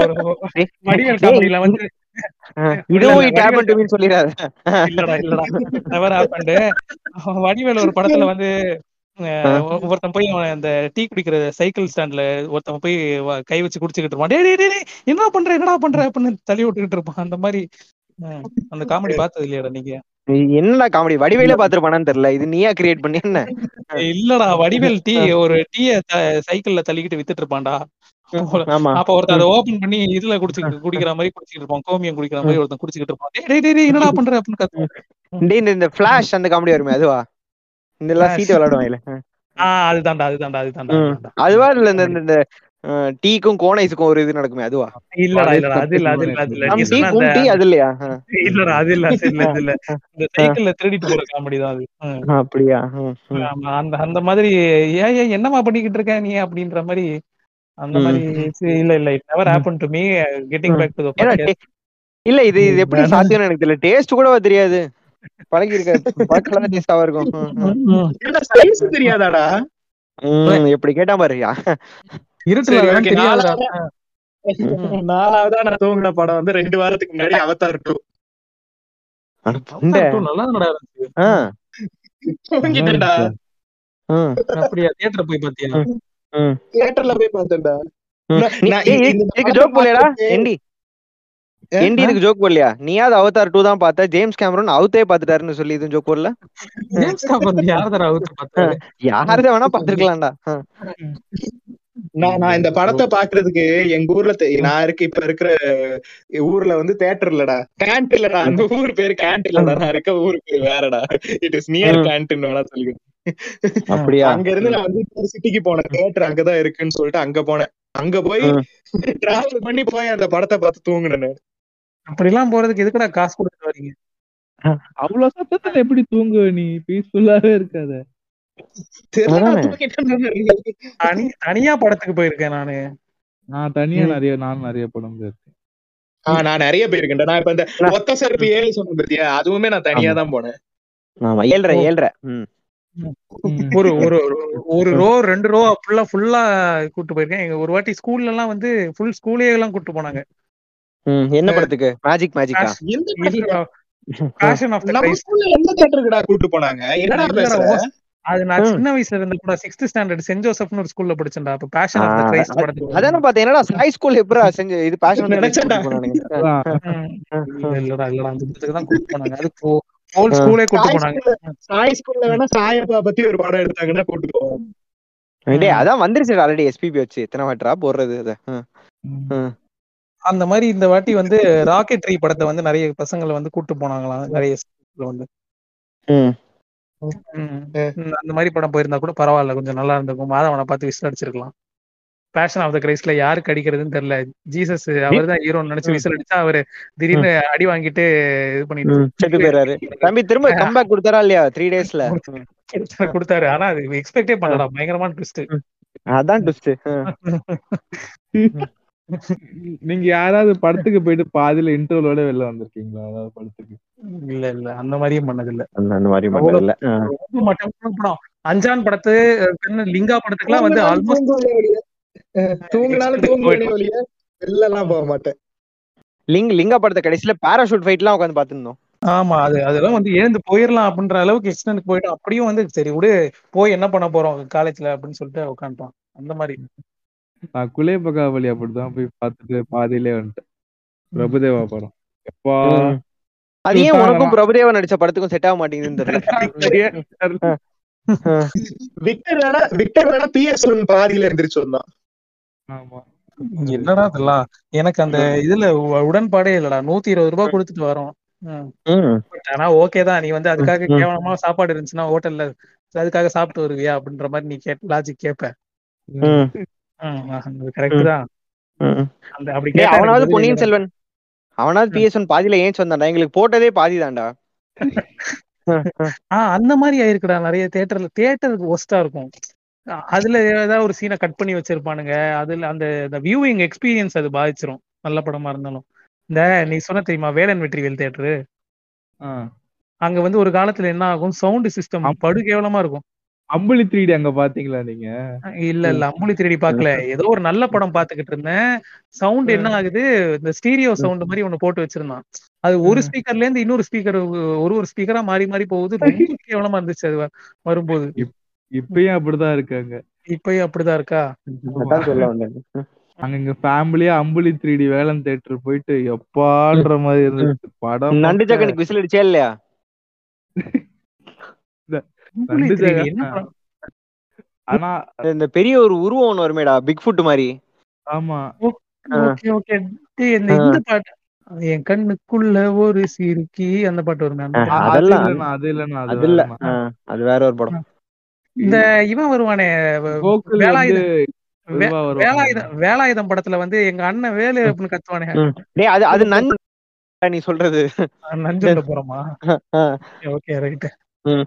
ஒரு காமெடியில வந்து டு வடிவேல் ஒரு படத்துல வந்து ஒருத்தன் போய் அவன் அந்த டீ குடிக்கிற சைக்கிள் ஸ்டாண்ட்ல ஒருத்தன் போய் கை வச்சு குடிச்சுக்கிட்டு இருப்பான். டேய், என்ன பண்ற என்னடா பண்ற அப்படின்னு தள்ளி விட்டுக்கிட்டு இருப்பான். அந்த மாதிரி அந்த காமெடி பார்த்தது இல்லையாடா நீங்க என்னடா காமெடி வடிவேலே பாத்துருப்பானான்னு தெரியல. இது நீயா கிரியேட் பண்ணி என்ன? இல்லடா. வடிவேல் டீ ஒரு டீய சைக்கிள்ல தள்ளிக்கிட்டு வித்துட்டு இருப்பான்டா அப்ப ஒருத்தன் அதை ஓபன் பண்ணி இதுல குடிச்சு குடிக்கிற மாதிரி குடிச்சிட்டு இருப்பான். கோமியம் குடிக்கிற மாதிரி ஒருத்தன் குடிச்சிட்டு இருப்பான். டேய் டேய், என்னடா பண்ற அப்படின்னு கத்துவான். டேய் இந்த- ஃபிளாஷ் அந்த காமெடி வருமே அதுவா? இந்த எல்லாம். சீட்டு விளையாடுவாங்கல்ல ஆஹ் அதுதான்டா அதுதான்டா அதுதான்டா. அதுவா? இல்ல இந்த டீக்கும் கோனைஸுக்கும் ஒரு இது நடக்குமே அதுவா? இல்லடா இல்லடா அது இல்ல அது இல்ல அது இல்ல. நீ டீ சொன்ன டீ அது இல்லையா. இல்லடா அது இல்ல அது இல்ல அது இல்ல. இந்த சைக்கிள்ல திருடிட்டு போற காமெடி தான் அது. அப்படியா? அந்த அந்த மாதிரி ஏன் ஏன் என்னமா பண்ணிக்கிட்டு இருக்க நீ அப்படின்ற மாதிரி அந்த. மாதிரி இல்ல இல்ல it never happen to me. Getting back to day- இல்ல இது இது எப்படி சாத்தியம்னு எனக்கு தெரியல. டேஸ்ட் கூட தெரியாது. பழகி இருக்க பழக்கலாம் டேஸ்டாவா இருக்கும் தெரியாதாடா? எப்படி கேட்டா பாரு யா. இருட்டுல நாலாவதா நான் தூங்கின படம் வந்து ரெண்டு வாரத்துக்கு முன்னாடி அவதார் டூ தூங்கிட்டேன்டா. அப்படியா? தியேட்டர் போய் பாத்தியா? தியேட்டர்ல போய் பார்த்தேன்டா. இதுக்கு ஜோக் என்டி ஆ, என்டி இதுக்கு ஜோக் போடலையா? நீயாவது அவதார் டூ தான் பார்த்த ஜேம்ஸ் கேமரன் அவுத்தே பாத்துட்டாருன்னு சொல்லி இதுவும் ஜோக் போடல? ஜேம்ஸ் காம்பர் யார் தர அவுத்து பார்த்தாரு? யாரத வேணா பாத்துருக்கலாம்டா நான் நான் இந்த படத்தை பாக்குறதுக்கு எங்க ஊர்ல நான் இருக்க இப்ப இருக்கிற ஊர்ல வந்து தியேட்டர் இல்லடா. கேண்ட் இல்லடா. அந்த (laughs) ஊர் பேரு கேண்ட் இல்லடா. நான் இருக்க ஊர் பேரு வேறடா. இட் இஸ் நியர் ம். கேண்ட் வேணா சொல்லிக்கிறேன் அப்படியா? அங்க இருந்து நான் வந்து இன்னொரு சிட்டிக்கு போனேன். தியேட்டர் அங்கதான் இருக்குன்னு சொல்லிட்டு அங்க போனேன். அங்க போய். டிராவல் பண்ணி போய் அந்த படத்தை பார்த்து தூங்குனேன் அப்படிலாம் போறதுக்கு எதுக்குடா காசு கொடுத்து வரீங்க? அவ்வளவு சத்தத்துல எப்படி தூங்குவ நீ? பீஸ்ஃபுல்லாவே இருக்காத. நான் தனியா படத்துக்கு போயிருக்கேன் நானு. நான் தனியா. நிறைய நானும் நிறைய படம் போயிருக்கேன் ஆஹ் நான் நிறைய போயிருக்கேன் நான் இப்ப இந்த நான்- ஒத்த செருப்பு ஏழு சொன்னேன் பத்தியா? அதுவுமே நான் தனியா தான் போனேன். ஏழ்ரை ம். ஒரு ஒரு ஒரு ரோ ரெண்டு ரோ ஃபுல்லா ஃபுல்லா கூட்டு போயிருக்கேன். எங்க ஒரு வாட்டி ஸ்கூல்ல எல்லாம் வந்து ஃபுல் ஸ்கூலே எல்லாம் கூட்டு போனாங்க. ம் என்ன படத்துக்கு? மேஜிக் மேஜிக்கா எந்த கூட்டு போனாங்க? என்னடா பேசுற? அது நான். சின்ன வயசுல இருந்த கூட சிக்ஸ்த் ஸ்டாண்டர்ட் சென்ட் ஜோசப்னு ஒரு ஸ்கூல்ல படிச்சேன்டா. அப்ப பேஷன் ஆஃப் த கிரைஸ்ட் படத்துக்கு அதான பார்த்தேன். என்னடா ஹை ஸ்கூல் எப்படா செஞ்சு இது பேஷன். (laughs) ம். இல்ல, இல்லடா இல்லடா அந்த படத்துக்கு தான் கூட்டு போனாங்க. அது ஹோல் ஸ்கூலே கூட்டு போனாங்க. ஸ்கூல்ல சாய் ஸ்கூல்ல வேணா சாயப்பா பத்தி ஒரு படம் எடுத்தாங்கன்னா கூட்டு போவோம். டேய் அதான் வந்துருச்சு ஆல்ரெடி எஸ்பிபி வச்சு. எத்தனை வாட்டரா போடுறது அத ம், ம். அந்த மாதிரி இந்த வாட்டி வந்து ராக்கெட்ரி படத்தை வந்து நிறைய பசங்களை வந்து கூட்டு போனாங்களாம். நிறைய ஸ்கூல்ல வந்து. அந்த மாதிரி படம் போயிருந்தா கூட பரவாயில்ல. கொஞ்சம் நல்லா இருந்திருக்கும். மாதவனை பார்த்து விசில் அடிச்சிருக்கலாம். பேஷன் ஆஃப் த கிரைஸ்ட்ல யாருக்கு அடிக்கிறதுன்னு தெரியல. ஜீசஸ் அவர் தான் ஹீரோன்னு நினைச்சு விசில் அடிச்சா அவரு திடீர்னு அடி வாங்கிட்டு இது பண்ணிட்டு போயிறாரு தம்பி திரும்ப கம்பேக் கொடுத்தாரா இல்லையா? த்ரீ டேஸ்ல கொடுத்தாரு. ஆனா அது எக்ஸ்பெக்டே பண்ணலடா. பயங்கரமான ட்விஸ்ட் அதான் ட்விஸ்ட் நீங்க யாராவது படத்துக்கு போயிட்டு பாதியில இன்டர்வலோட வெளில வந்திருக்கீங்களா? அதாவது படத்துக்கு? இல்ல இல்ல. அந்த மாதிரியும் பண்ணது இல்ல அந்த மாதிரி பண்ணது இல்ல படம். அஞ்சான் படத்து பின்ன லிங்கா படத்துக்குலாம் வந்து ஆல்மோஸ்ட் தூங்கினாலும் தூங்குவதே ஒழிய. வெளில எல்லாம் போக மாட்டேன். லிங் லிங்கா படத்தை கடைசியில பாராஷூட் ஃபைட்லாம் உட்காந்து பாத்துருந்தோம் ஆமா அது அதெல்லாம் வந்து எழுந்து போயிடலாம் அப்படின்ற அளவுக்கு எக்ஸ்டெண்ட் போயிட்டு அப்படியும் வந்து சரி விடு போய் என்ன பண்ண போறோம் காலேஜ்ல அப்படின்னு சொல்லிட்டு உட்காந்துட்டோம் அந்த மாதிரி. நான் குலே பகாவலி அப்படிதான் போய் பார்த்துட்டு பாதியிலே வந்துட்டேன். பிரபுதேவா படம். எப்பா. அது ஏன் உனக்கும் பிரபுதேவா நடிச்ச படத்துக்கும் செட் ஆக மாட்டேங்குதுன்னு தெரியல. விக்டர் வேணா விக்டர் வேணா பிஎஸ் ஒன் பாதியில எந்திரிச்சு வந்தான் ஆமா. என்னடா இதெல்லாம்? எனக்கு அந்த இதுல உடன்பாடே இல்லடா. நூத்தி இருபது ரூபாய் கொடுத்துட்டு வரோம். ஆனா ஓகே தான். நீ வந்து அதுக்காக. கேவலமா சாப்பாடு இருந்துச்சுன்னா ஹோட்டல்ல அதுக்காக சாப்பிட்டு வருவியா அப்படின்ற மாதிரி நீ கேட் லாஜிக் கேப்ப. கரெக்ட் தான். அந்த அப்படி அவனாவது பொன்னியின் செல்வன். அவனாவது பிஎஸ் ஒன் பாதியில ஏன் வந்தான்டா எங்களுக்கு போட்டதே பாதி தான்டா. ஆஹ் அந்த மாதிரி ஆயிருக்குடா நிறைய தியேட்டர்ல தியேட்டருக்கு ஒஸ்டா இருக்கும். அதுல ஏதாவது ஒரு சீனை கட் பண்ணி வச்சிருப்பானுங்க. அதுல அந்த இந்த வியூவிங் எக்ஸ்பீரியன்ஸ் அது பாதிச்சிரும். நல்ல படமா இருந்தாலும். இந்த நீ சொன்ன தெரியுமா? வேலன் வெற்றிவேல் தியேட்டரு. அங்க வந்து ஒரு காலத்துல என்ன ஆகும்? சவுண்ட் சிஸ்டம் படு கேவலமா இருக்கும். அம்புலி த்ரீ டி அங்க பாத்தீங்களா நீங்க? இல்ல இல்ல அம்புலி திருடி பாக்கல. ஏதோ ஒரு நல்ல படம் பாத்துக்கிட்டு இருந்தேன். சவுண்ட் என்ன ஆகுது? இந்த ஸ்டீரியோ சவுண்ட் மாதிரி ஒண்ணு போட்டு வச்சிருந்தான். அது ஒரு ஸ்பீக்கர்ல இருந்து இன்னொரு ஸ்பீக்கர் ஒரு ஒரு ஸ்பீக்கரா மாறி மாறி போகுது. (laughs) ரொம்ப கேவலமா இருந்துச்சு அது வரும்போது. இப்பயும் அப்படிதான் இருக்காங்க இப்பயும் அப்படிதான் இருக்கா? அங்க இங்க ஃபேமிலியா Ambuli three D Velan theatre போயிட்டு எப்பான்ற மாதிரி இருந்துச்சு. படம் நண்டு ஜக்கனுக்கு விசில் அடிச்சே இல்லையா (laughs) அம்புலி நண்டு 3D ஜெகன். என்ன படம்? (laughs) ஆனா இந்த பெரிய ஒரு உருவம் ஒண்ணு வருமேடா பிக் ஃபுட் மாதிரி ஆமா. ஓகே இந்த இந்த பாட்டு என் கண்ணுக்குள்ள ஒரு சிறுக்கி அந்த பாட்டு வருமே அதெல்லாம். அது இல்லண்ணா அது அது இல்ல. அது வேற ஒரு படம். இந்த இவன் வருவானே வேலாயுதம். வேலாயுதம் படத்துல வந்து எங்க அண்ணன் வேலு அப்படின்னு கத்துவானே. டேய் அது அது நன் நீ சொல்றது. நஞ்சுண்ட (laughs) போறோமா. Okay right.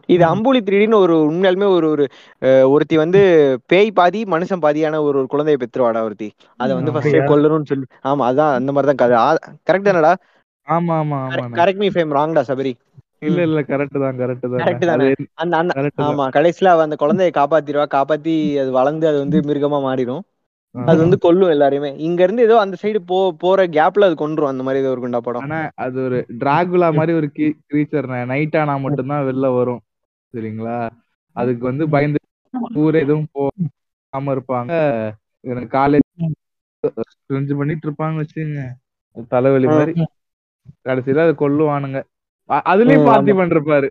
இது அம்புலி த்ரீடின்னு ஒரு உண்மையாலுமே ஒரு ஒரு ஒருத்தி வந்து பேய் பாதி மனுஷன் பாதியான ஒரு ஒரு குழந்தைய பெற்றுவாடா ஒருத்தி. அதை வந்து ஃபர்ஸ்டே? கொல்லணும்னு சொல்லி ஆமா அதான் அந்த மாதிரி தான் கதை. கரெக்ட் தானடா? ஆமா ஆமா கரெக்ட் மீ ஃபேம் ராங்டா சபரி. இல்ல இல்ல கரெக்ட் தான் கரெக்ட் தான். கரெக்ட் தானே? அந்த ஆமா கடைசியில அவ அந்த குழந்தைய காப்பாத்திடுவா. காப்பாத்தி அது வளர்ந்து அது வந்து மிருகமா மாறிடும். அது வந்து கொல்லும் எல்லாரையுமே. இங்க இருந்து ஏதோ அந்த சைடு போ போற கேப்ல அது கொன்றும். அந்த மாதிரி ஏதோ ஒரு குண்டா படம். ஆனா அது ஒரு டிராகுலா மாதிரி ஒரு கிரீச்சர் நைட் ஆனா மட்டும்தான் வெளில வரும். சரிங்களா? அதுக்கு வந்து பயந்து ஊர் எதுவும் போகாம இருப்பாங்க. எனக்கு காலேஜ் பண்ணிட்டு இருப்பாங்க வச்சுங்க தலைவலி மாதிரி. கடைசியில அது கொல்லுவானுங்க. அதுலயும். பார்த்திபன் இருப்பாரு.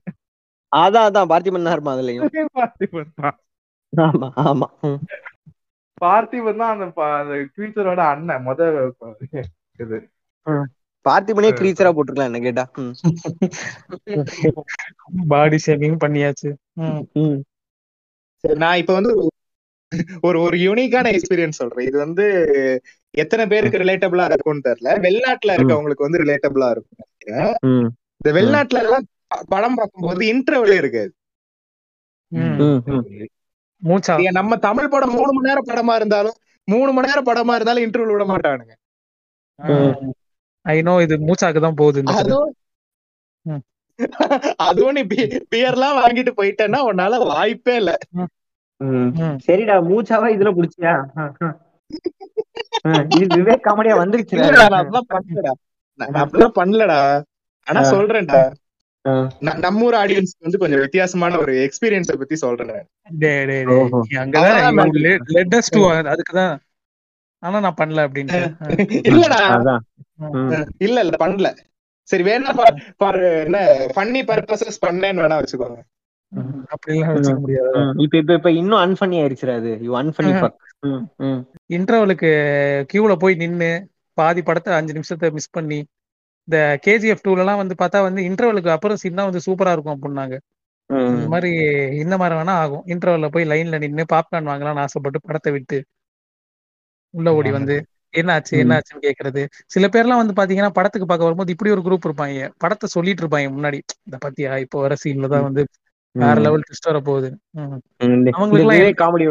அதான் அதான். பார்த்திபன் தான் இருப்பான் அதுலயும். அதுலயும் பார்த்திபன் ஆமா ஆமா. பார்த்திபன் தான் அந்த கிரீச்சரோட அண்ணன் முத இது. பார்த்திபனே கிரீச்சரா போட்டுருக்கலாம் என்ன கேட்டா. பாடி ஷேவிங் பண்ணியாச்சு. சரி, நான் இப்ப வந்து ஒரு- ஒரு யூனிக்கான எக்ஸ்பீரியன்ஸ் சொல்றேன். இது வந்து எத்தனை பேருக்கு ரிலேட்டபிளா இருக்கும்னு தெரியல. வெளிநாட்டுல இருக்கவங்களுக்கு வந்து ரிலேட்டபிளா இருக்கும். இந்த வெளிநாட்டுல எல்லாம் படம் பார்க்கும்போது இன்டர்வலே இருக்காது. மூச்சா? நம்ம தமிழ் படம் மூணு மணி நேரம் படமா இருந்தாலும் மூணு மணி நேரம் படமா இருந்தாலும் இன்டர்வல் விட மாட்டானுங்க. ஐ நோ இது மூச்சாக்கு தான் போகுது. அதுவும் நீ பியர்லாம் வாங்கிட்டு போயிட்டேன்னா உன்னால வாய்ப்பே இல்ல. சரிடா மூச்சாவா இதுல புடிச்சியா இது விவேக் காமெடியா வந்துருச்சு நான் அப்படிலாம் பண்ணலடா. ஆனா. சொல்றேன்டா. நம்ம ஊர் ஆடியன்ஸ் வந்து கொஞ்சம் வித்தியாசமான ஒரு எக்ஸ்பீரியன்ஸ பத்தி சொல்றேன் அதுக்குதான். ஆனா நான் பண்ணல அப்படின்ட்டு. இல்லடா. இல்ல இல்ல பண்ணல. சரி வேணா ஃபார் என்ன ஃபன்னி பர்பசஸ் பண்ணேன்னு வேணா வச்சுக்கோங்க. அப்படிலாம் வச்சுக்க முடியாது. ம். இப்ப இப்ப இப்ப இன்னும் அன்ஃபன்னி ஆயிருச்சுடா அது. யூ அன்ஃபன்னி ஃபக் இன்டர்வலுக்கு கியூல போய் நின்னு பாதி படத்தை அஞ்சு நிமிஷத்தை மிஸ் பண்ணி இந்த கேஜிஎஃப் டூலலாம் வந்து பார்த்தா வந்து இன்டர்வலுக்கு அப்புறம் சீன் தான் வந்து சூப்பரா இருக்கும் அப்படின்னாங்க. இந்த. மாதிரி இந்த மாதிரி வேணா ஆகும். இன்டர்வல்ல போய் லைன்ல நின்னு பாப்கார்ன் வாங்கலாம்னு ஆசைப்பட்டு படத்தை விட்டு உள்ள ஓடி வந்து என்னாச்சு. என்னாச்சுன்னு கேக்குறது? சில பேர்லாம் வந்து பாத்தீங்கன்னா படத்துக்கு பார்க்க வரும்போது இப்படி ஒரு குரூப் இருப்பாங்க. படத்தை சொல்லிட்டு இருப்பாங்க முன்னாடி. இந்த பத்தியா? இப்போ வர சீன்ல தான் வந்து வேற. லெவல் ட்விஸ்ட் வர போகுது. விவேக் காமெடி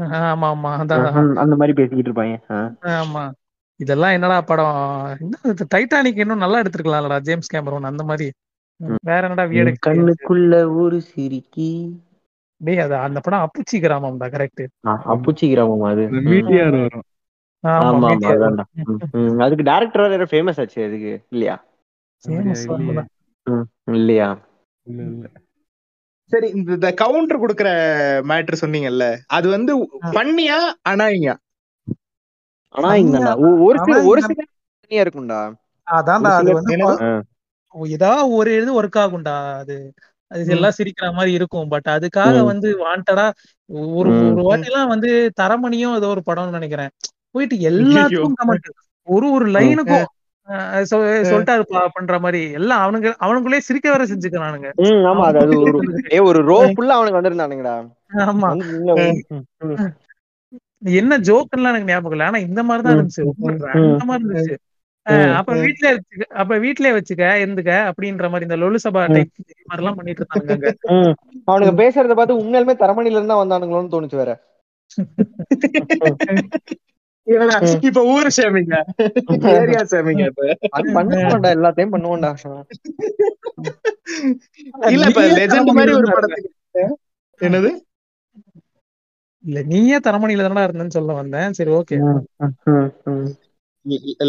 ஆமா ஆமா. அந்த- மாதிரி பேசிக்கிட்டு இருப்பாங்க. ஆமா. இதெல்லாம் என்னடா படம்? இன்னும் டைட்டானிக் இன்னும் நல்லா எடுத்திருக்கலாம்லடா ஜேம்ஸ் கேமரோன் அந்த மாதிரி. வேற என்னடா என் கண்ணுக்குள்ள ஒரு சிரிக்கி. டேய் அது அந்த படம் அப்புச்சி கிராமம்டா கரெக்ட் அப்புச்சி கிராமம் அது. மீட்டியார் வரும். ஆமா. அதுக்கு டேரக்டர் வேற ஃபேமஸ் ஆச்சு அதுக்கு இல்லையா? இல்லையே. சரி இந்த கவுண்டர் குடுக்கற மேட்ரு சொன்னீங்கல்ல அது வந்து பண்ணியா அனாயிங்க ஆனா இங்கடா ஒரு சில ஒரு சில தனியா இருக்கும்டா. அதான்டா அது வந்து ஏதாவது ஒரு இது ஒர்க் ஆகும்டா அது. அது எல்லாம் சிரிக்கிற மாதிரி இருக்கும் பட் அதுக்காக. வந்து வாண்டடா ஒரு. ஒரு வாட்டி எல்லாம் வந்து தரமணியும் ஏதோ ஒரு படம்னு நினைக்கிறேன். போயிட்டு எல்லாத்துக்கும் கமெண்ட் ஒரு ஒரு லைனுக்கும் சொல்லிட்டாரு பண்ற மாதிரி. எல்லாம் அவனுங்க அவனுக்குள்ளே சிரிக்க வேற செஞ்சுக்கிறானுங்க. ஆமா அது ஒரு ஏ ஒரு ரோ ஃபுல்லா அவனுக்கு வந்திருந்தானுங்கடா. ஆமா. என்ன ஜோக்குலாம் எனக்கு ஞாபகம் இல்லை. ஆனா இந்த மாதிரி தான் ம். இருந்துச்சு. ரொம்ப ம். random ஆ இருந்துச்சு அப்ப வீட்லயே வச்சுக்க அப்ப வீட்லயே வச்சுக்க இருந்துக்க அப்படின்ற மாதிரி இந்த லொலு சபா டைப் மாதிரி எல்லாம் பண்ணிட்டு இருந்தாங்க. அவனுங்க பேசுறத பார்த்து உண்மையாலுமே தரமணில இருந்தா வந்தானுங்களோன்னு தோணுச்சு வேற. இப்ப ஊரு சேமிங்க. ஏரியா சேமிங்க அது பண்ணுவோம்டா எல்லாத்தையும் பண்ணுவோம்டா. இல்ல இப்ப லெஜெண்ட் மாதிரி ஒரு படத்துக்கு. என்னது? இல்ல நீயே தரமணியில தானடா இருந்தேன்னு சொல்ல வந்தேன். சரி ஓகே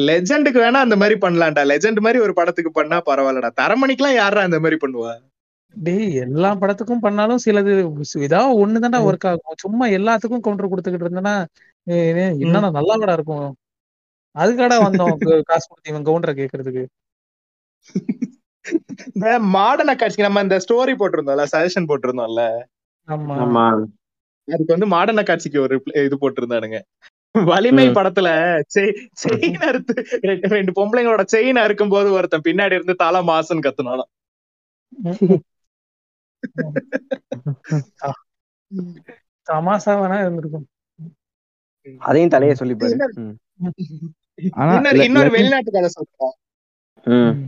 லெஜெண்டுக்கு வேணா அந்த மாதிரி பண்ணலாம்டா. லெஜெண்ட் மாதிரி ஒரு படத்துக்கு பண்ணா பரவாயில்லடா. தரமணிக்கெல்லாம் யாரா அந்த மாதிரி பண்ணுவா? டேய் எல்லா படத்துக்கும் பண்ணாலும் சிலது ஏதாவது ஒண்ணுதான்டா ஒர்க் ஆகும். சும்மா எல்லாத்துக்கும் கவுண்டர் கொடுத்துக்கிட்டு இருந்தேன்னா என்னடா நல்லாடா இருக்கும். அதுக்காடா வந்தோம் காசு கொடுத்து இவன் கவுண்டரை கேக்குறதுக்கு. (laughs) இந்த மாடர்ன காட்சி நம்ம இந்த ஸ்டோரி போட்டிருந்தோம்ல சஜஷன் போட்டிருந்தோம்ல. ஆமா. ஆமா. அதுக்கு வந்து மாடர்ன காட்சிக்கு ஒரு இது போட்டிருந்தானுங்க. வலிமை. படத்துல செயின் அறுத்து ரெண்டு- பொம்பளைங்களோட செயின் அறுக்கும் போது ஒருத்தன் பின்னாடி இருந்து தலை மாசுன்னு கத்துனானா. (laughs) தமாசா வேணா இருந்திருக்கும். அதையும் தலைய சொல்லிப்பாரு. ம். ஆனா இன்னொரு வெளிநாட்டு கதை சொல்றேன். ம்.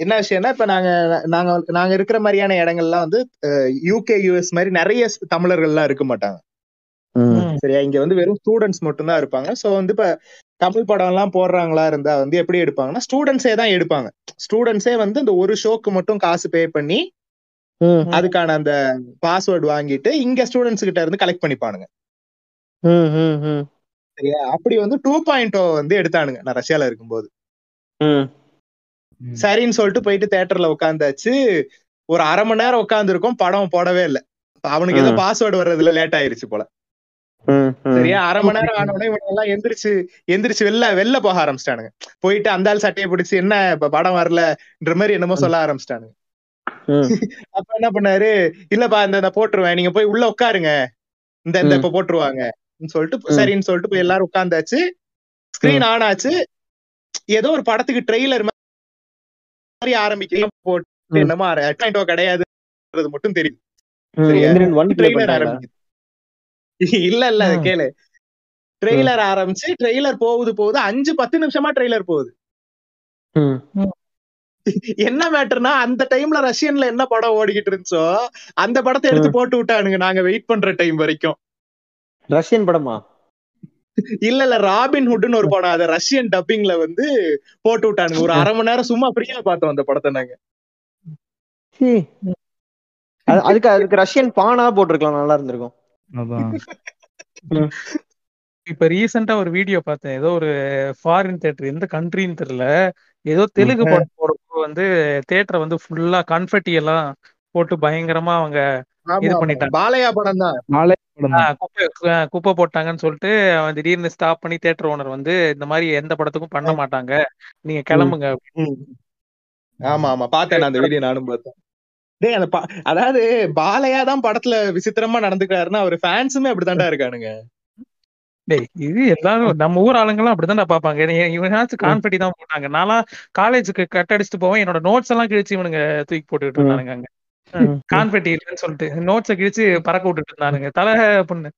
என்ன விஷயம்னா இப்ப நாங்க நாங்க நாங்க இருக்கிற மாதிரியான இடங்கள்லாம் வந்து யூகே யூஎஸ் மாதிரி நிறைய தமிழர்கள் எல்லாம் இருக்க மாட்டாங்க. சரியா இங்க வந்து வெறும் ஸ்டூடெண்ட்ஸ் மட்டும் தான் இருப்பாங்க சோ வந்து இப்ப தமிழ் படம் எல்லாம் போடுறாங்களா இருந்தா வந்து எப்படி எடுப்பாங்கன்னா ஸ்டூடெண்ட்ஸே தான் எடுப்பாங்க ஸ்டூடெண்ட்ஸே வந்து இந்த ஒரு ஷோக்கு மட்டும் காசு பே பண்ணி. அதுக்கான அந்த பாஸ்வேர்டு வாங்கிட்டு இங்க ஸ்டூடெண்ட்ஸ் கிட்ட இருந்து கலெக்ட் பண்ணிப்பானுங்க. சரியா அப்படி வந்து டூ பாயிண்ட் வந்து எடுத்தானுங்க நான் ரஷ்யால இருக்கும்போது ம். சரின்னு சொல்லிட்டு போயிட்டு தேட்டர்ல உட்காந்தாச்சு ஒரு அரை மணி நேரம் உட்காந்துருக்கோம் படம் போடவே இல்லை. அவனுக்கு ஏதோ ம். பாஸ்வேர்டு வர்றதுல லேட் ஆயிருச்சு போல. சரியா? அரை மணி நேரம் ஆன உடனே இவனுங்க எல்லாம் எந்திரிச்சு எந்திரிச்சு வெளில வெளில போக ஆரம்பிச்சிட்டானுங்க. போயிட்டு அந்த ஆள் சட்டையை பிடிச்சு என்ன இப்ப படம் வரலன்ற மாதிரி என்னமோ சொல்ல ஆரம்பிச்சிட்டானுங்க. (laughs) அப்ப என்ன பண்ணாரு? இல்லப்பா இந்த போட்டுருவேன். நீங்க போய் உள்ள உட்காருங்க இந்த இந்த. இப்ப போட்டுருவாங்க. சொல்லிட்டு. சரின்னு சொல்லிட்டு போய் எல்லாரும் உட்காந்தாச்சு ஸ்கிரீன் ஆன் ஆச்சு. ஏதோ ஒரு படத்துக்கு ட்ரெய்லர் மாதிரி ஆரம்பிக்கலாம் போட்டு. என்னமோ அட்லாண்டோ கிடையாதுன்றது மட்டும் தெரியும். இல்ல இல்ல. கேளு. ட்ரெய்லர் ஆரம்பிச்சு ட்ரெய்லர் போகுது போகுது. அஞ்சு பத்து நிமிஷமா ட்ரெய்லர் போகுது. என்ன மேட்டர்னா அந்த டைம்ல ரஷ்யன்ல என்ன படம் ஓடிக்கிட்டு இருந்துச்சோ அந்த படத்தை எடுத்து போட்டு விட்டானுங்க. நாங்க வெயிட் பண்ற டைம் வரைக்கும். ரஷ்யன் படமா? இல்ல இல்ல ராபின் ஹுட்னு ஒரு படம். அது ரஷ்யன் டப்பிங்ல வந்து போட்டு விட்டானுங்க. ஒரு அரை மணி நேரம் சும்மா ஃப்ரீயா பார்த்தோம் அந்த படத்தை நாங்க. சீ. அது- அதுக்கு அதுக்கு ரஷ்யன் பானா போட்டிருக்கலாம். நல்லா இருந்திருக்கும். இப்ப ரீசெண்டா ஒரு வீடியோ பார்த்தேன். ஏதோ ஒரு ஃபாரின் தியேட்டர் எந்த கண்ட்ரின்னு தெரியல. ஏதோ தெலுங்கு படம் போறப்போ வந்து தியேட்டரை வந்து ஃபுல்லா கன்ஃபெட்டி எல்லாம் போட்டு பயங்கரமா அவங்க இது பண்ணிட்டாங்க. பாலையா படம் தான். குப்பை குப்பை போட்டாங்கன்னு சொல்லிட்டு அவன் திடீர்னு ஸ்டாப் பண்ணி தியேட்டர் ஓனர் வந்து இந்த மாதிரி எந்த படத்துக்கும் பண்ண மாட்டாங்க. நீங்க கிளம்புங்க ஆமா ஆமா. பார்த்தேன் நான் அந்த வீடியோ நானும் பார்த்தேன். டேய் அந்த அதாவது பாலையா தான் படத்துல விசித்திரமா நடந்துக்கிறாருன்னா அவர் ஃபேன்ஸுமே அப்படித்தான்டா இருக்கானுங்க. டேய் இது எல்லாரும் நம்ம ஊர் ஆளுங்கெல்லாம் அப்படிதான்டா பாப்பாங்க இவனாச்சும் கான்ஃபெட்டி தான் போட்டாங்க. நான்லாம் காலேஜுக்கு கட் அடிச்சுட்டு போவேன். என்னோட நோட்ஸ் எல்லாம் கிழிச்சு இவனுங்க தூக்கி போட்டுக்கிட்டு இருந்தானுங்க அங்க. கான்ஃபெட்டி இல்லைன்னு சொல்லிட்டு நோட்ஸை கிழிச்சு பறக்க விட்டுட்டு இருந்தானுங்க. தலை பொண்ணு.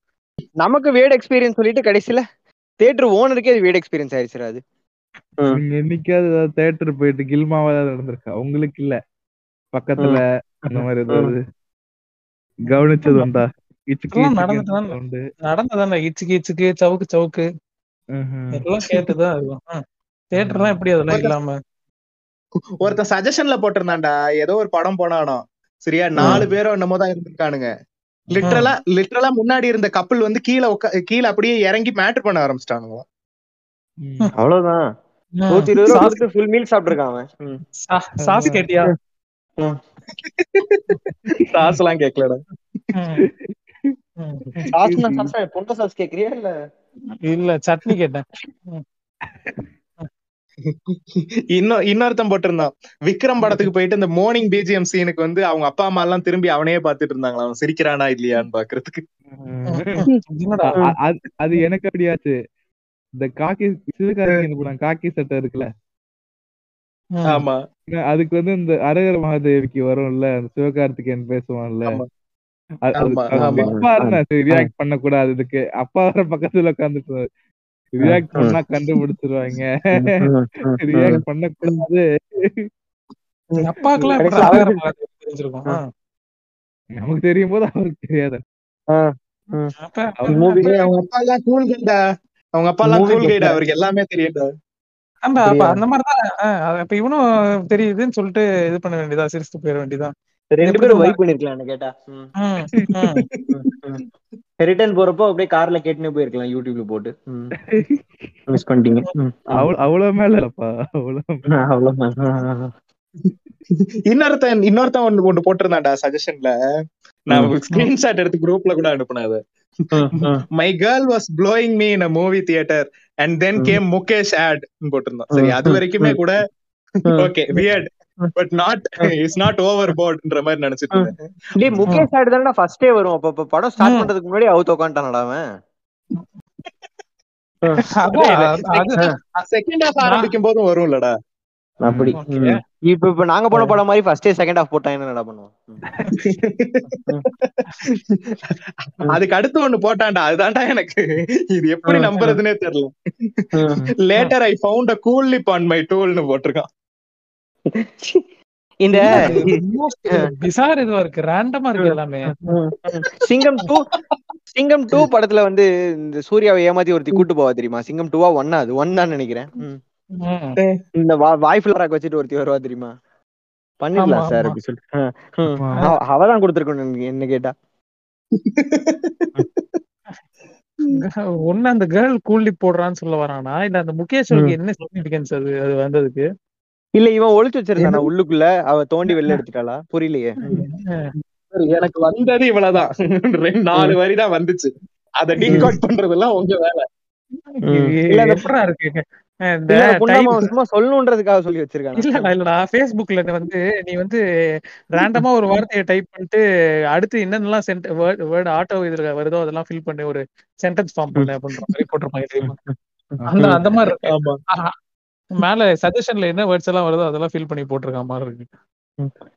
நமக்கு வேட் எக்ஸ்பீரியன்ஸ் சொல்லிட்டு கடைசியில தியேட்டர் ஓனருக்கே அது வேட் எக்ஸ்பீரியன்ஸ் ஆயிடுச்சு அது என்னைக்காவது ஏதாவது தேட்டர் போயிட்டு கில்மாவா ஏதாவது நடந்திருக்கா? உங்களுக்கு இல்ல. பக்கத்துல அந்த மாதிரி ஏதாவது கவனிச்சது உண்டா. நடந்ததானே இச்சுக்கு இச்சுக்கு சவுக்கு சவுக்கு. எல்லாம் கேட்டுதான் இருக்கும் தியேட்டர்லாம் எப்படி அதெல்லாம் இல்லாம? ஒருத்தன் சஜஷன்ல போட்டிருந்தான்டா. ஏதோ ஒரு படம் போனானோ. சரியா? நாலு பேரும் என்னமோ தான் இருந்திருக்கானுங்க. லிட்டரலா லிட்டரலா முன்னாடி இருந்த கப்பல் வந்து கீழே உக்கா கீழே அப்படியே இறங்கி மேட்டர் பண்ண ஆரம்பிச்சிட்டானுங்க. ம். அவ்வளவுதான். நூத்தி இருபது ரூபா சாஸ் கொடுத்து ஃபுல் மீல் சாப்பிட்டுருக்கான் அவன். ம். சா- சாஸ் கேட்டியா? காசு எல்லாம். ம். சாஸ்னா சாஸா பொண்ட சாஸ் கேக்குறியா இல்ல? இல்ல சட்னி கேட்டேன். இன்னும் இன்னொருத்தன் போட்டிருந்தான். விக்ரம் படத்துக்கு போயிட்டு இந்த மார்னிங் பிஜிஎம் சீனுக்கு வந்து அவங்க அப்பா அம்மா எல்லாம் திரும்பி அவனையே பாத்துட்டு இருந்தாங்களா அவன் சிரிக்கிறானா இல்லையான்னு பாக்குறதுக்கு. அது- எனக்கு அப்படியாச்சு. இந்த காக்கி சிவகார்த்திகேயன் படம் காக்கி சட்டை இருக்குல்ல. ஆமா. அதுக்கு வந்து இந்த அரகர மகாதேவிக்கு வரும்ல அந்த சிவகார்த்திகேயன் பேசுவான்ல. ரியாக்ட் பண்ண கூடாது இதுக்கு. அப்பா வர பக்கத்துல உட்காந்துட்டு ரியாக்ட் பண்ணா கண்டுபிடிச்சிருவாங்க. ரியாக்ட் பண்ண கூடாது. நமக்கு தெரியும் போது அவருக்கு தெரியாது. அவங்க அப்பா எல்லாம் கூல் கைடா அவங்க அப்பா எல்லாம் கூல் கைடா. அவருக்கு எல்லாமே தெரியும்டா ஆமா அப்ப அப்படியா? அந்த மாதிரிதான். அப்ப இவனும் தெரியுதுன்னு சொல்லிட்டு இது பண்ண வேண்டியதா சிரிச்சுட்டு போயிட வேண்டியதான் ரெண்டு பேரும் வைப் பண்ணிருக்கலாம் கேட்டா. ரிட்டர்ன் போறப்போ அப்படியே கார்ல கேட்டுனே போயிருக்கலாம் யூடியூப்ல போட்டு. மிஸ் பண்ணிட்டீங்க. அவ்வளவு மேல இல்லப்பா அவ்வளவு இன்னொருத்தன் இன்னொருத்தன் ஒண்ணு ஒண்ணு போட்டிருந்தான்டா சஜஷன்ல நான் ஸ்கிரீன்ஷாட் எடுத்து குரூப்ல கூட அனுப்புனேன் அது. ம், girl was blowing me in a movie theatre and then came Mukesh ad போட்டிருந்தோம் சரி அது வரைக்குமே கூட okay weird but not is not over போர்ட்ன்ற மாதிரி நினைச்சிட்டு இருந்தேன். டேய் முகேஷ் ஆடு தானே ஃபர்ஸ்டே வரும். அப்ப படம் ஸ்டார்ட். பண்றதுக்கு முன்னாடி அவுத்து உட்காந்துட்டானடா அவன். செகண்ட் ஹாஃப் ஆரம்பிக்கும் போதும் வரும்லடா. அப்படி. இப்ப இப்ப நாங்க போன படம் மாதிரி ஃபர்ஸ்டே செகண்ட் ஹாஃப் போட்டா என்னடா பண்ணுவோம்? அதுக்கு அடுத்து ஒண்ணு போட்டான்டா. அதுதான்டா எனக்கு. இது எப்படி. நம்புறதுனே தெரியல. Later I found a cool lip on my டூல்னு போட்டிருக்கான். (laughs) இந்த பிசார் இதுவா இருக்கு ரேண்டமா இருக்கு எல்லாமே. சிங்கம் டூ சிங்கம் டூ படத்துல வந்து இந்த சூர்யாவை ஏமாத்தி ஒருத்தி கூட்டு போவா தெரியுமா? சிங்கம் டூவா ஒன்னா? அது ஒன் தான் நினைக்கிறேன். இந்த வா- வாய் ஃபிளராக் வச்சுட்டு ஒருத்தி வருவா தெரியுமா? பண்ணிடலாம் சார். அப்படி சொல்லிட்டு. அவதான் கொடுத்துருக்கணும் என்ன கேட்டா. ஒண்ணு அந்த கேர்ள் கூலி போடுறான்னு சொல்ல வரானா? இல்ல அந்த முகேஷ்வருக்கு என்ன சிக்னிபிகன்ஸ் அது அது வந்ததுக்கு? இல்ல இவன் ஒளிச்சு வச்சிருந்தானா உள்ளுக்குள்ள? அவ தோண்டி வெளில எடுத்துட்டாளா? புரியலையே. எனக்கு வந்தது இவ்வளவுதான் (laughs) ரெண்டு நாலு வரி தான் வந்துச்சு. அத டீகோட் பண்றதெல்லாம் உங்க வேலை. இல்ல, இல்ல சொல்லணுன்றதுக்காக சொல்லி வச்சிருக்கான் இல்லடா இல்லடா. Facebookல வந்து நீ வந்து ரேண்டமா ஒரு வார்த்தையை டைப் பண்ணிட்டு அடுத்து என்னென்னலாம் சென்ட் வேர்ட் ஆட்டோ இதுல வருதோ அதெல்லாம் ஃபில் பண்ணி. ஒரு சென்டென்ஸ் ஃபார்ம் பண்ணு அப்படின்ற மாதிரி போட்டிருப்பாங்க தெரியுமா? அந்த அந்த மாதிரி இருக்கு. ஆமா. ஆஹா. மேல சஜஷன்ல என்ன வேர்ட்ஸ் எல்லாம் வருதோ அதெல்லாம் ஃபில் பண்ணி போட்டிருக்க மாதிரி இருக்கு.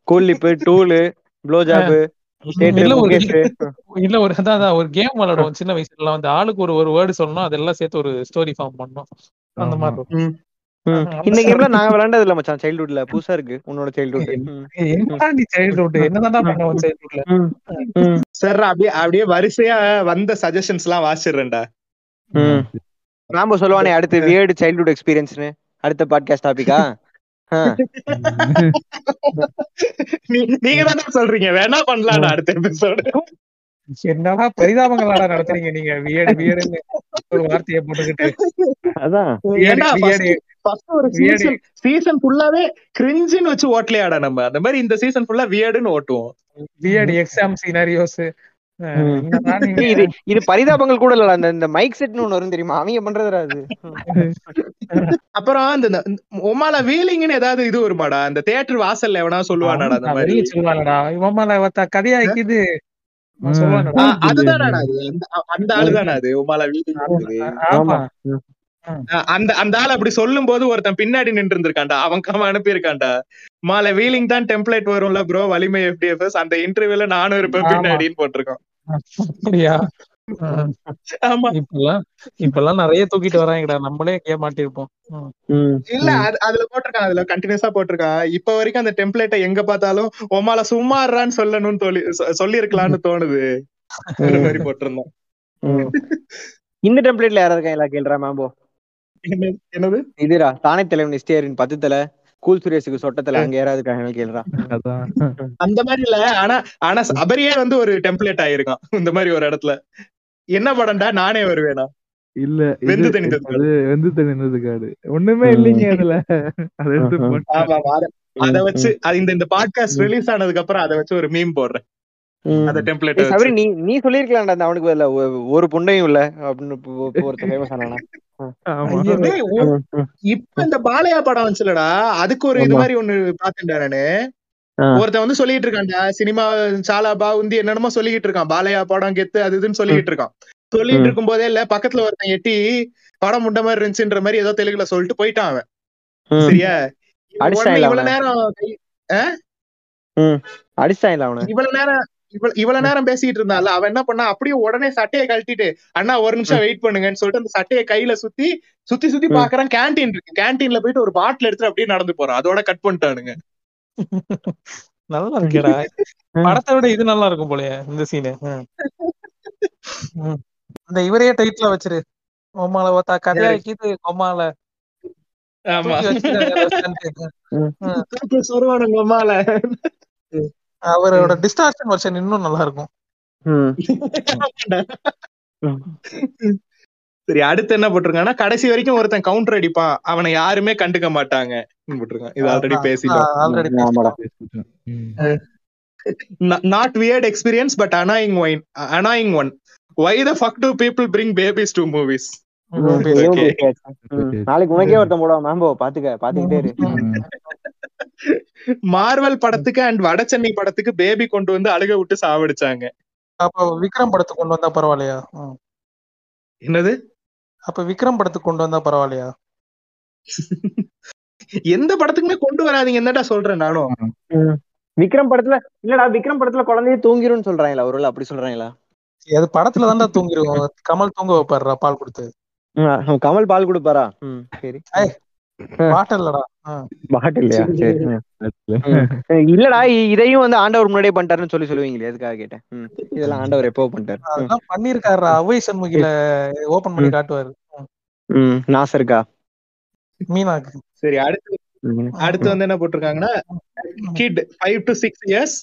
கூலிப்பு டூலு ப்ளோ ஜாப் இல்ல ஒரு இல்ல ஒரு அதான் ஒரு கேம் விளையாடுவோம் சின்ன வயசுல வந்து ஆளுக்கு ஒரு ஒரு வேர்டு சொல்லணும் அதெல்லாம் சேர்த்து ஒரு ஸ்டோரி ஃபார்ம் பண்ணோம் அந்த மாதிரி இருக்கும். இந்த கேம்ல நாங்க விளையாண்டது இல்ல மச்சான். சைல்ட்ஹுட்ல புதுசா இருக்கு உன்னோட சைல்ட்ஹுட் என்னடா நீ சைல்ட்ஹுட் என்னதான்டா பண்ண உன் சைல்ட்ஹுட்ல சார் அப்படியே அப்படியே வரிசையா வந்த சஜஷன்ஸ் எல்லாம் வாசிடுறேன்டா நாம சொல்லுவானே அடுத்து வியர்டு சைல்ட்ஹுட் எக்ஸ்பீரியன்ஸ்னு அடுத்த பாட்காஸ்ட் டாபிக்கா நீங்க தானே சொல்றீங்க. வேணா பண்ணலாம்டா அடுத்த எபிசோடு என்னடா பரிதாபங்களாடா நடத்துறீங்க நீங்க? வியடு வியடுன்னு ஒரு வார்த்தையை போட்டுக்கிட்டு. அதான். சீசன் சீசன் ஃபுல்லாவே கிரிஞ்சுன்னு வச்சு ஓட்டலையாடா நம்ம. அந்த மாதிரி இந்த சீசன் ஃபுல்லா வியர்டுன்னு ஓட்டுவோம். வியடு எக்ஸாம் சினாரியோஸ் இது இது பரிதாபங்கள் கூட இல்ல அந்த இந்த மைக் செட்னு ஒண்ணு வரும் தெரியுமா? அவங்க பண்றதுடா அது? அப்புறம் அந்த உமால வீலிங்னு ஏதாவது இது வருமாடா? அந்த தியேட்டர் வாசல்ல எவனா சொல்லுவானாடா அந்த மாதிரி? சொல்லுவானடா. ஆ, அதுதானடா அது. அந்த- ஆளுதானே அது உமால வீலிங் ஆமா. அந்த அந்த ஆள் அப்படி சொல்லும் போது ஒருத்தன் பின்னாடி நின்று இருந்திருக்கான்டா அவன் அவன் அனுப்பியிருக்கான்டா. மாலை வீலிங் தான் டெம்ப்ளேட் வரும்ல ப்ரோ வலிமை எஃப்டிஎஃப்எஸ் அந்த இன்டர்வியூல நானும் இருப்பேன். பின்னாடின்னு போட்டிருக்கான் அப்படியா. ஆமா. இப்பெல்லாம் இப்பெல்லாம் நிறைய தூக்கிட்டு வராங்கடா. நம்மளே ஏமாட்டிருப்போம் ம். இல்ல அது அதுல போட்டிருக்கான். அதுல கண்டினியூஸா போட்டிருக்கான் இப்ப வரைக்கும் அந்த டெம்ப்ளேட்டை எங்க பார்த்தாலும் உமால சும்மாறான்னு சொல்லணும்னு சொல்லி சொல்லி இருக்கலாம்னு தோணுது. ஒரு மாதிரி போட்டிருந்தோம். இந்த டெம்ப்ளேட்ல யாரா இருக்கா? எல்லா கேள்றா மேம்போ. என்ன- என்னது? இதுடா தானே தலைவன் இஸ்டியரின் பத்து தலை கூல் சுரேஷுக்கு சொட்டத்துல அங்க யாராவது இருக்காங்க கேள்றா. அதான். அந்த மாதிரி இல்ல. ஆனா ஆனா சபரியே வந்து ஒரு டெம்ப்ளேட் ஆயிருக்கான். இந்த மாதிரி ஒரு இடத்துல. என்ன படம்டா? நானே வருவேனா? இல்ல வெந்து தணிந்தது வெந்து தணிந்தது காடு. ஒண்ணுமே இல்லைங்க அதுல. அதை அத- வச்சு அது இந்த இந்த பாட்காஸ்ட் ரிலீஸ் ஆனதுக்கு அப்புறம் அத வச்சு ஒரு மீம் போடுறேன். அந்த டெம்ப்ளேட் சபரி நீ நீ சொல்லிருக்கலாம்டா அந்த அவனுக்கு ஒரு புண்டையும் இல்ல அப்படின்னு ஒருத்தன் ஃபேமஸ் ஆனானா ஆமா இப்ப இந்த பாலையா படம் வந்துச்சுலடா அதுக்கு ஒரு இது மாதிரி ஒண்ணு பாத்தேன்டா நானு. ஒருத்தன் வந்து சொல்லிட்டு இருக்கான்டா சினிமா சாலா பாவுந்தி என்னென்னமோ சொல்லிட்டு இருக்கான். பாலையா படம் கெத்து அது இதுன்னு சொல்லிட்டு இருக்கான். சொல்லிட்டு. இருக்கும் போதே இல்ல பக்கத்துல ஒருத்தன் எட்டி படம் முண்ட மாதிரி இருந்துச்சுன்ற மாதிரி ஏதோ தெலுங்குல சொல்லிட்டு போயிட்டான் அவன். சரியா? இவ்வளவு? நேரம் இவ்வளவு நேரம் இவ்வளவு நேரம் பேசிட்டு இருந்தால அவன் என்ன பண்ணா அப்படியே உடனே சட்டையை கழட்டிட்டு அண்ணா ஒரு நிமிஷம் வெயிட் பண்ணுங்கன்னு சொல்லிட்டு அந்த சட்டையை கையில சுத்தி சுத்தி சுத்தி. பாக்குறான். கேண்டீன் இருக்கு. கேண்டீன்ல போயிட்டு ஒரு பாட்டில் எடுத்துட்டு அப்படியே நடந்து போறான். அதோட கட் பண்ணிட்டானுங்க. (laughs) நல்லா இருக்கேடா. (laughs) படத்தை விட இது நல்லா இருக்கும் போலயே இந்த சீனு இந்த இவரையே டைட்டில் வச்சிரு. கொம்மால ஒத்தா கதையா கீது கொம்மால ஆமா. தூக்கி (laughs) அவரோட டிஸ்டார்ஷன் வெர்ஷன் இன்னும் நல்லா இருக்கும். சரி அடுத்து என்ன போட்டிருக்காங்கன்னா கடைசி வரைக்கும் ஒருத்தன் கவுண்டர் அடிப்பான். அவனை யாருமே கண்டுக்க மாட்டாங்க. போட்டிருக்கான் இது ஆல்ரெடி பேசிட்டோம். Not weird experience but annoying one annoying one why the fuck do people bring babies to movies. நாளைக்கு உனக்கே ஒருத்தன் போடுவான். மேம்போ பாத்துக்க பாத்துக்கிட்டே இரு. மார்வல் படத்துக்கு அண்ட் வட சென்னை படத்துக்கு பேபி கொண்டு வந்து அழுக விட்டு சாவடிச்சாங்க. அப்ப விக்ரம் படத்துக்கு கொண்டு வந்தா பரவாயில்லையா. என்னது? அப்ப விக்ரம் படத்துக்கு கொண்டு வந்தா பரவாயில்லையா? எந்த படத்துக்குமே கொண்டு வராதீங்க என்னடா சொல்றேன் நானும். விக்ரம் படத்துல இல்லடா விக்ரம் படத்துல குழந்தைய தூங்கிரும்னு சொல்றாங்களா ஒரு அப்படி சொல்றாங்களா? அது படத்துல தான்டா தூங்கிருவோம் கமல் தூங்க வைப்பாருடா பால் கொடுத்து. கமல் பால் கொடுப்பாரா? சரி. இல்லடா. இதையும் வந்து ஆண்டவர் முன்னாடியே பண்ணிட்டாருன்னு சொல்லி சொல்லுவீங்களே எதுக்காக கேட்டேன். இதெல்லாம் ஆண்டவர் எப்போ பண்ணிட்டாரு? ம். அதெல்லாம் பண்ணிருக்காருடா அவை சண்முகில ஓபன் பண்ணி காட்டுவாரு. ம். நாசருக்கா? மீனாக்கு. சரி அடுத்து. அடுத்து வந்து என்ன போட்டிருக்காங்கன்னா kid five to six years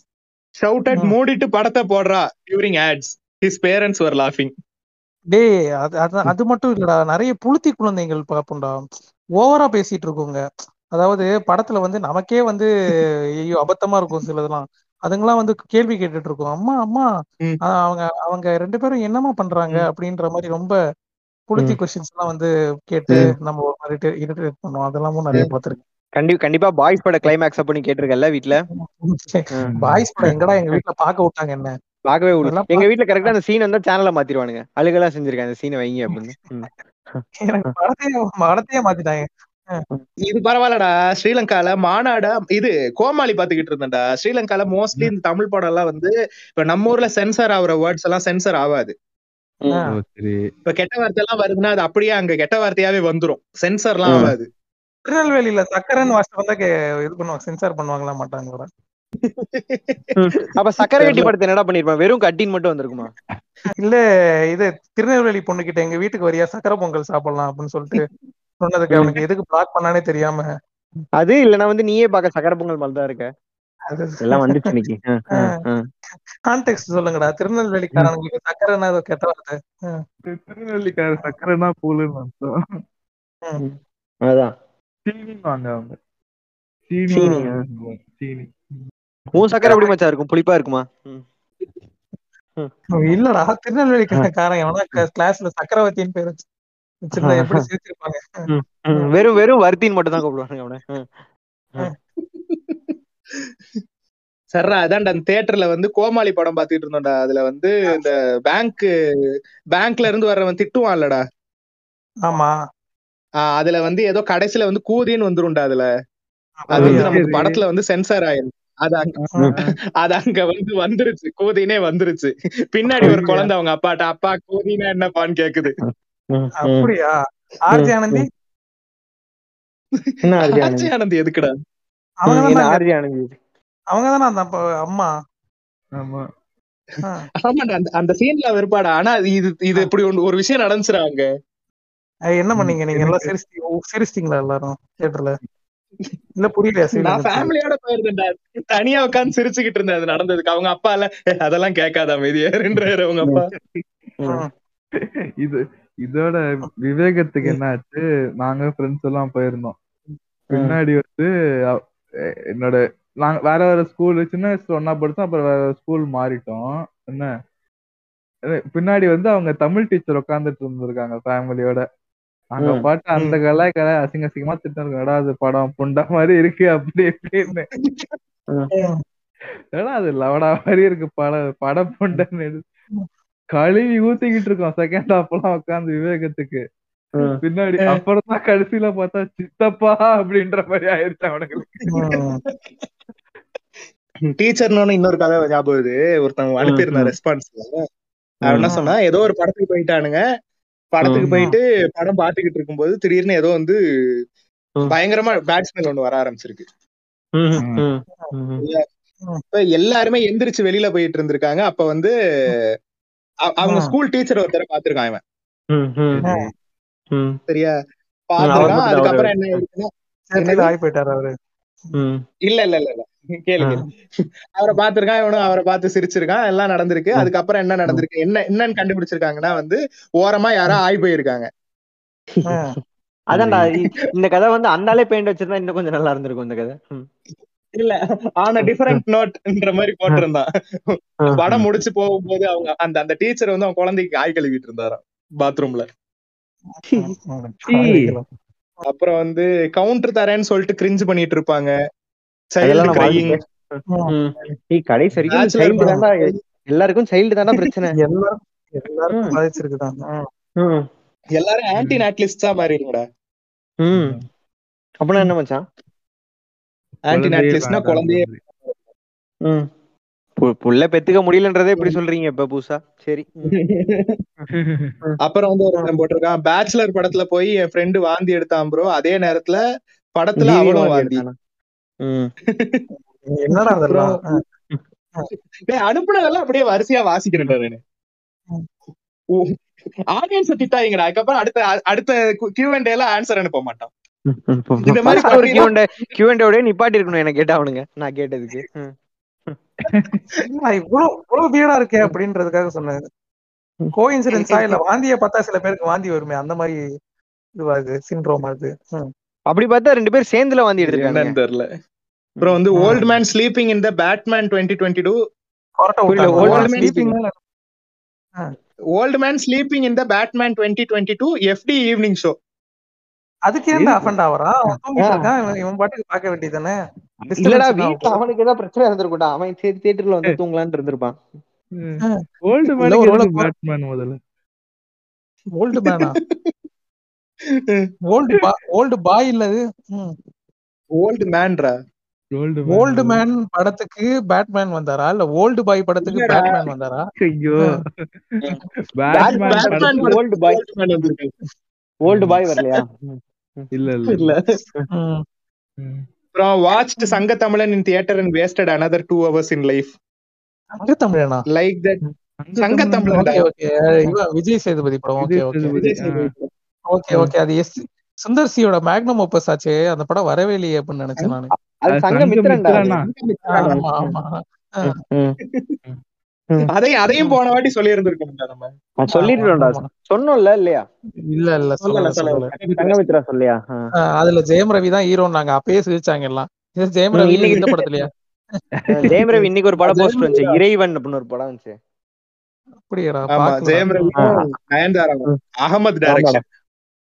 shouted ம். மூடிட்டு படத்தை போடுறா during ads his parents were லாஃபிங் டேய் அது அது அது மட்டும் இல்லடா. நிறைய புளுத்தி குழந்தைகள் பாப்போம்டா. ஓவரா பேசிட்டு இருக்கோங்க. அதாவது படத்துல வந்து நமக்கே வந்து ஐயோ அபத்தமா இருக்கும் சிலதெல்லாம். அதுங்கெல்லாம் வந்து கேள்வி கேட்டுட்டு இருக்கும். அம்மா அம்மா அவங்க அவங்க ரெண்டு பேரும் என்னமா பண்றாங்க அப்படின்ற மாதிரி ரொம்ப புளுத்தி கொஸ்டின்ஸ் எல்லாம் வந்து கேட்டு நம்ம ஒரு மாதிரி இரிட்டேட் பண்ணுவோம். அதெல்லாமும் நிறைய பார்த்திருக்கேன். கண்டி கண்டிப்பா பாய்ஸ் பட கிளைமேக்ஸ் பண்ணி கேட்டிருக்கல வீட்ல. (laughs) பாய்ஸ் படம் எங்கடா எங்க வீட்டுல பாக்க விட்டாங்க என்ன? பார்க்கவே விடல எங்க வீட்ல கரெக்டா அந்த சீன் வந்தா சேனலை மாத்திருவானுங்க. அழுகெல்லாம் செஞ்சிருக்கேன் அந்த சீனை வைங்க அப்படின்னு. படத்தையே மாத்திட்டாங்க. இது பரவாயில்லடா. ஸ்ரீலங்கால மாநாடா இது கோமாளி பாத்துக்கிட்டு இருந்தேன்டா. ஸ்ரீலங்கால மோஸ்ட்லி இந்த தமிழ் படம் எல்லாம் வந்து இப்ப நம்ம ஊர்ல சென்சர் ஆகுற வேர்ட்ஸ் எல்லாம் சென்சர் ஆகாது. இப்ப கெட்ட வார்த்தை எல்லாம் வருதுன்னா அது அப்படியே அங்க கெட்ட வார்த்தையாவே வந்துரும். சென்சர் எல்லாம். ஆகாது. திருநெல்வேலியில சக்கரன்னு வாசிட்டு வந்தா இது பண்ணுவாங்க சென்சார் பண்ணுவாங்களா மாட்டாங்களா? (laughs) அப்ப சக்கரை கட்டி படத்தை என்னடா பண்ணிருப்பான்? வெறும் கட்டின்னு மட்டும் வந்திருக்குமா? இல்ல இது திருநெல்வேலி பொண்ணு கிட்ட எங்க வீட்டுக்கு வரியா? சக்கரை பொங்கல் சாப்பிடலாம் அப்படின்னு சொல்லிட்டு சொன்னதுக்கு அவனுக்கு எதுக்கு பிளாக் பண்ணானே தெரியாம. அது இல்லனா வந்து நீயே பார்க்க சக்கரை பொங்கல் மாதிரி தான் இருக்க. எல்லாம் வந்துச்சு இன்னைக்கு. கான்டெக்ட் சொல்லுங்கடா. திருநெல்வேலிக்காரங்களுக்கு சக்கரைன்னா ஏதோ கெட்ட வார்த்தை. திருநெல்வேலிக்கார சக்கரைனா பூலுன்னு அர்த்தம். அதான். சீனி வாங்க அவங்க சீனி. சீனி, ஆ. சீனி. உன் சக்கரை எப்படி மச்சா இருக்கும்? புளிப்பா இருக்குமா. இல்லடா. திருநெல்வேலிக்காரன் எவனா கிளாஸ்ல சக்கரவர்த்தின்னு பேர் வச்சு வச்சிருந்தா எப்படி சிரிச்சிருப்பாங்க. வெறும் வெறும் வர்த்தின்னு மட்டும் தான் கூப்பிடுவாங்க அவனை. சர்ரா அதான்டா அந்த தியேட்டர்ல வந்து கோமாளி படம் பாத்துட்டு இருந்தோம்டா. அதுல வந்து இந்த பேங்க் பேங்க்ல இருந்து வர்றவன் திட்டுவான்லடா ஆமா. ஆஹ் அதுல வந்து ஏதோ கடைசியில வந்து கூதின்னு வந்துரும்டா அதுல. அது வந்து நமக்கு படத்துல வந்து சென்சார் ஆயிரும். அது அங்க அது அங்க வந்து வந்துருச்சு. கூதினே வந்துருச்சு. பின்னாடி ஒரு குழந்தை அவங்க அப்பாட்ட அப்பா கூதினா என்னப்பான்னு கேக்குது. அப்படியா? ஆர்ஜி ஆனந்தி? என்ன ஆர்ஜி ஆனந்தி? எதுக்குடா? அவங்க ஆர்ஜி ஆனந்தி? அவங்க தானே அந்த அம்மா? ஆமா. ஆ. ஆமாண்டா அந்த அந்த சீன்ல வெறுப்பாடா ஆனா இது இது இப்படி ஒண்ணு ஒரு விஷயம் நடந்துச்சுடா அங்க. என்ன பண்ணீங்க நீங்க? எல்லாம் சிரிச்சிட்டீங்களா எல்லாரும்? தியேட்டர்ல? நான் ஃபேமிலியோட போயிருந்தேன்டா. தனியா உட்கார்ந்து சிரிச்சுக்கிட்டு இருந்தேன் அது நடந்ததுக்கு. அவங்க அப்பா இல்ல. "ஏய், அதெல்லாம் கேட்காத அமைதியாருன்றாரு அவங்க அப்பா. இது இதோட விவேகத்துக்கு என்ன ஆச்சு நாங்க ஃப்ரெண்ட்ஸ் எல்லாம் போயிருந்தோம். பின்னாடி வந்து என்னோட நாங்க வேற வேற ஸ்கூல் சின்ன வயசுல ஒன்னா படிச்சோம் அப்புறம் வேற ஸ்கூல் மாறிட்டோம். என்ன? பின்னாடி வந்து அவங்க தமிழ் டீச்சர் உட்காந்துட்டு இருந்திருக்காங்க ஃபேமிலியோட அங்க. பாட்டு அந்த கலை கலை அசிங்க அசிங்கமா திட்டு ஏடா அது படம் புண்டா மாதிரி இருக்கு அப்படி இப்படின்னு. ஏடா அது லவடா மாதிரி இருக்கு படம் படம் புண்டன்னு கழுவி ஊத்திக்கிட்டு இருக்கோம் செகண்ட் ஹாஃப்லாம் உட்காந்து விவேகத்துக்கு. பின்னாடி அப்புறம் தான் கடைசியில பார்த்தா சித்தப்பா அப்படின்ற மாதிரி ஆயிருச்சு அவனுங்களுக்கு. டீச்சர்னு இன்னொரு கதை ஞாபகம் ஒருத்தவங்க அனுப்பியிருந்தான் ம். ரெஸ்பான்ஸ்ல அவன் என்ன சொன்னா ஏதோ ஒரு படத்துக்கு போயிட்டானுங்க. படத்துக்கு. போயிட்டு படம் பாத்துக்கிட்டு இருக்கும்போது திடீர்னு ஏதோ வந்து. பயங்கரமா பேட்ஸ்மேன் ஒண்ணு வர ஆரம்பிச்சிருக்கு. ம், ம், ம். இப்ப எல்லாருமே எந்திரிச்சு வெளியில போயிட்டு இருந்திருக்காங்க. அப்ப வந்து அவங்க. ஸ்கூல் டீச்சர் ஒருத்தர பாத்திருக்கான் இவன். சரியா? பாத்திருக்கான் அதுக்கப்புறம் என்ன இல்ல இல்ல இல்ல இல்ல. கேளு கேளு. அவரை பாத்திருக்கான் இவனும் அவரை பார்த்து சிரிச்சிருக்கான். எல்லாம் நடந்திருக்கு. அதுக்கப்புறம் என்ன நடந்திருக்கு? என்ன என்னன்னு கண்டுபிடிச்சிருக்காங்கன்னா வந்து ஓரமா யாரோ ஆய் போயிருக்காங்க. அதான்டா இ- இந்த கதை வந்து அந்த ஆளே பெயிண்ட் வச்சிருந்தா இன்னும் கொஞ்சம் நல்லா இருந்திருக்கும் இந்த கதை. இல்ல ஆன டிஃபரெண்ட் நோட்ன்ற மாதிரி போட்டிருந்தான். படம் முடிச்சு போகும்போது அவங்க அந்த அந்த டீச்சர் வந்து அவன் குழந்தைக்கு ஆய் கழுவிட்டு இருந்தாராம் பாத்ரூம்ல. அப்புறம் வந்து கவுண்டர் தரேன்னு சொல்லிட்டு கிரிஞ்சு பண்ணிட்டு இருப்பாங்க. கடைசி வரைக்கும் Bachelor சைல்டு படம். தான்டா. எல்லாருக்கும் சைல்டு தான்டா பிரச்சனை. (laughs) எல்லாரும் எல்லாருக்கும் பாதிச்சிருக்குதான் எல்லாரும் ஆன்டி நாட்லிஸ்டா மாறிடுங்கடா. ம். அப்படின்னா என்ன மச்சான்? ஆன்டி குழந்தையே நாட்லிஸ்ட்னா குழந்தையே. ம். புள்ள பெத்துக்க முடியலன்றதே இப்படி சொல்றீங்க இப்ப புதுசா? சரி. (laughs) அப்புறம் வந்து ஒருத்தன் போட்டிருக்கான். பேச்சுலர் படத்துல போய் என் ஃப்ரெண்டு வாந்தி எடுத்தான் ப்ரோ அதே நேரத்துல படத்துல ஜீவி அவளும் வாந்தி. என்னடா அதெல்லாம்? ம். (laughs) டேய், அனுப்புனதெல்லாம் அப்படியே வரிசையா வாசிக்கிறேன்டா நானு ஆடியன்ஸ் திட்டாதீங்கடா. அதுக்கப்புறம் அடுத்த அடுத்த கியூ அண்ட் எல்லாம் ஆன்சர் அனுப்ப மாட்டான் (laughs) இந்த மாதிரி ஒரு பண்ணீங்கன்னா- Q&A Q&A ஓடயே நிப்பாட்டி இருக்கணும் எனக்கு கேட்டா அவனுங்க நான் கேட்டதுக்கு இவ்வளவு இவ்வளவு பியர்டா இருக்கே அப்படின்றதுக்காக சொன்னேன். கோ இன்சிடென்ஸா இல்ல வாந்திய பார்த்தா சில பேருக்கு வாந்தி வருமே அந்த மாதிரி இதுவா இது சிண்ட்ரோமா இது. அப்படி பார்த்தா ரெண்டு பேரும் சேர்ந்துல வாந்தி எடுத்திருக்காங்க என்னன்னு தெரியல. அப்புறம் வந்து. Old man sleeping in the Batman twenty twenty two old man sleeping old man sleeping in the Batman twenty twenty two FD evening show அதுக்கு ஏன் அஃபண்ட் இருக்கான். இவன் பாட்டுக்கு பார்க்க வேண்டியதானே இல்லடா வீட்டுல அவனுக்கு ஏதாவது பிரச்சனை இருந்திருக்கும்டா. அவன் சரி தியேட்டர்ல வந்து தூங்கலான்னு இருந்திருப்பான். ஓல்டு மேன் பேட்மேன் முதல்ல? ஓல்டு மேனா ஓல்டு ஓல்டு பாய் இல்ல அது. ஓல்டு மேன்ரா ஓல்டு ஓல்டு மேன் படத்துக்கு பேட்மேன் வந்தாரா? இல்ல ஓல்டு பாய் படத்துக்கு. பேட்மேன் வந்தாரா? ஐயோ. Batman boy. வந்திருக்கு. ஓல்டு பாய் வரலையா? இல்ல இல்ல இல்ல. அப்புறம் வாட்ச் சங்க தமிழன் in theatre and wasted another two hours in life அங்க தமிழனா லைக் தட் சங்க தமிழன் ஓகே ஓகே. விஜய் சேதுபதி படம். Okay okay. Okay okay. அது எஸ் சுந்தர் சியோட மேக்னம் ஒப்பஸ் ஆச்சே அந்த படம் வரவே இல்லையே அப்படின்னு நினைச்சேன் நானு. அதையும் அதையும் போன வாட்டி சொல்லி இருந்திருக்கோம்டா நம்ம. சொல்லிட்டோம்டா. சொன்னோம்ல இல்லையா? இல்ல இல்ல சொல்லல சொல்லல சங்கமித்ரா சொல்லியா? அதுல ஜெயம் ரவி தான் ஹீரோ நாங்க அப்பயே சிரிச்சாங்க எல்லாம். இது ஜெயம் ரவி இன்னைக்கு- இந்த படத்துலயா? ஜெயம் ரவி இன்னைக்கு ஒரு படம் போஸ்ட் வந்துச்சு இறைவன் அப்படின்னு ஒரு படம் வந்துச்சு. பாக்கல ஜெயம் ரவி நயன்தாரா? அகமது டைரக்ஷன்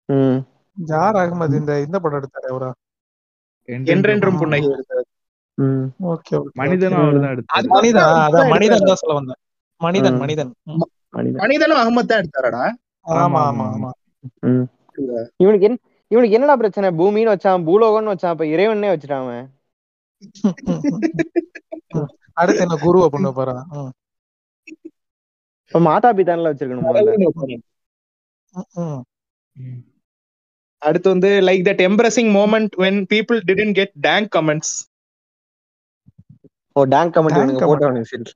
ம். ஜார் அகமது இந்த இந்த படம் எடுத்தாரு அவரா என்றென்றும் புன்னகை எடுத்தது. ம். ஓகே ஓகே மனிதனும் அவர்தான் எடுத்தாரு மனிதன் அதான் தான் மனிதன் எடுத்தாரா? தான் சொல்ல வந்தேன் மனிதன். மனிதன். மனிதன். மனிதனும் அகமது தான் எடுத்தாரடா ஆமா ஆமா ஆமா ம். இவனுக்கு என்ன இவனுக்கு என்னடா பிரச்சனை பூமின்னு வச்சான் பூலோகம்னு வச்சான் இப்ப இறைவனே வச்சுட்டான் அவன் (laughs) அடுத்து என்ன குருவை பண்ண போறான். இப்ப மாதா பிதான்ல வச்சிருக்கணும் முதல்ல. அடுத்து வந்து like that embarrassing moment when people didn't get dank comments oh dank comment Dank இவனுக்கு comment. போட்டு அவனுக்கு சரி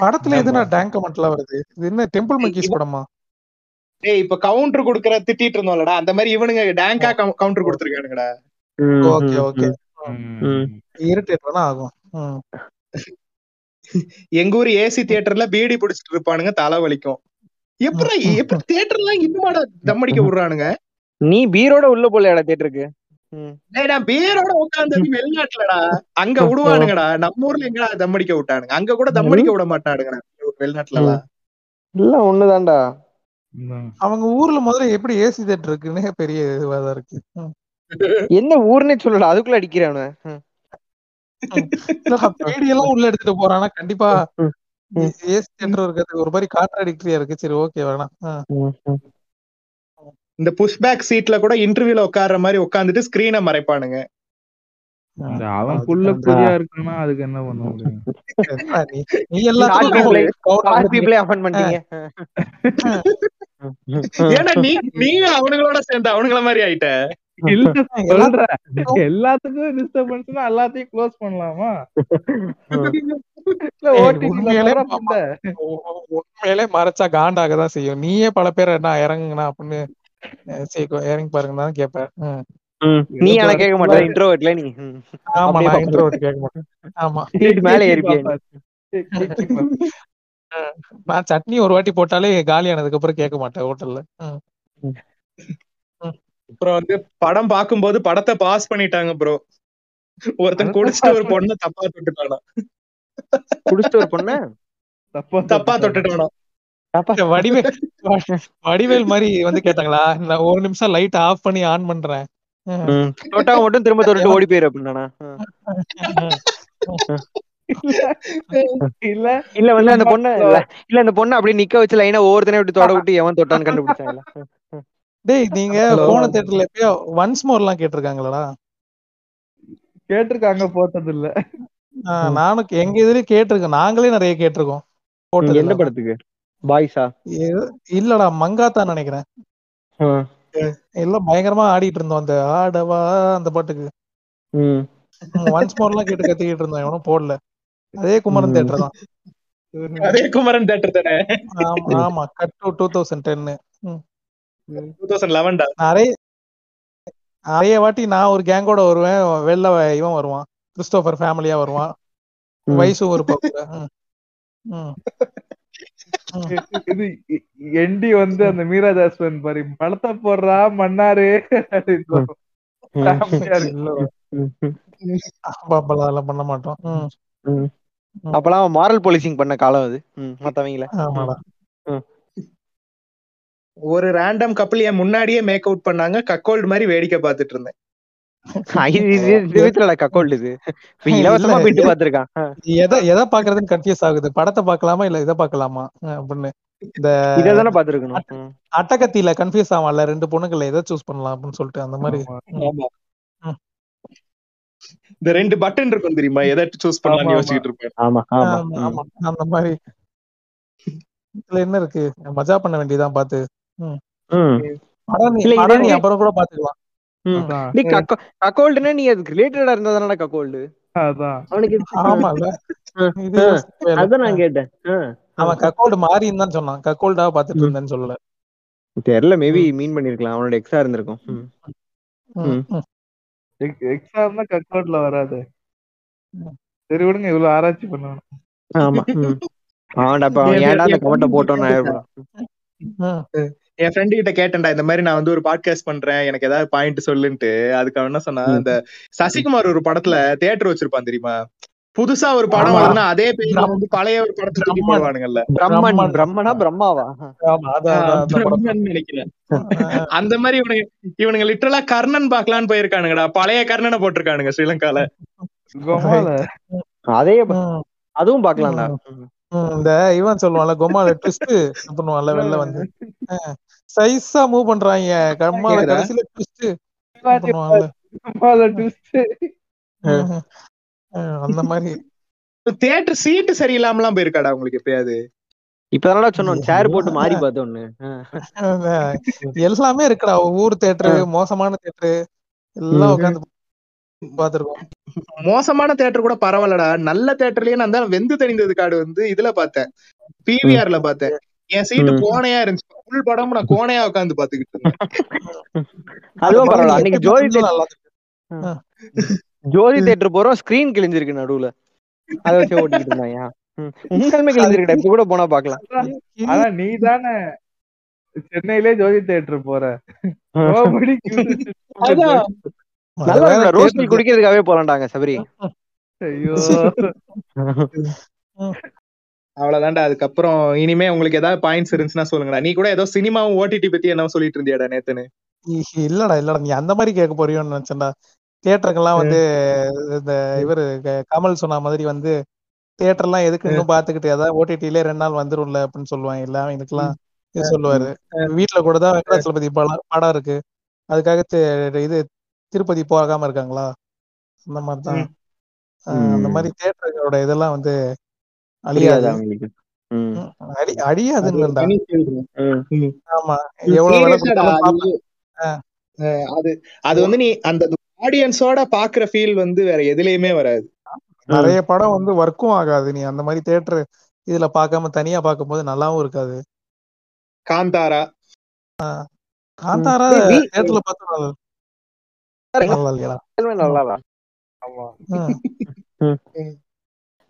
படத்துல எதுனா டேங்க் கமெண்ட்லாம் வருது? இது என்ன டெம்பிள் மங்கீஸ் படமா? டேய் இப்ப கவுண்டர் குடுக்கற திட்டிட்டு இருந்தோம்லடா. அந்த மாதிரி இவனுங்க டேங்கா கவுண்டர் கொடுத்திருக்கானுங்கடா. Okay okay. இரிட்டேட் வேணா ஆகும். எங்க ஊர் ஏசி தியேட்டர்ல பீடி பிடிச்சிட்டு இருப்பானுங்க தலை வலிக்கும். எப்படி எப்படி தியேட்டர்லாம் இன்னுமாடா தம் அடிக்க விடுறானுங்க? நீ பீரோட உள்ள போல தேட்டருக்கு? டேய் நான் பேரோட உட்கார்ந்தது வெளிநாட்டுலடா. அங்க விடுவானுங்கடா. நம்ம ஊர்ல எங்கடா தம் அடிக்க விட்டானுங்க? அங்க கூட தம் அடிக்க விட மாட்டானுங்கடா வெளிநாட்டுல எல்லாம் இல்ல ஒண்ணுதான்டா அவங்க ஊர்ல முதல்ல எப்படி ஏசி தேட்டர் இருக்குன்னே பெரிய இதுவா தான் இருக்கு. என்ன ஊர்னே சொல்லல அதுக்குள்ள அடிக்கிறானு எல்லாம் உள்ள எடுத்துட்டு போறானா? கண்டிப்பா. ஏசி தேட்டர் இருக்கிறது ஒரு மாதிரி கான்ட்ராடிக்டரியா இருக்கு. சரி ஓகே வேணாம். இந்த புஷ் பேக் சீட்ல கூட இன்டர்வியூல உட்கார்ற மாதிரி உட்கார்ந்துட்டு ஸ்கிரீனை மறைப்பானுங்க. அவன் புள்ள குதியா இருக்கானா அதுக்கு என்ன பண்ண முடியும்? நீ நீ ஏன்னா நீ நீங்க அவனுங்களோட சேர்ந்து அவனுங்கள மாதிரி ஆயிட்ட. எல்லாத்துக்கும் டிஸ்டர்பன்ஸ்னா எல்லாத்தையும் க்ளோஸ் பண்ணலாமா? உண்மையிலே மறைச்சா காண்டாக தான் செய்யும். நீயே பல பேர் என்ன இறங்குங்கண்ணா அப்படின்னு சரி கொ- இறங்கி பாருங்கன்னு தான் கேட்பேன் ம். நீ ஆனா கேட்க மாட்டேன் இன்ட்ரோவர்ட்ல நீ. ஆமா நான். இன்ட்ரோவர்ட் கேட்க மாட்டேன். ஆமா. சீட் மேல ஏறிப்பியா? நான் சட்னி ஒரு வாட்டி போட்டாலே காலியானதுக்கு அப்புறம் கேட்க மாட்டேன் ஹோட்டல்ல. அப்புறம் வந்து படம் பார்க்கும்போது படத்தை பாஸ் பண்ணிட்டாங்க ப்ரோ ஒருத்தன் குடிச்சிட்டு ஒரு பொண்ணை தப்பா தொட்டுட்டானா. குடிச்சிட்டு ஒரு பொண்ணு? தப்பா தப்பா தொட்டுட்டானா. வடிவேல் வடிவேல் மாதிரி வந்து கேட்டாங்களா நான் ஒரு நிமிஷம் லைட் ஆஃப் பண்ணி ஆன் பண்றேன். தொட்டா மட்டும் திரும்ப தொட்டு ஓடி போயிரு அப்படின்னா இல்ல. இல்ல வந்து அந்த பொண்ணு இல்ல. அந்த பொண்ணு அப்படியே நிக்க வச்சு லைனா ஒவ்வொருத்தனையும் இப்படி தொட விட்டு எவன் தொட்டான்னு கண்டுபிடிச்சாங்களா? டேய் நீங்க போன தேட்டர்ல எப்பயோ ஒன்ஸ் மோர் எல்லாம் கேட்டிருக்காங்களா கேட்டிருக்காங்க போட்டது இல்ல ஆஹ் நானும் எங்க இதுலயும் கேட்டிருக்கோம் நாங்களே நிறைய கேட்டிருக்கோம். போட்டது எந்த. படத்துக்கு? பாய்ஸா? இல்லடா மங்காத்தான் நினைக்கிறேன். எல்லாம் பயங்கரமா ஆடிட்டு இருந்தோம் அந்த ஆடவா அந்த பாட்டுக்கு. ஒன்ஸ் மோர் எல்லாம் கேட்டு கத்திக்கிட்டு இருந்தோம் எவனும் போடல. அதே குமரன். தேட்டர் தான். அதே குமரன் தேட்டர் தானே? ஆமா ஆமா கட் டு டூ தௌசண்ட் டென்னு டூ தௌசண்ட் லெவன்டா நிறைய நிறைய வாட்டி நான் ஒரு கேங்கோட வருவேன் வெளில வ- இவன் வருவான் கிறிஸ்டோபர் ஃபேமிலியா வருவான். வயசு ஒரு பக்கம். இது எண்டி வந்து அந்த மீரா ஜாஸ்வன் பாரு படத்தை போடுறா மன்னாரு அதெல்லாம் பண்ண மாட்டோம். அப்பெல்லாம் மாரல் போலீசிங் பண்ண காலம் அது. மத்தவங்கள. ஒரு ரேண்டம் கப்பல் என் முன்னாடியே மேக் அவுட் பண்ணாங்க. கக்கோல்டு மாதிரி வேடிக்கை பார்த்துட்டு இருந்தேன். இது (laughs) இலவசமா இது- பாத்திருக்கான் (laughs) எதை எதை பாக்குறதுன்னு கன்ஃபியூஸ் ஆகுது. படத்தை பார்க்கலாமா இல்ல இதை பார்க்கலாமா? அஹ் அப்படின்னு. இந்த இததானே பாத்துருக்கணும் ம். அட்டகத்தியில கன்ஃபியூஸ் ஆவான்ல ரெண்டு பொண்ணுங்கள்ல எதை சூஸ் பண்ணலாம் அப்படின்னு சொல்லிட்டு அந்த மாதிரி. இந்த ரெண்டு பட்டன் இருக்கும் தெரியுமா? எதை சூஸ் ஆமா. யோசிச்சுட்டு இருப்பேன். ஆமா ஆமா. ஆமா, ம். ஆமா. அந்த மாதிரி. இதுல என்ன இருக்கு? மஜா பண்ண வேண்டியதான் பாத்து ம். படம் அப்புறம் கூட பாத்துக்கலாம் நீ கக்கோல்டுனா நீ அதுக்கு ரிலேட்டடா இருந்தா தானே கக்கோல்டு. அதான். அவனுக்கு. அதான் நான் கேட்டேன். அவன் கக்கோல்டு மாறின்னு தான் சொன்னான். கக்கோல்டா பாத்துட்டு. இருந்தேன்னு சொல்லல. தெரியல மேபி மீன் பண்ணிருக்கலாம். அவனோட எக்ஸா இருந்திருக்கும். எக்ஸா இருந்தா கக்கோட்ல வராது. சரி விடுங்க இவ்வளவு ஆராய்ச்சி பண்ணணும். ஆமா. அவன்டா இப்ப அவன் ஏன்டா அந்த கமெண்ட போட்டோன்னு. என் ஃப்ரெண்டு கிட்ட கேட்டேன்டா இந்த மாதிரி நான் வந்து ஒரு பாட்காஸ்ட் பண்றேன் எனக்கு ஏதாவது பாயிண்ட் சொல்லுன்ட்டு. அதுக்கு அவன் என்ன சொன்னா. இந்த சசிகுமார் ஒரு படத்துல தியேட்டர் வச்சிருப்பான் தெரியுமா? புதுசா ஒரு படம். வருதுன்னா அதே பேர்ல வந்து பழைய ஒரு படத்தை தூக்கி. போடுவானுங்கல்ல. பிரம்மன். பிரம்மன். பிரம்மாவா? நினைக்கிறேன். அந்த மாதிரி இவனுங்க இவனுங்க லிட்டரலா கர்ணன் பாக்கலான்னு போயிருக்கானுங்கடா. பழைய கர்ணனை போட்டிருக்கானுங்க ஸ்ரீலங்கால. கோமால அதே அதுவும் பாக்கலாம்டா இந்த இவன் சொல்லுவான்ல கொம்மால ட்விஸ்ட் பண்ணுவான்ல வெளில வந்து சைஸா மூவ் பண்றாங்க. கம்மால? கடைசியில ட்விஸ்ட் கோமால ம், அந்த மாதிரி. தியேட்டர் சீட்டு சரியில்லாமலாம் போயிருக்காடா உங்களுக்கு எப்பயாவது? இப்பதானடா சொன்னோம் சேர் போட்டு மாறி பார்த்தோன்னு எல்லாமே இருக்குடா ஊர் தேட்டரு மோசமான தேட்டரு எல்லாம். உட்காந்து பாத்துருக்கோம். மோசமான தியேட்டர் கூட பரவாயில்லடா. நல்ல தியேட்டர்லயே நான் தான் வெந்து தெரிந்தது கார்டு வந்து இதுல பார்த்தேன். பிவிஆர்ல பார்த்தேன். என் சீட்டு. கோணையா இருந்துச்சு. ஃபுல் படமும் நான் கோணையா உட்காந்து பாத்துக்கிட்டு இருந்தேன். அன்னைக்கு ஜோதி. ஜோதி தேட்டர் போறோம் ஸ்கிரீன் கிழிஞ்சிருக்கு நடுவுல. அதை வச்சு ஓட்டிக்கிட்டு இருந்தாங்க ம். உண்மையுமே கிழிஞ்சிருக்கடா இப்ப கூட போனா பாக்கலாம் ஆனா நீ தானே சென்னையிலே ஜோதி தியேட்டர் போற. ரோஸ் மில்க் குடிக்கிறதுக்காகவே போலாம்டாங்க சபரி. ஐயோ. அவ்வளவுதான்டா அதுக்கப்புறம் இனிமே உங்களுக்கு ஏதாவது பாயிண்ட்ஸ் இருந்துச்சுன்னா சொல்லுங்கடா. நீ கூட ஏதோ சினிமாவும் ஓடிடி பத்தி என்ன சொல்லிட்டு இருந்தியாடா நேத்துன்னு. இ- இல்லடா இல்லடா நீ அந்த மாதிரி கேட்க போறியோன்னு நினைச்சேன்டா. தியேட்டருக்கெல்லாம் வந்து இந்த இவரு க- கமல் சொன்ன மாதிரி வந்து தியேட்டர்லாம் எதுக்கு இன்னும் பாத்துக்கிட்டு ஏதாவது ஓடிடிலே ரெண்டு நாள் வந்துரும்ல அப்படின்னு சொல்லுவாங்க இல்ல இதுக்கெல்லாம் இது சொல்லுவாரு. வீட்டுல கூட தான் வெங்கடாச்சலபதி படம் படம் இருக்கு. அதுக்காக தி- இது திருப்பதி போகாம இருக்காங்களா? அந்த மாதிரிதான். ம். ஆஹ் அந்த. மாதிரி தியேட்டர்களோட இதெல்லாம் வந்து அழியாது. அழியாதுன்னு தனி தான். ஆமா. எவ்வளவு அது வந்து நீ அந்த ஆடியன்ஸோட பாக்குற ஃபீல் வந்து வேற எதுலயுமே வராது. நிறைய படம் வந்து ஒர்க்கும் ஆகாது. நீ அந்த மாதிரி தியேட்டர் இதுல பார்க்காம தனியா பார்க்கும்போது நல்லாவும் இருக்காது. காந்தாரா. காந்தாரா தியேட்டர்ல பார்த்தா நல்லா நல்லா இல்லையா நல்லாதான் ஆமா ம். டேய்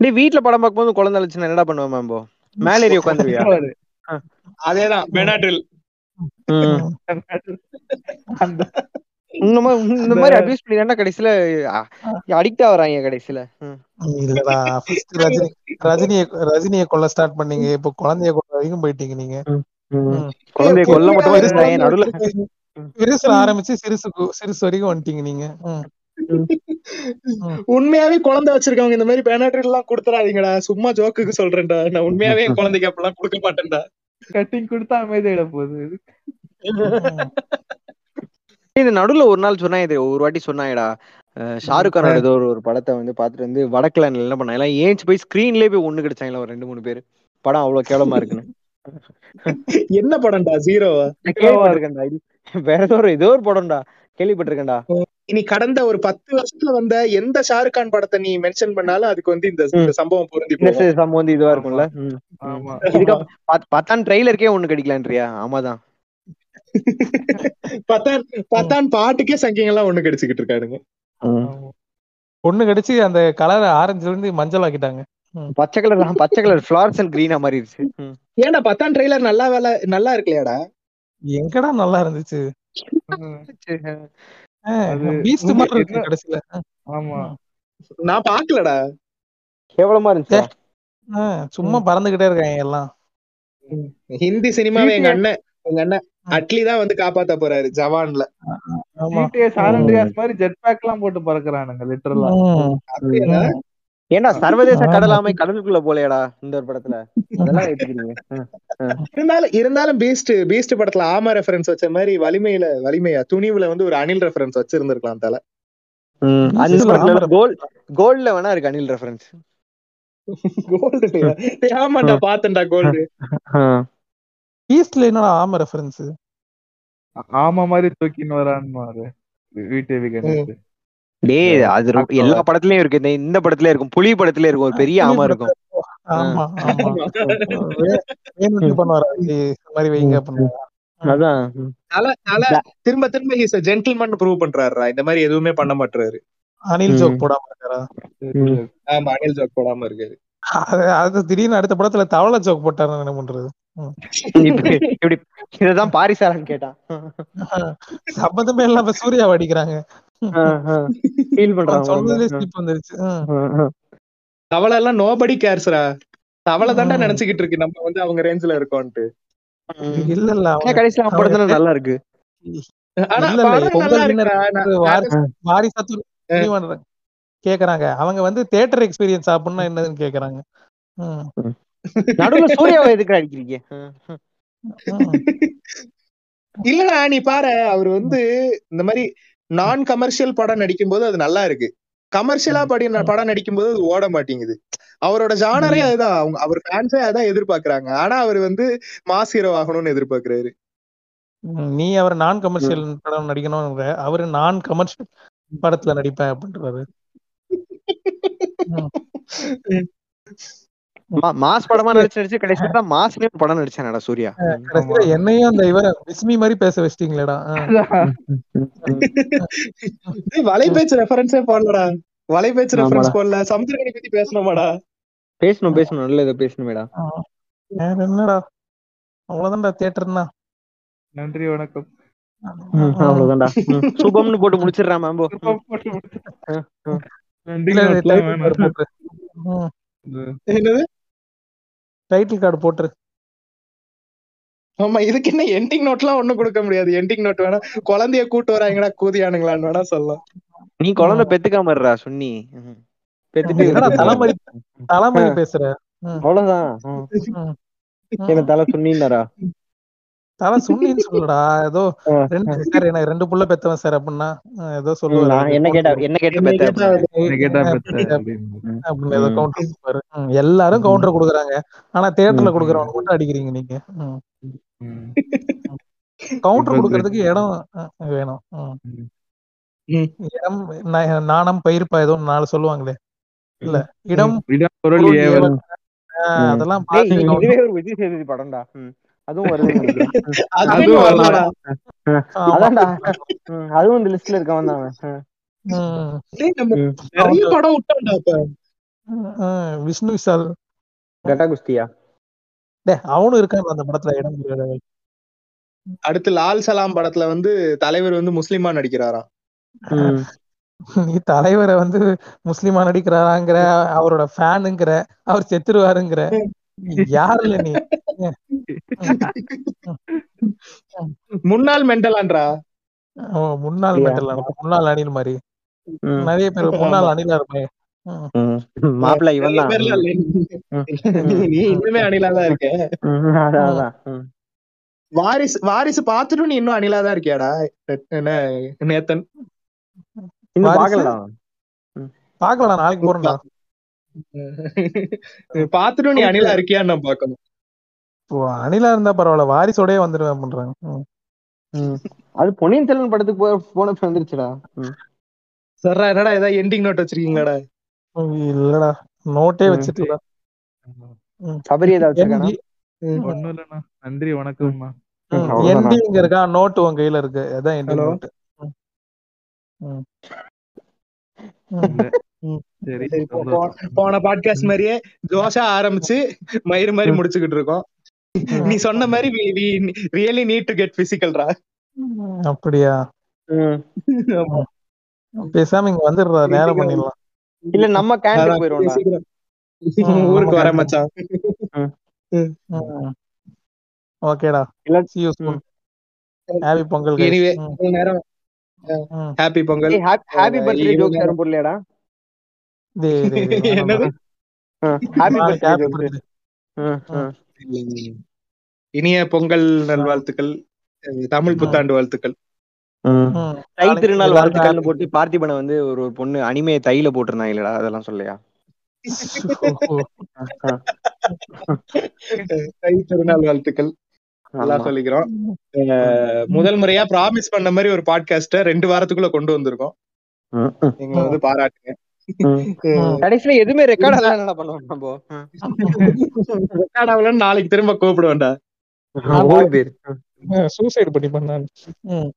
வீட்ல படம் பார்க்கும்போது குழந்தை அழைச்சுன்னா என்னடா பண்ணுவேன் மேம்போ மேல ஏறி உட்காந்துருவியா அதேதான் பெனாட்ரில் அந்த இந்த மாதிரி இந்த மாதிரி அபியூஸ் பண்ணி தானே கடைசியில அடிக்ட் ஆகுறாங்க கடைசியில. ம். இல்லடா. ஃபர்ஸ்ட் ரஜினி ரஜினிய ரஜினிய கொல்ல ஸ்டார்ட் பண்ணீங்க. இப்போ குழந்தைய கொல்ல வரைக்கும் போயிட்டீங்க நீங்க. குழந்தைய கொல்ல மட்டும் நடுவுல. சிறுசுல ஆரம்பிச்சு சிறுசு சிறுசு வரைக்கும் வந்துட்டீங்க நீங்க. (laughs) உண்மையாவே குழந்தை வச்சிருக்கவங்க இந்த மாதிரி பெனாட்ரில் எல்லாம் கொடுத்துறாதீங்கடா. சும்மா ஜோக்குக்கு சொல்றேன்டா. நான் உண்மையாவே என் குழந்தைக்கு அப்படிலாம் கொடுக்க மாட்டேன்டா. கட்டிங் கொடுத்தா அமைதியிட போகுது. ம். இந்த நடுவுல ஒரு நாள் சொன்னா இது ஒரு வாட்டி சொன்னாங்கடா. அஹ் ஷாருக் கானோட ஏதோ ஒரு ஒரு படத்தை வந்து பார்த்துட்டு வந்து வடக்குல என்ன பண்ணாங்க? எல்லாம் ஏஞ்சி போய் ஸ்கிரீன்லயே போய் ஒண்ணு கிடைச்சாங்களா ஒரு ரெண்டு மூணு பேர். படம் அவ்வளவு கேவலமா இருக்குன்னு. (laughs) என்ன படம்டா? ஜீரோவா கேள்விப்பட்டிருக்கேன்டா இது வேற ஏதோ ஒரு ஏதோ ஒரு படம்டா. கேள்விப்பட்டிருக்கேன்டா. இனி கடந்த ஒரு பத்து வருஷத்துல வந்த எந்த ஷாருக் கான் படத்தை நீ மென்ஷன் பண்ணாலும் அதுக்கு வந்து இந்த சம்பவம் பொருந்தி சம்பவம் வந்து இதுவா இருக்கும்ல? இதுக்கு பத்- பத்தாம் ட்ரெய்லருக்கே ஒண்ணு கிடைக்கலான்றியா? ஆமாதான். (laughs) பத்தான் பத்தான் பாட்டுக்கே சங்கிங்க எல்லாம் ஒண்ணு கிடைச்சுக்கிட்டு இருக்கானுங்க. பொண்ணு கடிச்சு அந்த கலர் ஆரஞ்சுல இருந்து மஞ்சள் ஆக்கிட்டாங்க. பச்சை கலர் பச்சை கலர் ஃபிளார்ஸ் அண்ட் கிரீனா மாறிடுச்சு. ஏன்டா பத்தான் ட்ரெய்லர் நல்லா வேலை நல்லா இருக்கலையாடா? எங்கடா நல்லா இருந்துச்சு? (laughs) பீஸ்ட் மாதிரி இருக்கு ஆமா. நான் பாக்கலடா கேவலமா இருந்துச்சா? ஆஹ் சும்மா பறந்துகிட்டே இருக்காங்க எல்லாம். ஹிந்தி சினிமாவை எங்க அண்ணன் எங்க அண்ணன் அட்லி தான் வந்து காப்பாத்த போறாரு ஜவான்ல. மாதிரி ஜெட் பேக் எல்லாம் போட்டு பறக்குறானுங்க லிட்டரலா ஏன்டா சர்வதேச. கடலாமை கடலுக்குள்ள போலையடா இந்த ஒரு படத்துல? அதெல்லாம் ஏத்துக்கிறீங்க. ம். இருந்தாலும் இருந்தாலும் பீஸ்ட் பீஸ்ட் படத்துல ஆமா ரெஃபரன்ஸ் வச்ச மாதிரி வலிமையில வலிமையா துணிவுல வந்து ஒரு அனில் ரெஃபரன்ஸ் வச்சிருந்திருக்கலாம் தல. ம். அந்த Beast ல படத்துல ஆமா. கோல்ட் கோல்ட்ல வேணா இருக்கு அனில் ரெஃபரன்ஸ் கோல்டு ஆமாண்டா பாத்தேன்டா கோல்டு ஈஸ்ட்ல என்னடா ஆமா ரெஃபரன்ஸ் ஆமா மாதிரி தூக்கின்னு வரான்னு வீட்டு கணேஷ் டேய் அது எல்லா படத்துலயும் இருக்கு. இந்த- இந்த படத்துல இருக்கும் புலி படத்துல இருக்கும். ஒரு பெரிய ஆமா இருக்கும். (laughs) திரும்ப திரும்ப ஹிஸ் ஜென்டில்மன் ப்ரூவ் பண்றாருடா. இந்த மாதிரி எதுவுமே பண்ண மாட்டாரு அனில். ஜோக் போடாம இருக்காரா? ஆமா அனில் ஜோக் போடாம இருக்காரு. அது அது திடீர்னு அடுத்த படத்துல தவளை ஜோக் போட்டாருன்னு என்ன பண்றது? இப்ப இப்படி இததான் பாரிசாரன் கேட்டான் சம்பந்தமே இல்லாம சூர்யா அடிக்கிறாங்க. ஃபீல் ம். தவளை எல்லாம் நோபடி கேர்ஸ்ரா தவளை தாண்டா. நினைச்சுக்கிட்டு இருக்கு. நம்ம வந்து அவங்க ரேஞ்சில இருக்கோம்ட்டு இல்ல இல்ல. கடைசியில தானே நல்லா இருக்கு. கேக்குறாங்க. அவங்க வந்து தியேட்டர் எக்ஸ்பீரியன்ஸ் அப்படின்னா என்னதுன்னு கேக்குறாங்க. நடுவுல (laughs) சூர்யாவை எதுக்கு அடிக்கிறீங்க. இல்லடா நீ பாரு. அவர் வந்து இந்த மாதிரி நான் கமர்ஷியல் படம் நடிக்கும் போது அது நல்லா இருக்கு. கமர்ஷியலா படி படம் நடிக்கும் போது அது ஓட மாட்டேங்குது. அவரோட ஜானரே அதுதான். அவங்க அவர் ஃபேன்ஸே அதான் எதிர்பார்க்கறாங்க. ஆனா அவர் வந்து மாஸ் ஹீரோ ஆகணும்னு எதிர்பார்க்கறாரு. நீ அவர் நான் கமர்ஷியல் படம் நடிக்கணும்ன்ற அவரு நான் கமர்ஷியல் படத்துல நடிப்பேன் அப்படின்றாரு. (laughs) மாஸ் படமா நடிச்சு நடிச்சு கடைசியில தான் மாஸ்லயும் படம் நடிச்சானடா சூர்யா. கடைசியில என்னையும் அந்த இவர விஸ்மி மாதிரி பேச வச்சிட்டீங்களேடா. (laughs) வலைபேச்சு ரெஃபரன்ஸே போடலடா. வலைபேச்சு. ரெஃபரன்ஸ் போடல. சமுத்திரகனி பத்தி பேசணுமாடா. பேசணும் பேசணும். நல்ல இதை பேசணுமேடா. வேற என்னடா? அவ்வளவுதான்டா தியேட்டர்னா. நன்றி வணக்கம். அவ்வளவுதான்டா. சுபம்னு போட்டு முடிச்சிடுறான் மேம்போ. எல்லாம் டைட்டில். கார்டு போட்டுரு ஆமா இதுக்கு என்ன எண்டிங் நோட் எல்லாம் ஒண்ணும் கொடுக்க முடியாது எண்டிங் நோட் வேணா குழந்தைய கூட்டு வராங்கடா கூதியானுங்களான்னு வேணா சொல்லலாம் நீ குழந்தை பெத்துக்காம இருடா சுன்னி. பெத்துட்டு. தலைமறி தலைமறி பேசுற அவ்வளவுதான். என்ன தலை சுன்னின்னாரா தலை சுண்ணின்னு சொல்லுடா ஏதோ ரெண்டு சார் எனக்கு ரெண்டு புள்ள பெத்தவன் சார் அப்படின்னா ஏதோ சொல்லுவாரு. என்ன கேட்டா என்ன கேட்டு அப்படின்னு. ஏதோ. கவுண்டர் எல்லாரும் கவுண்டர் கொடுக்குறாங்க ஆனா தியேட்டர்ல. கொடுக்குறவங்க மட்டும் அடிக்கிறீங்க நீங்க. கவுண்டர் கொடுக்கறதுக்கு. இடம் வேணும். இடம் நாணம் பயிர்ப்பா ஏதோ நாலு சொல்லுவாங்களே இல்ல இடம் பொருள். அதெல்லாம் இதுவே ஒரு விஜய் சேதுபதி படம்டா. அதுவும் (laughs) ம். அதுவும் இந்த லிஸ்ட்ல இருக்கவன் தான். நிறைய படம் விட்டோம்டா இப்ப ம், விஷ்ணு விஷால் கட்டா குஸ்தியா டே அவனும் இருக்கான் அந்த படத்துல இடம். அடுத்து லால் சலாம் படத்துல வந்து தலைவர் வந்து முஸ்லிமா நடிக்கிறாராம் ம். நீ தலைவரை வந்து முஸ்லிமா நடிக்கிறாராங்கிற அவரோட ஃபேனுங்கிற அவர் செத்துருவாருங்கிற. யாருல நீ? (laughs) முன்னாள் மெண்டலான்றா? முன்னாள்? மெட்டல் முன்னாள் அணில் மாதிரி. நிறைய பேர் முன்னாள் அணிலா இருப்பேன். மாப்பிள்ளை இவன் தான். நீ- இன்னுமே அணிலாதான் இருக்க. வாரிசு வாரிசு பாத்துட்டும் நீ இன்னும் அணிலாதான் இருக்கியாடா? என்ன நேத்தன்? பாக்கலாம் நாளைக்கு போறேன்டா. பாத்துட்டும் நீ அணிலா இருக்கியான்னு நான் பாக்கணும் இப்போ அணிலா இருந்தா பரவாயில்ல. வாரிசோடயே வந்துடுவேன் பண்றாங்க. அது பொன்னியின் செல்வன் படத்துக்கு போ போனப்ப வந்துருச்சுடா. சர்ரா என்னடா ஏதாவது எண்டிங் நோட் வச்சிருக்கீங்களாடா? இல்லடா. நோட்டே ம். வச்சிருக்கல சபரி ஏதாவது வச்சிருக்கானா? ஒண்ணும் இல்லண்ணா. நன்றி அவ்வளவுதானா? எண்டிங் இருக்கா? நோட்டு உன் கையில இருக்கு. அதான் எண்டிங். ம். சரி. போன பாட்காஸ்ட் மாதிரியே ஜோஷா ஆரம்பிச்சு மயிறு மாதிரி முடிச்சுக்கிட்டு இருக்கோம். நீ சொன்ன மாதிரி ரியலி நீட் டு கெட் பிசிக்கல்ரா அப்படியா? ம். பேசாம இங்க வந்துடுறா நேரம் பண்ணிடலாம். இல்ல நம்ம கேண்டீன் போயிருவோம்டா. (laughs) ஊருக்கு வரேன் மச்சான். ஓகேடா. இல்ல. See you soon. Happy Pongal. Anyway நேரம். Happy Pongal. Happy birthday jokes யாரும் போடலையாடா? டேய், என்னது? Happy birthday. இனிய பொங்கல் நல்வாழ்த்துக்கள் தமிழ் புத்தாண்டு வாழ்த்துக்கள். தை திருநாள் happy போட்டு பார்த்திபனை வந்து ஒரு ஒரு பொண்ணு அனிமே தையில போட்டிருந்தாங்களா அதெல்லாம் சொல்லையா. தை திருநாள் வாழ்த்துக்கள். ஆமா. சொல்லிக்கிறோம். முதல் முறையா ப்ராமிஸ் பண்ண மாதிரி ஒரு பாட்காஸ்ட ரெண்டு வாரத்துக்குள்ள கொண்டு வந்திருக்கோம். நீங்க வந்து பாராட்டுங்க. கடைசியில எதுவுமே ரெக்கார்ட் என்ன பண்ணுவோம் நம்ம? Record ஆகலைன்னு நாளைக்கு திரும்ப கூப்பிட வேண்டாம் ஓடி போயிரு. சூசைட் பண்ணி பண்ணான். ம்.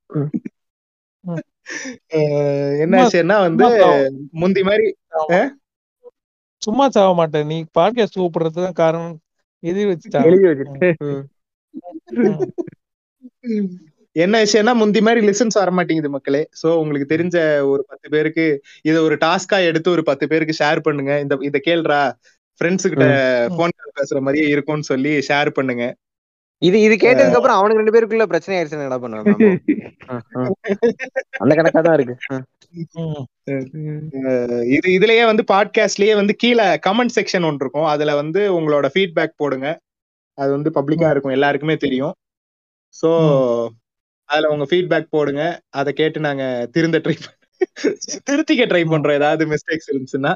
அஹ் என்ன விஷயம்னா வந்து முந்தி மாதிரி சும்மா சாவ மாட்டேன். நீ பாட்காஸ்ட் கூப்பிடுறது தான் காரணம். எழுதி வச்சுட்டா. எழுதி வச்சிருக்கேன் ம். என்ன விஷயம்னா முந்தி மாதிரி லிசன்ஸ் வர மாட்டேங்குது மக்களே. சோ உங்களுக்கு தெரிஞ்ச ஒரு பத்து பேருக்கு இத ஒரு டாஸ்கா எடுத்து ஒரு பத்து பேருக்கு ஷேர் பண்ணுங்க. இந்த இத கேள்றா ஃப்ரெண்ட்ஸ் கிட்ட போன் கால் பேசுற மாதிரியே இருக்கும்னு சொல்லி ஷேர் பண்ணுங்க. இது இது கேட்டதுக்கு அப்புறம் அவனுக்கு ரெண்டு பேருக்குள்ள பிரச்சனை ஆயிடுச்சு என்ன பண்ணுவேன் (laughs) அந்த கணக்கா தான் இருக்கு. இது இதுலயே வந்து பாட்காஸ்ட்லயே வந்து கீழே கமெண்ட் செக்ஷன் ஒன்று இருக்கும். அதுல வந்து உங்களோட ஃபீட்பேக் போடுங்க. அது வந்து பப்ளிக்கா இருக்கும். எல்லாருக்குமே தெரியும். சோ அதுல உங்க ஃபீட்பேக் போடுங்க. அதை கேட்டு நாங்க திருந்த ட்ரை திருத்திக்க ட்ரை பண்றோம். ஏதாவது மிஸ்டேக்ஸ் இருந்துச்சுன்னா.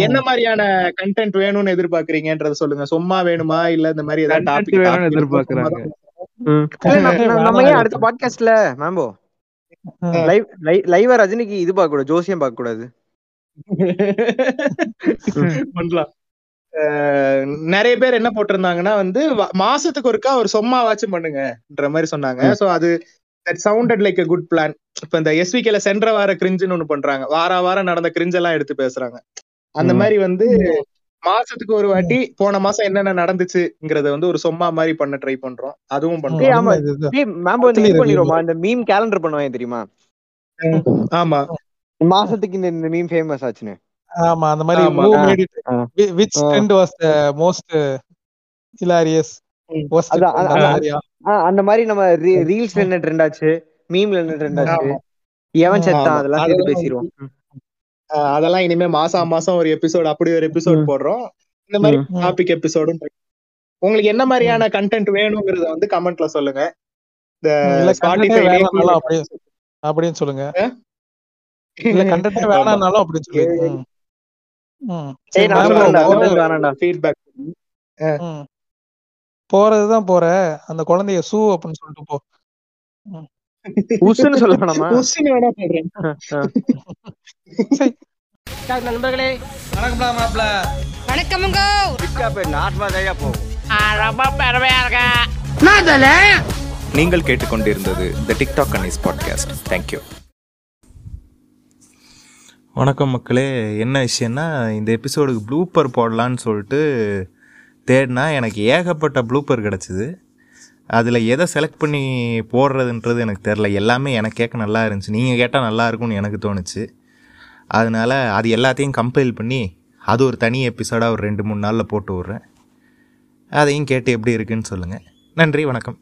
என்ன மாதிரியான கண்டென்ட் வேணும்னு எதிர்பார்க்கறீங்கன்றத சொல்லுங்க. சும்மா வேணுமா? இல்ல இந்த மாதிரி ஏதாவது டாபிக் வேணும்னு எதிர்பார்க்கறாங்க. நம்ம- ஏன் அடுத்த பாட்காஸ்ட்ல மேம்போ. லைவ் லைவா ரஜினிக்கு இது பார்க்க கூடாது ஜோசியம் பார்க்க கூடாது (laughs) பண்ணலாம். நிறைய பேர் என்ன போட்டிருந்தாங்கன்னா வந்து மாசத்துக்கு ஒருக்கா ஒரு சொம்மா வாட்சும் பண்ணுங்கன்ற மாதிரி சொன்னாங்க. சோ அது that sounded like a good plan இப்ப இந்த எஸ்விகேல சென்ற வார கிரிஞ்சுன்னு ஒண்ணு பண்றாங்க. வார வாரம் நடந்த கிரிஞ்செல்லாம் எடுத்து பேசுறாங்க. அந்த. மாதிரி வந்து மாசத்துக்கு ஒரு வாட்டி போன மாசம் என்னென்ன நடந்துச்சுங்கிறத வந்து ஒரு சொம்மா மாதிரி பண்ண ட்ரை பண்றோம். அதுவும் பண்றோம். ஆமா. மேம்போ வந்து இது இந்த மீம் கேலண்டர் பண்ணுவாங்க தெரியுமா? ஆமா. மாசத்துக்கு இந்த இந்த மீம் ஃபேமஸ் ஆச்சுன்னு. ஆமா அந்த மாதிரி ஆமா. who ah. made it ah. whi- which ah. trend was the most uh, hilarious ம். worst அதான், trend அதான், அந்த மாதிரி நம்ம ரீல்ஸ்ல என்ன ட்ரெண்ட் ஆச்சு மீம்ல என்ன ட்ரெண்ட் ஆச்சு. எவன் செத்தான். அதெல்லாம் சேர்த்து அதெல்லாம் பேசிடுவோம் அதெல்லாம் இனிமே மாசம் மாசம் ஒரு எபிசோட் அப்படி ஒரு எபிசோட். போடுறோம் இந்த மாதிரி. டாபிக் எபிசோடும் உங்களுக்கு என்ன மாதிரியான கண்டென்ட் வேணுங்கிறத வந்து கமெண்ட்ல சொல்லுங்க இந்த அப்படின்னு சொல்லுங்க இல்ல கண்டென்ட்டே வேணாம்னாலும் அப்படின்னு சொல்லுங்க போறதுதான் போற. அந்த குழந்தைய சூ அப்படின்னு சொல்லிட்டு போ. உசுன்னு சொல்ல வேணாமா? கொஸ்டின் வேணா சொல்றேன் சரி. நண்பர்களே. நீங்கள் கேட்டுக்கொண்டிருந்தது த டிக்டாக் அன்னிஸ் பாட்காஸ்ட் தேங்க்யூ வணக்கம் மக்களே. என்ன விஷயம்னா இந்த எபிசோடுக்கு ப்ளூப்பர் போடலான்னு சொல்லிட்டு தேடினா எனக்கு ஏகப்பட்ட ப்ளூப்பர் கிடச்சிது. அதில் எதை செலக்ட் பண்ணி போடுறதுன்றது எனக்கு தெரில எல்லாமே எனக்கு கேட்க நல்லா இருந்துச்சு. நீங்கள் கேட்டால் நல்லா இருக்கும்னு எனக்கு தோணுச்சு. அதனால் அது எல்லாத்தையும் கம்பைல் பண்ணி அது ஒரு தனி எபிசோடாக ஒரு ரெண்டு மூணு நாளில் போட்டு விட்றேன். அதையும் கேட்டு எப்படி இருக்குன்னு சொல்லுங்கள் நன்றி வணக்கம்.